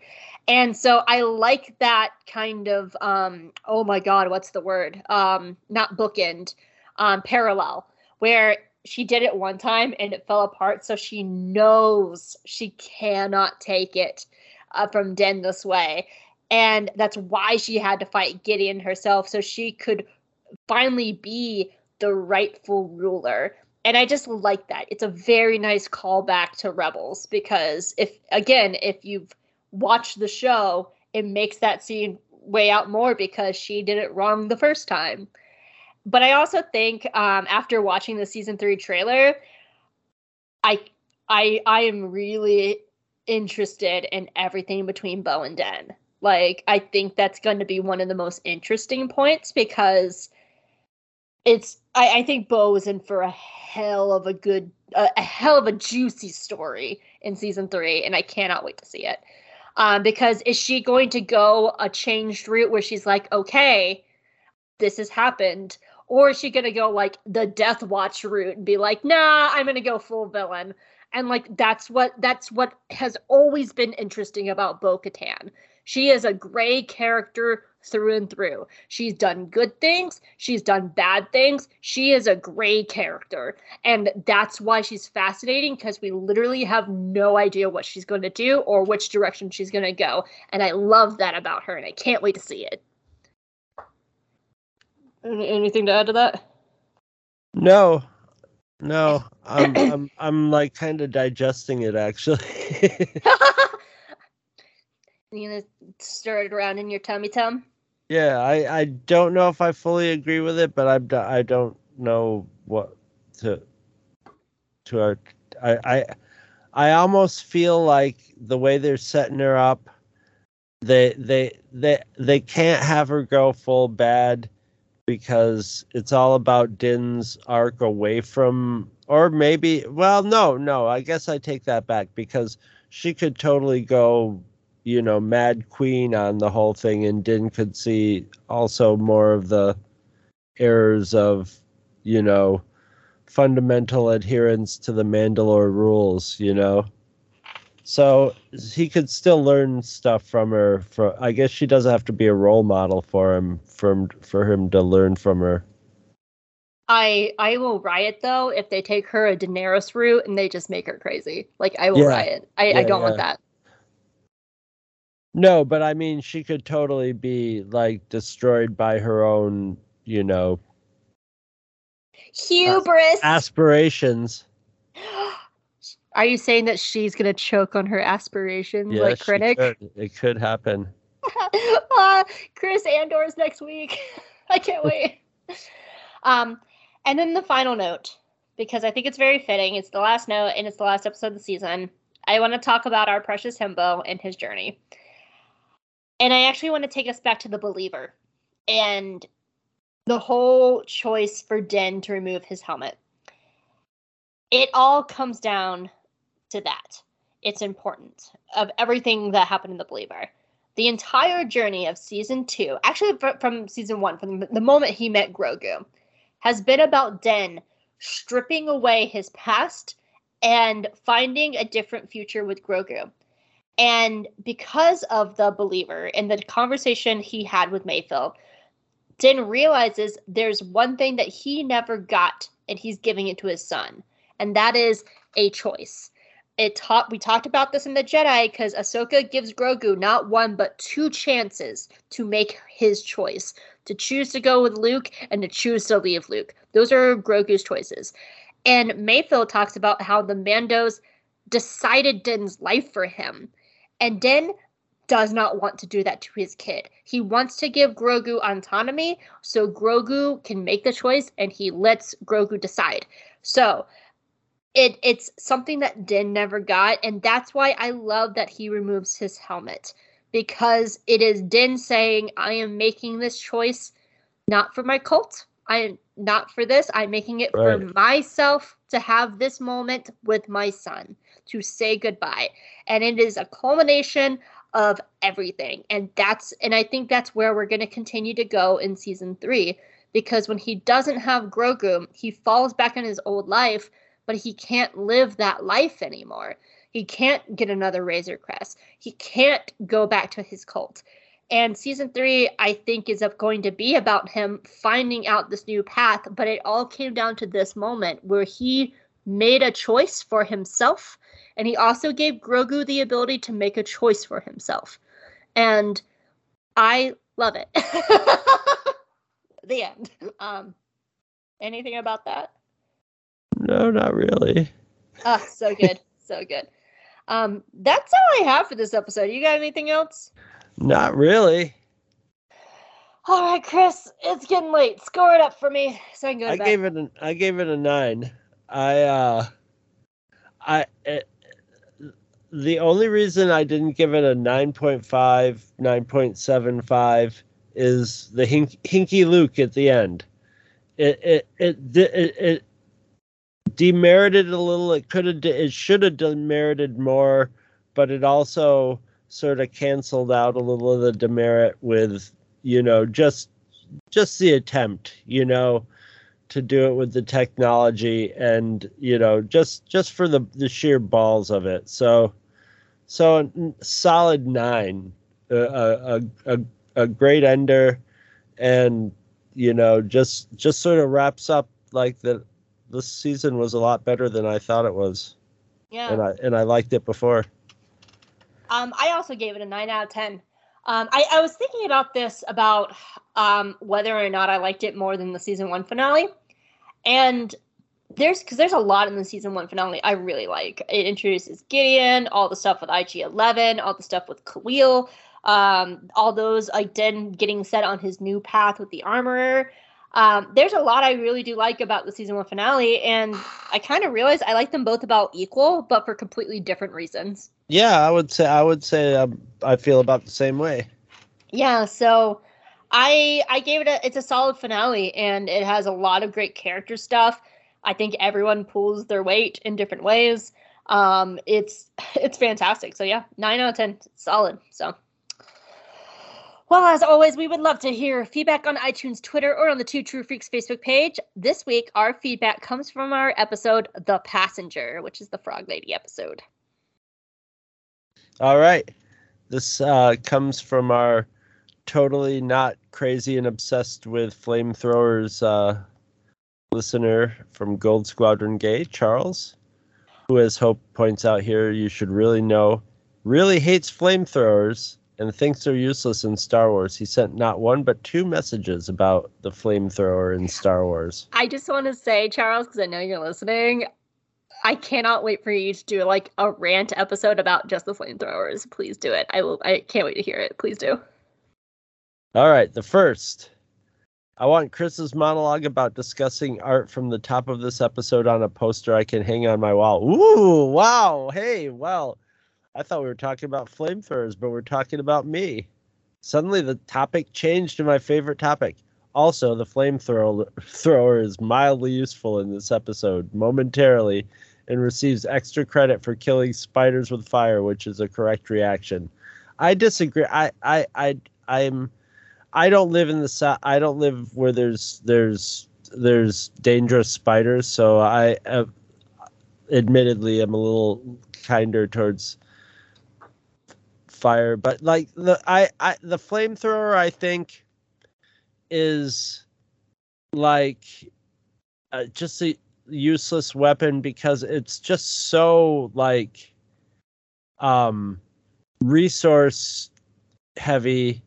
And so I like that kind of um oh my god, what's the word? Um not bookend, um parallel where she did it one time and it fell apart so she knows she cannot take it uh, from Den this way. And that's why she had to fight Gideon herself so she could finally be the rightful ruler. And I just like that. It's a very nice callback to Rebels because if again, if you've watch the show, it makes that scene way out more because she did it wrong the first time. But I also think um, after watching the season three trailer, I I I am really interested in everything between Bo and Den. Like I think that's going to be one of the most interesting points because it's I, I think Bo is in for a hell of a good a, a hell of a juicy story in season three, and I cannot wait to see it. Um, because is she going to go a changed route where she's like, okay, this has happened, or is she gonna go like the Death Watch route and be like, nah, I'm gonna go full villain? And like that's what that's what has always been interesting about Bo Katan. She is a gray character through and through. She's done good things, she's done bad things. She is a gray character. And that's why she's fascinating because we literally have no idea what she's going to do or which direction she's going to go. And I love that about her and I can't wait to see it. Anything to add to that? no no i'm i'm, I'm like kind of digesting it actually You gonna stir it around in your tummy tum? Yeah, I, I don't know if I fully agree with it, but I'm I don't know what to to our I I I almost feel like the way they're setting her up, they they they they can't have her go full bad because it's all about Din's arc away from or maybe well no no I guess I take that back because she could totally go you know, Mad Queen on the whole thing, and Din could see also more of the errors of, you know, fundamental adherence to the Mandalore rules, you know. So he could still learn stuff from her. For I guess she doesn't have to be a role model for him, from for him to learn from her. I I will riot though if they take her a Daenerys route and they just make her crazy. Like I will Yeah. riot. I, I don't want that. No, but I mean, she could totally be like destroyed by her own, you know, Hubris. aspirations. Are you saying that she's gonna choke on her aspirations Yeah, like Krennic? could. It could happen. uh, Chris Andor's next week. I can't wait. Um, and then the final note, because I think it's very fitting. It's the last note, and it's the last episode of the season. I want to talk about our precious himbo and his journey. And I actually want to take us back to the believer and the whole choice for Den to remove his helmet. It all comes down to that. It's important of everything that happened in the believer the entire journey of season two, actually from season one, from the moment he met Grogu, has been about Den stripping away his past and finding a different future with Grogu. And because of the believer and the conversation he had with Mayfield, Din realizes there's one thing that he never got, and he's giving it to his son, and that is a choice it taught we talked about this in the Jedi because Ahsoka gives Grogu not one but two chances to make his choice to choose to go with Luke and to choose to leave Luke. Those are Grogu's choices. And Mayfield talks about how the Mandos decided Din's life for him. And Din does not want to do that to his kid. He wants to give Grogu autonomy so Grogu can make the choice and he lets Grogu decide. So, it it's something that Din never got, and that's why I love that he removes his helmet because it is Din saying, "I am making this choice not for my cult. I am not for this. I'm making it for myself to have this moment with my son to say goodbye." And it is a culmination of everything, and that's and I think that's where we're going to continue to go in season three because when he doesn't have Grogu, he falls back in his old life but he can't live that life anymore. He can't get another Razor Crest. He can't go back to his cult. And season three, I think, is going to be about him finding out this new path. But it all came down to this moment where he made a choice for himself, and he also gave Grogu the ability to make a choice for himself. And I love it. the end. Um, anything about that? No, not really. Ah, so good, so good. Um, that's all I have for this episode. You got anything else? Not really. All right, Chris, it's getting late. Score it up for me so I can go to I gave it an I gave it a nine. I uh I it, the only reason I didn't give it a 9.5, 9.75 is the hink, hinky Luke at the end. It it it it, it demerited a little. It could have it should have demerited more, but it also sort of canceled out a little of the demerit with you know just just the attempt, you know, to do it with the technology and you know just just for the the sheer balls of it. So so solid nine, a a a, a great ender, and you know just just sort of wraps up like the this season was a lot better than I thought it was, yeah. and I and I liked it before. Um, I also gave it a nine out of ten. Um, I, I was thinking about this about um, whether or not I liked it more than the season one finale, and there's because there's a lot in the season one finale I really like. It introduces Gideon, all the stuff with IG Eleven, all the stuff with Kuiil, um, all those like Den getting set on his new path with the armorer. Um, there's a lot I really do like about the season one finale, and I kind of realized I like them both about equal, but for completely different reasons. Yeah, I would say I would say um, I feel about the same way. Yeah, so I I gave it a it's a solid finale, and it has a lot of great character stuff. I think everyone pulls their weight in different ways. Um, it's it's fantastic. So yeah, nine out of ten, solid. So. Well, as always, we would love to hear feedback on iTunes, Twitter, or on the Two True Freaks Facebook page. This week, our feedback comes from our episode, The Passenger, which is the Frog Lady episode. All right. This uh, comes from our totally not crazy and obsessed with flamethrowers uh, listener from Gold Squadron Gay, Charles, who, as Hope points out here, you should really know, really hates flamethrowers and thinks they're useless in Star Wars. He sent not one but two messages about the flamethrower in Star Wars. I just want to say, Charles, because I know you're listening, I cannot wait for you to do like a rant episode about just the flamethrowers. Please do it. I will. I can't wait to hear it. Please do. All right, the first. I want Chris's monologue about discussing art from the top of this episode on a poster I can hang on my wall. Ooh, wow. Hey, well, I thought we were talking about flamethrowers, but we're talking about me. Suddenly, the topic changed to my favorite topic. Also, the flamethrower thrower is mildly useful in this episode, momentarily, and receives extra credit for killing spiders with fire, which is a correct reaction. I disagree. I, I, I, I'm, I don't live in the south. I don't live where there's there's there's dangerous spiders, so I, uh, admittedly, am a little kinder towards fire but like the i i the flamethrower i think is like uh, just a useless weapon because it's just so like um resource heavy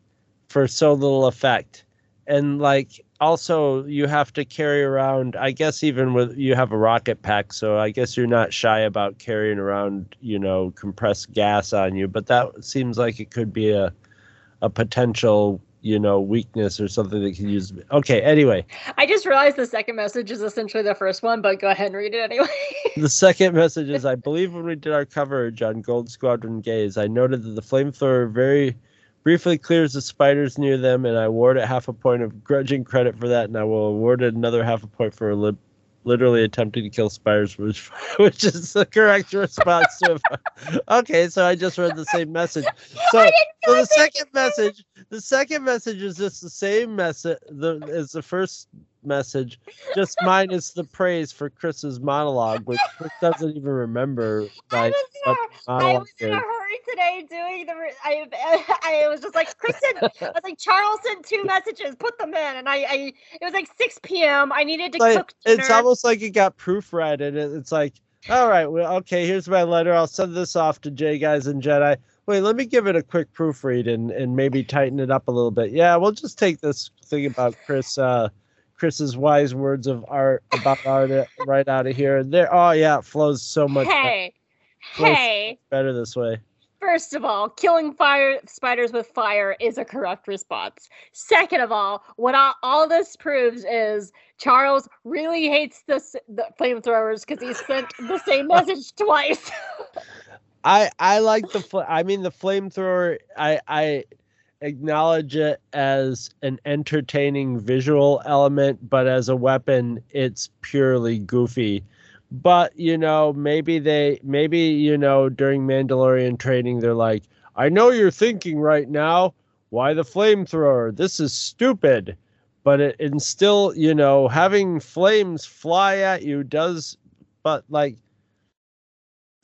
for so little effect. And like also you have to carry around i guess even with you have a rocket pack so i guess you're not shy about carrying around you know compressed gas on you but that seems like it could be a a potential you know weakness or something that can use okay anyway I just realized the second message is essentially the first one, but go ahead and read it anyway. the second message is i believe when we did our coverage on gold squadron gaze i noted that the flamethrower very briefly clears the spiders near them, and I award it half a point of grudging credit for that, and I will award it another half a point for li- literally attempting to kill spiders, which, which is the correct response to. okay, so I just read the same message. So, so the second message, the second message is just the same message the, as the first message, just minus the praise for Chris's monologue, which Chris doesn't even remember. I was, in what I was in a hurry today doing the. re- I, I was just like, Kristen, I was like, Charles sent two messages, put them in. And I, I it was like 6 p.m. I needed to like cook dinner. it's almost like it got proofread and it, it's like all right well okay here's my letter i'll send this off to j guys and jedi wait let me give it a quick proofread and and maybe tighten it up a little bit yeah we'll just take this thing about chris uh chris's wise words of art about art uh, right out of here and there oh yeah it flows so much hey, Close. hey. better this way First of all, killing fire spiders with fire is a correct response. Second of all, what all, all this proves is Charles really hates the, the flamethrowers because he sent the same message twice. I I like the fl- I mean the flamethrower. I I acknowledge it as an entertaining visual element, but as a weapon, it's purely goofy. But you know, maybe they maybe you know during Mandalorian training, they're like, I know you're thinking right now, why the flamethrower? This is stupid. But it and still, you know, having flames fly at you does, but like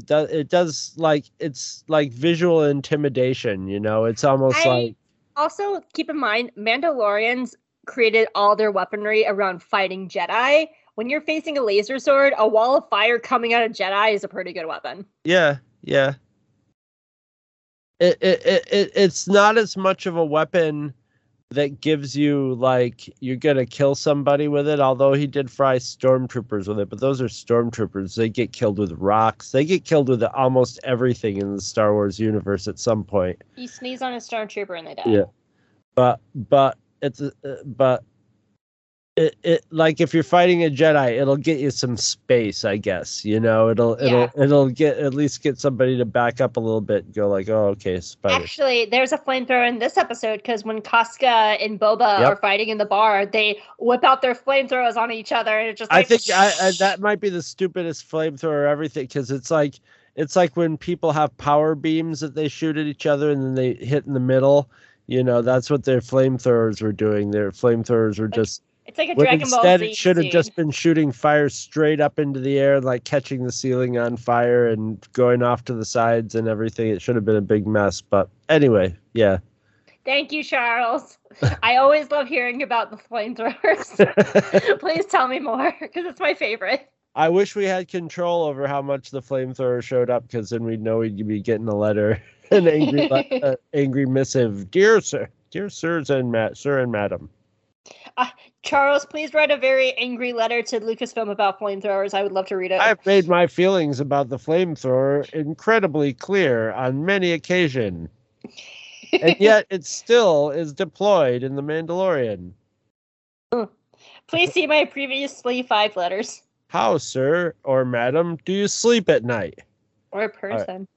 does it does like it's like visual intimidation you know it's almost I- like also, keep in mind, Mandalorians created all their weaponry around fighting Jedi. When you're facing a laser sword, a wall of fire coming out of Jedi is a pretty good weapon. yeah yeah it, it, it, it it's not as much of a weapon that gives you like you're gonna kill somebody with it. Although he did fry stormtroopers with it, but those are stormtroopers. They get killed with rocks. They get killed with almost everything in the Star Wars universe at some point. You sneeze on a stormtrooper and they die. Yeah. But but it's uh, but it, it like if you're fighting a Jedi, it'll get you some space, I guess. You know, it'll it'll Yeah. it'll get at least get somebody to back up a little bit and go like, oh okay, spider. Actually, there's a flamethrower in this episode because when Koska and Boba Yep. are fighting in the bar, they whip out their flamethrowers on each other, and it just I like think I, I, that might be the stupidest flamethrower everything because it's like it's like when people have power beams that they shoot at each other and then they hit in the middle. You know, that's what their flamethrowers were doing. Their flamethrowers were just it's like a when Dragon Ball instead Z it should have just been shooting fire straight up into the air, like catching the ceiling on fire and going off to the sides and everything. It should have been a big mess. But anyway, yeah. Thank you, Charles. I always love hearing about the flamethrowers. Please tell me more because it's my favorite. I wish we had control over how much the flamethrower showed up, because then we'd know we'd be getting a letter, an angry, uh, angry missive, dear sir, dear sirs and ma- sir and madam. Uh, Charles, please write a very angry letter to Lucasfilm about flamethrowers. I would love to read it. I've made my feelings about the flamethrower incredibly clear on many occasions, and yet it still is deployed in the Mandalorian. please see my previously five letters How, sir or madam, do you sleep at night? or a person.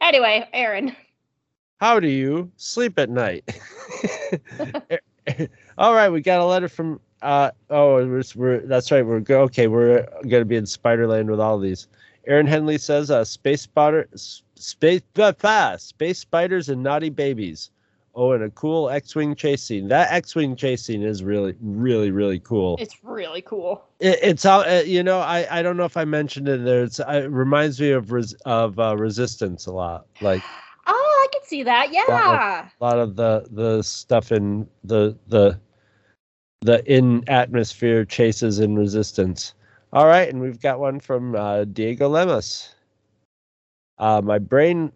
Anyway, Aaron. How do you sleep at night? All right, we got a letter from. Uh, oh, we're, we're that's right. We're go, okay. We're gonna be in Spiderland with all these. Aaron Henley says, uh, "Space spotter, space, blah, blah, space spiders and naughty babies." Oh, and a cool X-wing chase scene. That X-wing chase scene is really, really, really cool. It's really cool. It, it's out. Uh, you know, I, I don't know if I mentioned it there. It's, it reminds me of res, of uh, Resistance a lot. Like Oh, I can see that. Yeah. a lot of the the stuff in the the the in atmosphere chases in resistance. All right and we've got one from uh, diego lemus. Uh, my brain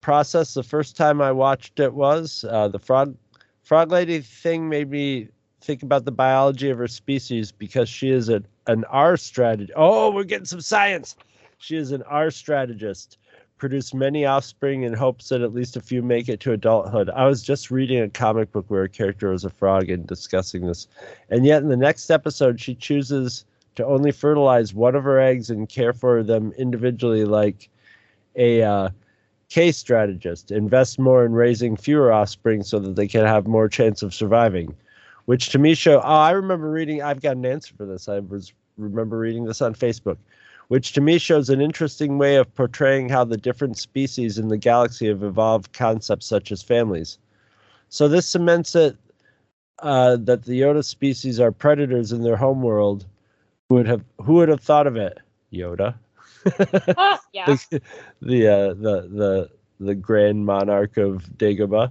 process the first time i watched it was uh, the frog frog lady thing made me think about the biology of her species because she is an, an r strategist oh we're getting some science. She is an r strategist produce many offspring in hopes that at least a few make it to adulthood. I was just reading a comic book where a character was a frog and discussing this. And yet in the next episode, she chooses to only fertilize one of her eggs and care for them individually like a uh, K strategist. Invest more in raising fewer offspring so that they can have more chance of surviving. Which to me show, oh, I remember reading, I've got an answer for this. I was remember reading this on Facebook which to me shows an interesting way of portraying how the different species in the galaxy have evolved concepts such as families. So this cements it uh, that the Yoda species are predators in their homeworld. Who would have who would have thought of it? Yoda, Ah, yeah. the the, uh, the the the grand monarch of Dagobah.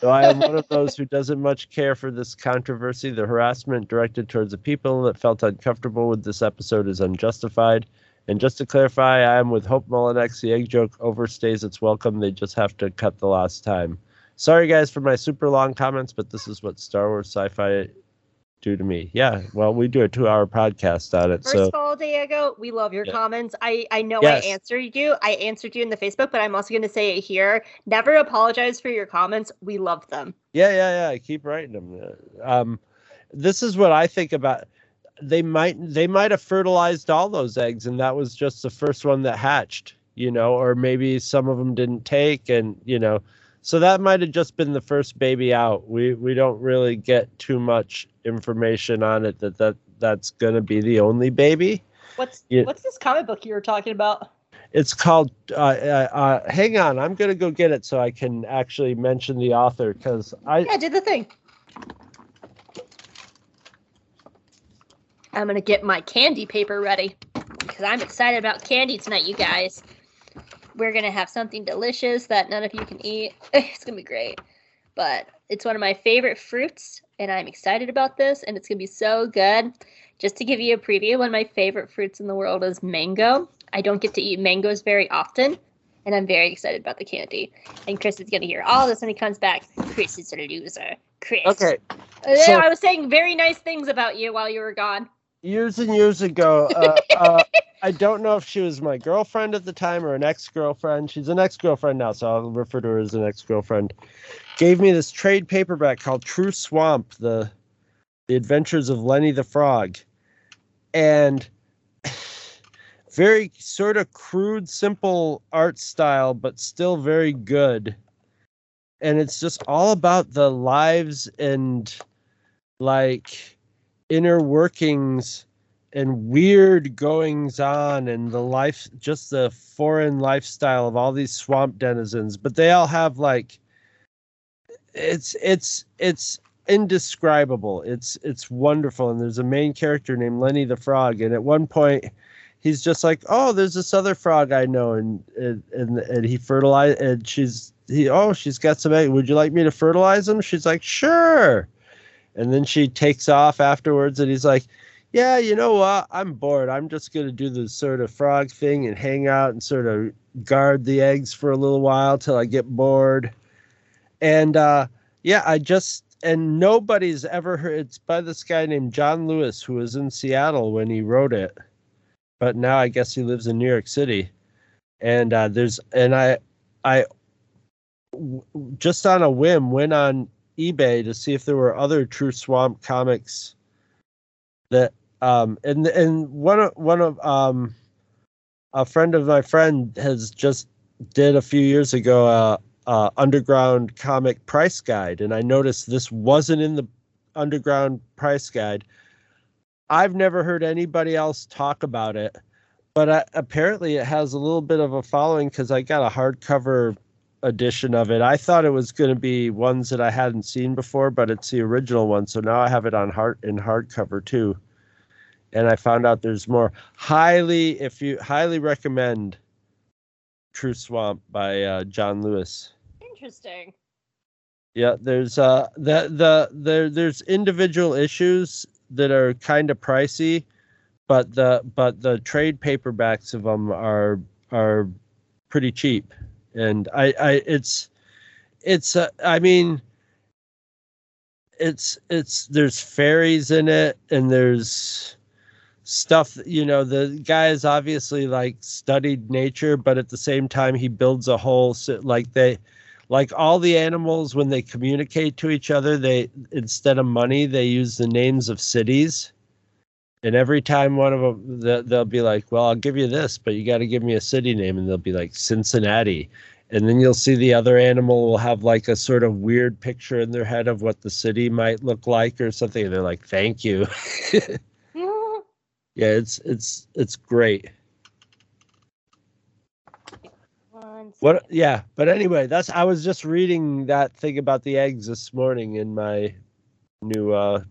Though I am one of those who doesn't much care for this controversy, the harassment directed towards the people that felt uncomfortable with this episode is unjustified. And just to clarify, I am with Hope Mullinex. The egg joke overstays its welcome. They just have to cut the last time. Sorry, guys, for my super long comments, but this is what Star Wars sci fi do to me. Yeah, well, we do a two hour podcast on it. First so of all, Diego, we love your Yeah. comments. I I know Yes. I answered you. I answered you in the Facebook, but I'm also going to say it here. Never apologize for your comments. We love them. Yeah, yeah, yeah. I keep writing them. Um, this is what I think about. They might they might have fertilized all those eggs, and that was just the first one that hatched. You know, or maybe some of them didn't take, and you know, so that might have just been the first baby out. We we don't really get too much information on it that that that's gonna be the only baby. What's Yeah. what's this comic book you were talking about? It's called. Uh, uh, uh, hang on, I'm gonna go get it so I can actually mention the author because I Yeah, do the thing. I'm gonna get my candy paper ready because I'm excited about candy tonight, you guys. We're gonna have something delicious that none of you can eat. It's gonna be great, but it's one of my favorite fruits, and I'm excited about this, and it's gonna be so good. Just to give you a preview, one of my favorite fruits in the world is mango. I don't get to eat mangoes very often, and I'm very excited about the candy. And Chris is gonna hear all this when he comes back. Chris is a loser. Chris. Okay, so- I was saying very nice things about you while you were gone. Years and years ago, uh, uh, I don't know if she was my girlfriend at the time or an ex-girlfriend. She's an ex-girlfriend now, so I'll refer to her as an ex-girlfriend. Gave me this trade paperback called True Swamp: the the Adventures of Lenny the Frog, and very sort of crude, simple art style, but still very good. And it's just all about the lives and like inner workings and weird goings on and the life just the foreign lifestyle of all these swamp denizens. But they all have like it's it's it's indescribable. It's it's wonderful. And there's a main character named lenny the frog. And at one point he's just like oh there's this other frog i know. And and and, and he fertilized and she's he oh she's got some egg. Would you like me to fertilize them? She's like sure and then she takes off afterwards, and he's like, Yeah, you know what? I'm bored. I'm just going to do the sort of frog thing and hang out and sort of guard the eggs for a little while till I get bored. And uh, yeah, I just, and nobody's ever heard, it's by this guy named Jon Lewis, who was in Seattle when he wrote it. But now I guess he lives in New York City. And uh, there's, and I, I, just on a whim, went on eBay to see if there were other True Swamp comics that um and and one of one of um a friend of my friend has just did a few years ago a, a underground comic price guide and I noticed this wasn't in the underground price guide. I've never heard anybody else talk about it, but I, apparently it has a little bit of a following because I got a hardcover edition of it. I thought it was going to be ones that I hadn't seen before, but it's the original one. So now I have it on hard in hardcover too. And I found out there's more. Highly, if you highly recommend True Swamp by uh, Jon Lewis. Interesting. Yeah, there's uh the the there there's individual issues that are kind of pricey, but the but the trade paperbacks of them are are pretty cheap, and I I it's it's uh, I mean it's it's there's fairies in it and there's stuff you know the guy is obviously like studied nature but at the same time he builds a whole like they like all the animals when they communicate to each other they instead of money they use the names of cities and every time one of them they'll be like well i'll give you this but you got to give me a city name. And they'll be like cincinnati. And then you'll see the other animal will have like a sort of weird picture in their head of what the city might look like or something. And they're like thank you. Yeah it's it's it's great. What? Yeah, but anyway, that's I was just reading that thing about the eggs this morning in my new uh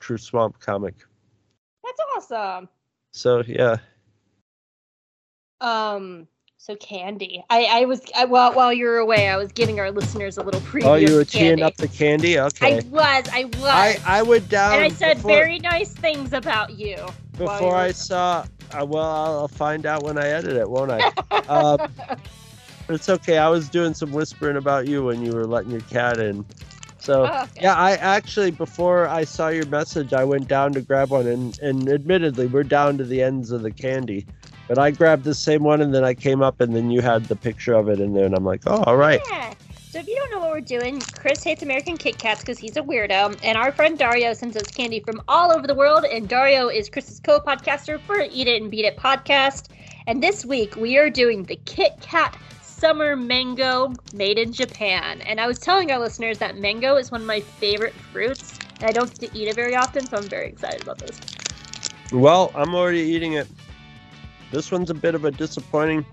True Swamp comic. Awesome. So yeah, Um. So candy. I I was I, while while you were away, I was giving our listeners a little preview. oh, you were teeing up the candy. Okay, I was. I was. I I would down. and I said before, very nice things about you. while you before I saw. Uh, well, I'll, find out when I edit it, won't I? um, it's okay. I was doing some whispering about you when you were letting your cat in. So Oh, okay. Yeah, I actually before I saw your message, I went down to grab one, and and admittedly, we're down to the ends of the candy. But I grabbed the same one, and then I came up, and then you had the picture of it in there, and I'm like, oh, all right. Yeah. So if you don't know what we're doing, Chris hates American Kit Kats because he's a weirdo, and our friend Dario sends us candy from all over the world. And Dario is Chris's co-podcaster for Eat It and Beat It podcast. And this week we are doing the Kit Kat Summer Mango made in Japan. And I was telling our listeners that mango is one of my favorite fruits, and I don't get to eat it very often, so I'm very excited about this. Well, I'm already eating it. This one's a bit of a disappointing.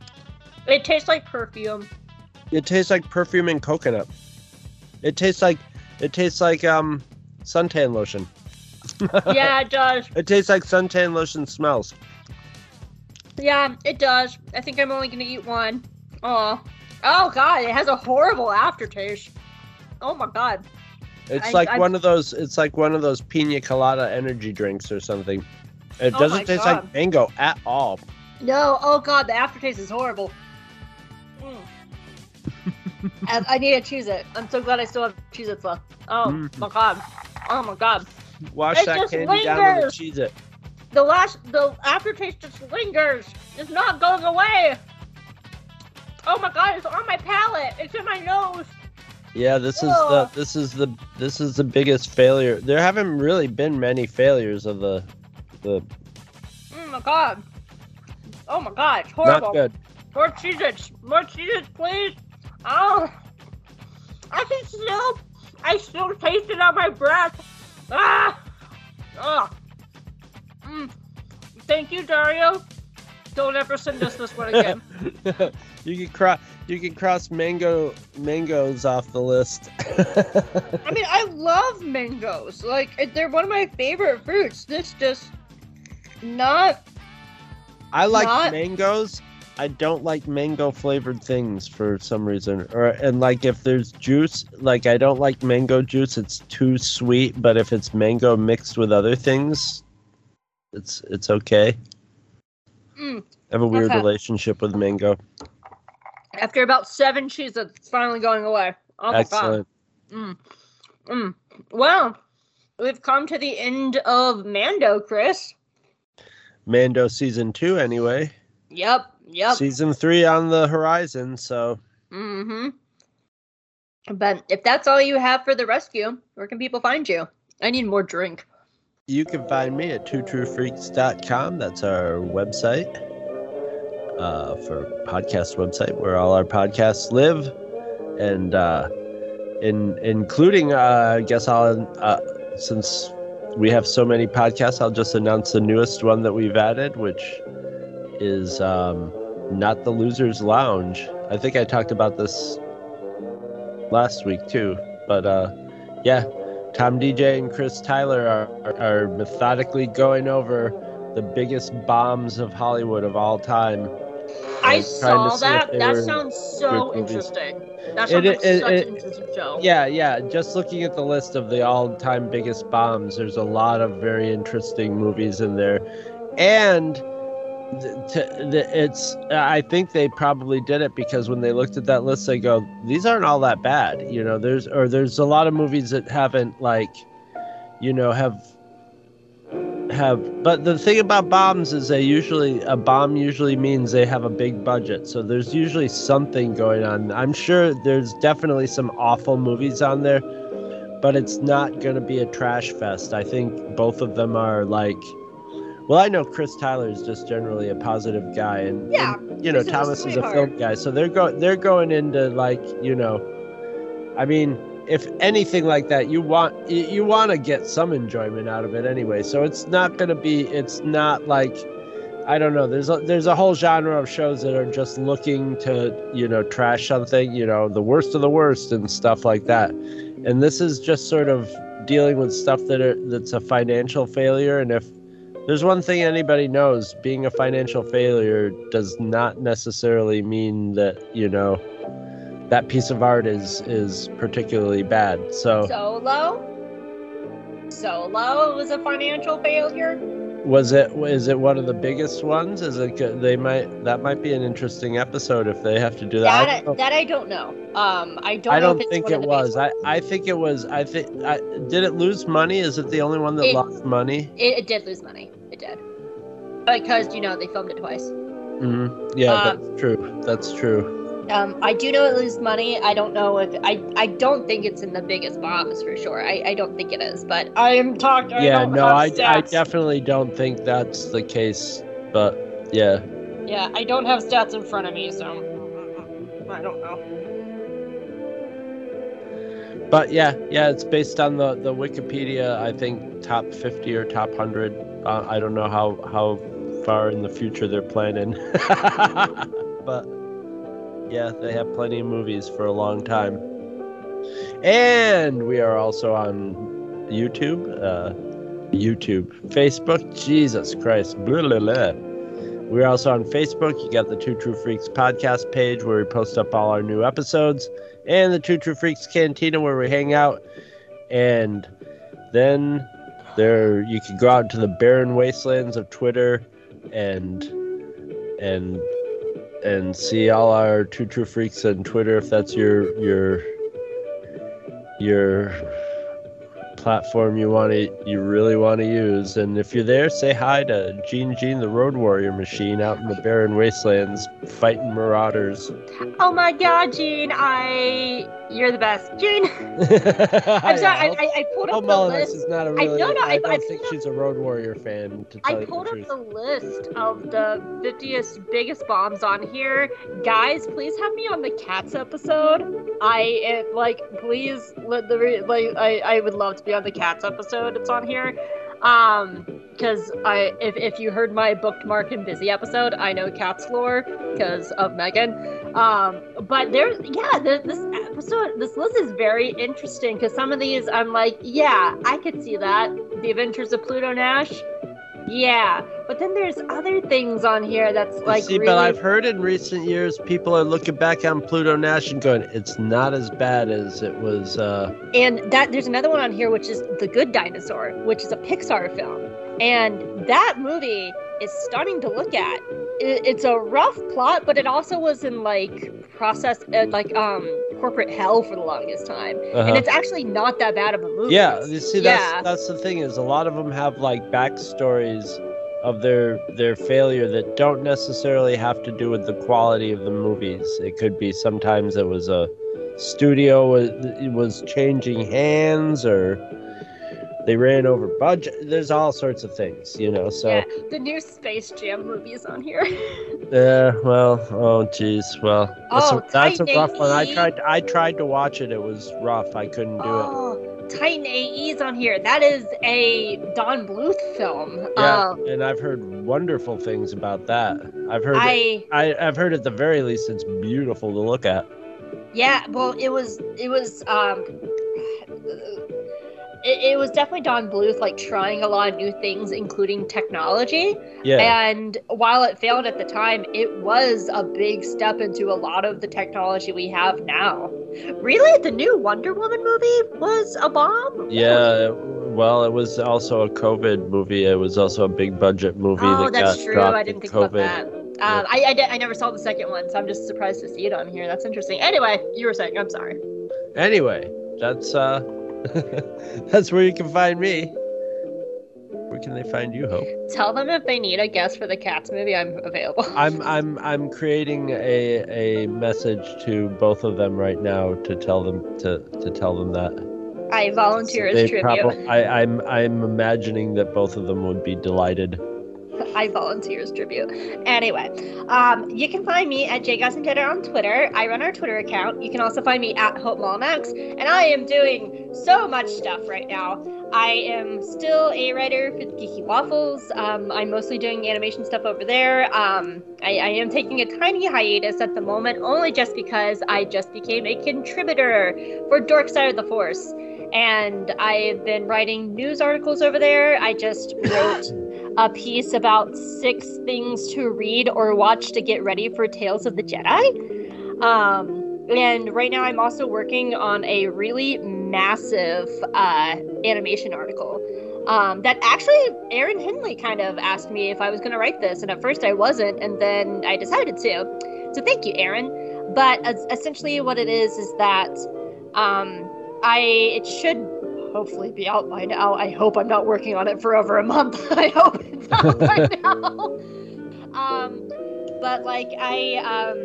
It tastes like perfume. It tastes like perfume and coconut. It tastes like it tastes like um suntan lotion. yeah, it does. It tastes like suntan lotion smells. Yeah, it does. I think I'm only gonna eat one. Oh, oh God! It has a horrible aftertaste. Oh my God! It's I- like I- one of those. It's like one of those pina colada energy drinks or something. It Oh doesn't my taste God. like mango at all. No, oh God! The aftertaste is horrible. I, I need to choose it. I'm so glad I still have Cheez-It left. Oh Mm. my god. Oh my god. Wash It that just candy down with a Cheez-It. The last the aftertaste just lingers. It's not going away. Oh my god, it's on my palate. It's in my nose. Yeah, this is the this is the this is the biggest failure. There haven't really been many failures of the the Oh my god. Oh my god, it's horrible. not good. More cheeses. More cheeses, please. Oh. I can still I still taste it on my breath. Ah. Ah. Mm. Thank you, Dario. Don't ever send us this one again. you can cross you can cross mango mangoes off the list. I mean, I love mangoes. Like, they're one of my favorite fruits. This just not. I like Not- mangoes. I don't like mango flavored things for some reason. Or and like if there's juice, like I don't like mango juice. It's too sweet. But if it's mango mixed with other things, it's it's okay. Mm. I have a weird Okay. relationship with mango. After about seven cheese, it's finally going away. Oh Excellent. Mm. Mm. Well, we've come to the end of Mando, Chris. Mando season two, anyway. Yep. Yep. Season three on the horizon. So Mm-hmm. But if that's all you have for the rescue, where can people find you? I need more drink. you can find me at twotruefreaks.com. That's our website uh, for podcast website where all our podcasts live, and uh, in including, uh, I guess I'll uh, since we have so many podcasts, I'll just announce the newest one that we've added, which is um, not the Losers Lounge. I think I talked about this last week too, but uh, yeah. Tom DJ and Chris Tyler are, are, are methodically going over the biggest bombs of Hollywood of all time. I saw that. That sounds so interesting. That It- like it- such it- an interesting show. Yeah, yeah. Just looking at the list of the all-time biggest bombs, there's a lot of very interesting movies in there, and to, the, it's. I think they probably did it because when they looked at that list, they go, "These aren't all that bad." You know, there's or there's a lot of movies that haven't like, you know, have have. But the thing about bombs is they usually a bomb usually means they have a big budget, so there's usually something going on. I'm sure there's definitely some awful movies on there, but it's not going to be a trash fest. I think both of them are like. Well, I know Chris Tyler is just generally a positive guy, and, Yeah, and, you know Chris is a Thomas is a film guy, so they're going they're going into like you know, I mean, if anything like that, you want you, want to get some enjoyment out of it anyway. So it's not going to be it's not like I don't know. There's a, there's a whole genre of shows that are just looking to you know trash something, you know, the worst of the worst and stuff like that. And this is just sort of dealing with stuff that are that's a financial failure. And if there's one thing anybody knows, being a financial failure does not necessarily mean that you know that piece of art is is particularly bad. So Solo. Solo was a financial failure. was it is it one of the biggest ones? Is it they might that might be an interesting episode if they have to do that. I That don't that I don't know. Um, I don't. I don't think it was. I, I think it was. I think. I, did it lose money? Is it the only one that It- lost money? It, it did lose money. It did. Because you know they filmed it twice. hmm Yeah, Um, that's true. That's true. Um, I do know it loses money. I don't know if I. I don't think it's in the biggest bombs for sure. I, I don't think it is. But I am talking. Yeah, no, I, I definitely don't think that's the case. But yeah, Yeah, I don't have stats in front of me, so I don't know. but yeah, yeah, it's based on the the Wikipedia. I think top fifty or top hundred. Uh, I don't know how how far in the future they're planning. but yeah, they have plenty of movies for a long time. And we are also on YouTube, uh, YouTube, Facebook. Jesus Christ. Blah, blah, blah. We're also on Facebook. You got the Two True Freaks podcast page where we post up all our new episodes, and the Two True Freaks Cantina where we hang out. And then there you can go out to the barren wastelands of Twitter and and and see all our two true freaks on Twitter if that's your your your platform you want to you really want to use. And if you're there, say hi to Gene Gene, the Road Warrior machine, out in the barren wastelands fighting marauders. Oh my god, Gene, I you're the best, Gene. I'm sorry, I, I, I pulled up the Mullinax list. is not a really. no, no, I, I- don't I think she's a Road Warrior fan. To I pulled the up truth. the list of the 50th biggest bombs on here. Guys, please have me on the cats episode. I am like, please let the re- like. I I would love to be on the cats episode. It's on here. Um, because I if if you heard my booked Mark and busy episode, I know cats lore because of Megan. Um, but there's yeah, the, this episode, this list is very interesting because some of these I'm like, yeah, I could see that. The Adventures of Pluto Nash. Yeah, but then there's other things on here that's like See, really. but I've heard in recent years people are looking back on Pluto Nash and going, "It's not as bad as it was." Uh, And that there's another one on here which is The Good Dinosaur, which is a Pixar film. And that movie is stunning to look at. It, it's a rough plot, but it also was in like process uh, like um corporate hell for the longest time. uh-huh. And it's actually not that bad of a movie. Yeah, you see, that's Yeah. that's the thing is a lot of them have like backstories of their their failure that don't necessarily have to do with the quality of the movies. It could be sometimes it was a studio was it was changing hands or they ran over budget. There's all sorts of things, you know. So Yeah, the new Space Jam movie is on here. yeah, well, oh jeez, well, that's, Oh, a, that's a rough one. I tried I tried to watch it. It was rough. I couldn't do it. oh, Titan AE's on here. That is a Don Bluth film. Yeah, Um, and I've heard wonderful things about that. I've heard. I I, I've heard at the very least it's beautiful to look at. Yeah, well, it was it was um, it, it was definitely Don Bluth like trying a lot of new things, including technology. Yeah, And while it failed at the time, it was a big step into a lot of the technology we have now. Really, the new Wonder Woman movie was a bomb. yeah. Well, it was also a COVID movie. It was also a big budget movie Oh, that that's true. I didn't think COVID. about that. Um, I, I, I never saw the second one, so I'm just surprised to see it on here. That's interesting. Anyway, you were saying. I'm sorry. Anyway, that's uh, that's where you can find me. Where can they find you, Hope? Tell them if they need a guest for the Cats movie, I'm available. I'm I'm I'm creating a a message to both of them right now to tell them to to tell them that. I volunteer as They tribute. prob- I, I'm I'm imagining that both of them would be delighted. I volunteer as tribute. Anyway, um, you can find me at jgossenjetter on Twitter. I run our Twitter account. You can also find me at Hope Molinax, and I am doing so much stuff right now. I am still a writer for Geeky Waffles. Um, I'm mostly doing animation stuff over there. Um, I, I am taking a tiny hiatus at the moment, only just because I just became a contributor for Dork Side of the Force. And I've been writing news articles over there. I just wrote a piece about six things to read or watch to get ready for Tales of the Jedi. Um, and right now, I'm also working on a really massive uh, animation article. Um, that actually, Aaron Henley kind of asked me if I was going to write this, and at first I wasn't, and then I decided to. So thank you, Aaron. But es- essentially, what it is is that um, I it should hopefully be out by now. I hope I'm not working on it for over a month. I hope it's out by now. Um, but like I um,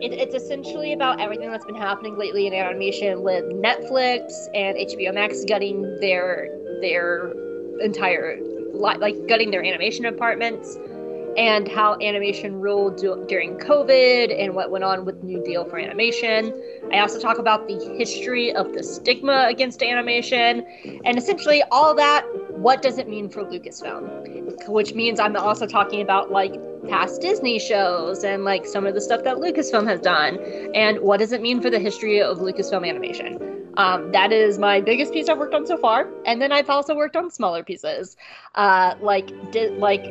it, it's essentially about everything that's been happening lately in animation with Netflix and HBO Max gutting their their entire li- like gutting their animation departments and how animation ruled du- during COVID and what went on with New Deal for animation. I also talk about the history of the stigma against animation and essentially all that. What does it mean for Lucasfilm? Which means I'm also talking about like past Disney shows and like some of the stuff that Lucasfilm has done and what does it mean for the history of Lucasfilm animation. Um, that is my biggest piece I've worked on so far, and then I've also worked on smaller pieces, uh, like di- like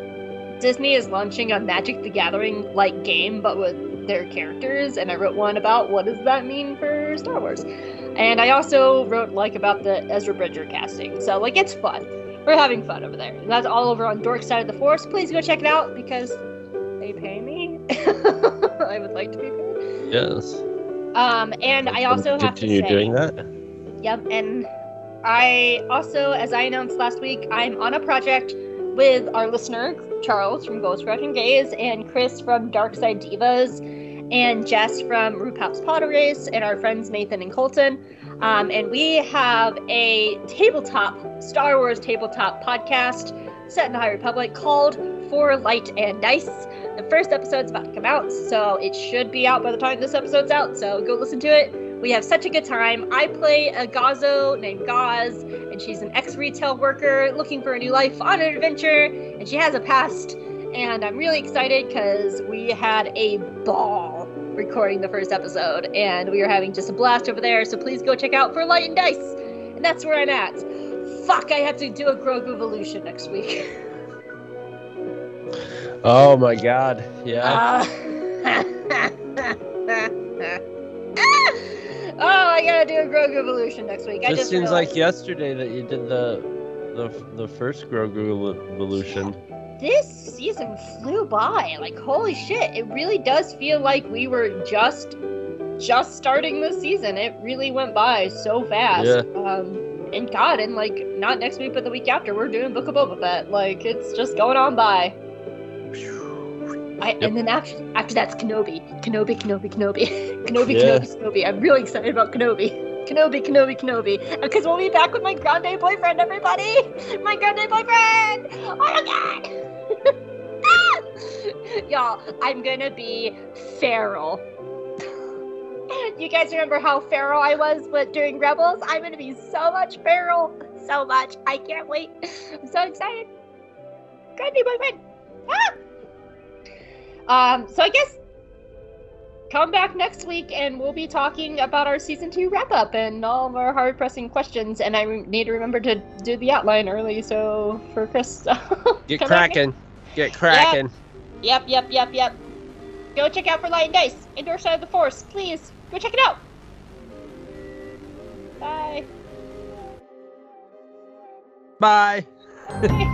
Disney is launching a Magic the Gathering like game, but with their characters, and I wrote one about what does that mean for Star Wars. And I also wrote like about the Ezra Bridger casting. So like it's fun. We're having fun over there. That's all over on Dork Side of the Force. Please go check it out because they pay me. I would like to be paired. Yes. Um, and I also have to continue doing that. Yep, and I also, as I announced last week, I'm on a project with our listener Charles from Ghost Crushing Gaze and Chris from Dark Side Divas and Jess from RuPaul's Potter Race and our friends Nathan and Colton. Um, and we have a tabletop Star Wars tabletop podcast set in the High Republic called For Light and Dice. The first episode's about to come out, so it should be out by the time this episode's out. So go listen to it. We have such a good time. I play a Gazo named Gaz, and she's an ex retail worker looking for a new life on an adventure, and she has a past. And I'm really excited because we had a ball recording the first episode, and we are having just a blast over there. So please go check out For Light and Dice. And that's where I'm at. Fuck, I have to do a Grogu evolution next week. Oh my god. Yeah. Uh, oh, I gotta do a Grogu evolution next week. I Just just seems realized. like yesterday that you did the the the first Grogu evolution. this season flew by. Like holy shit, it really does feel like we were just just starting this season. It really went by so fast. Yeah. Um and God, and like not next week but the week after, we're doing Book of Boba Fett. Like it's just going on by. I, Yep. And then after after that's Kenobi, Kenobi, Kenobi, Kenobi, Kenobi, Yeah. Kenobi, Kenobi. I'm really excited about Kenobi. Kenobi, Kenobi, Kenobi. Because we'll be back with my grande boyfriend, everybody! My grande boyfriend! Oh my god! Y'all, I'm gonna be feral. You guys remember how feral I was but during Rebels? I'm gonna be so much feral. So much. I can't wait. I'm so excited. Grande boyfriend! Ah! Um, so I guess come back next week and we'll be talking about our season two wrap up and all of our hard pressing questions. And I re- need to remember to do the outline early, so for Chris. Get come back next- cracking. Get cracking. Yep, yep, yep, yep. Go check out for Light and Dice, and Dork Side of the Force, please. Go check it out. Bye. Bye.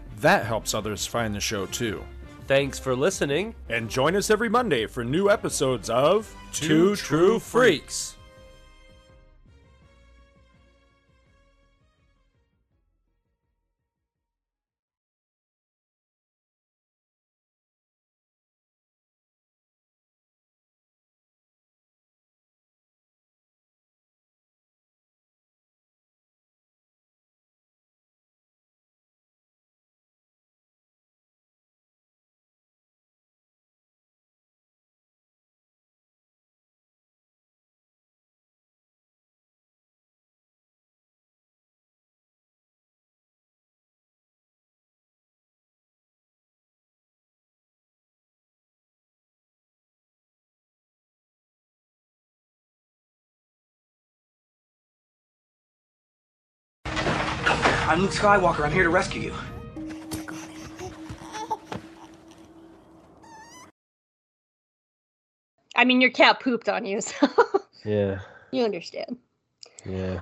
That helps others find the show too. Thanks for listening. And join us every Monday for new episodes of Two True Freaks. I'm Luke Skywalker. I'm here to rescue you. I mean, your cat pooped on you, so Yeah. you understand. Yeah.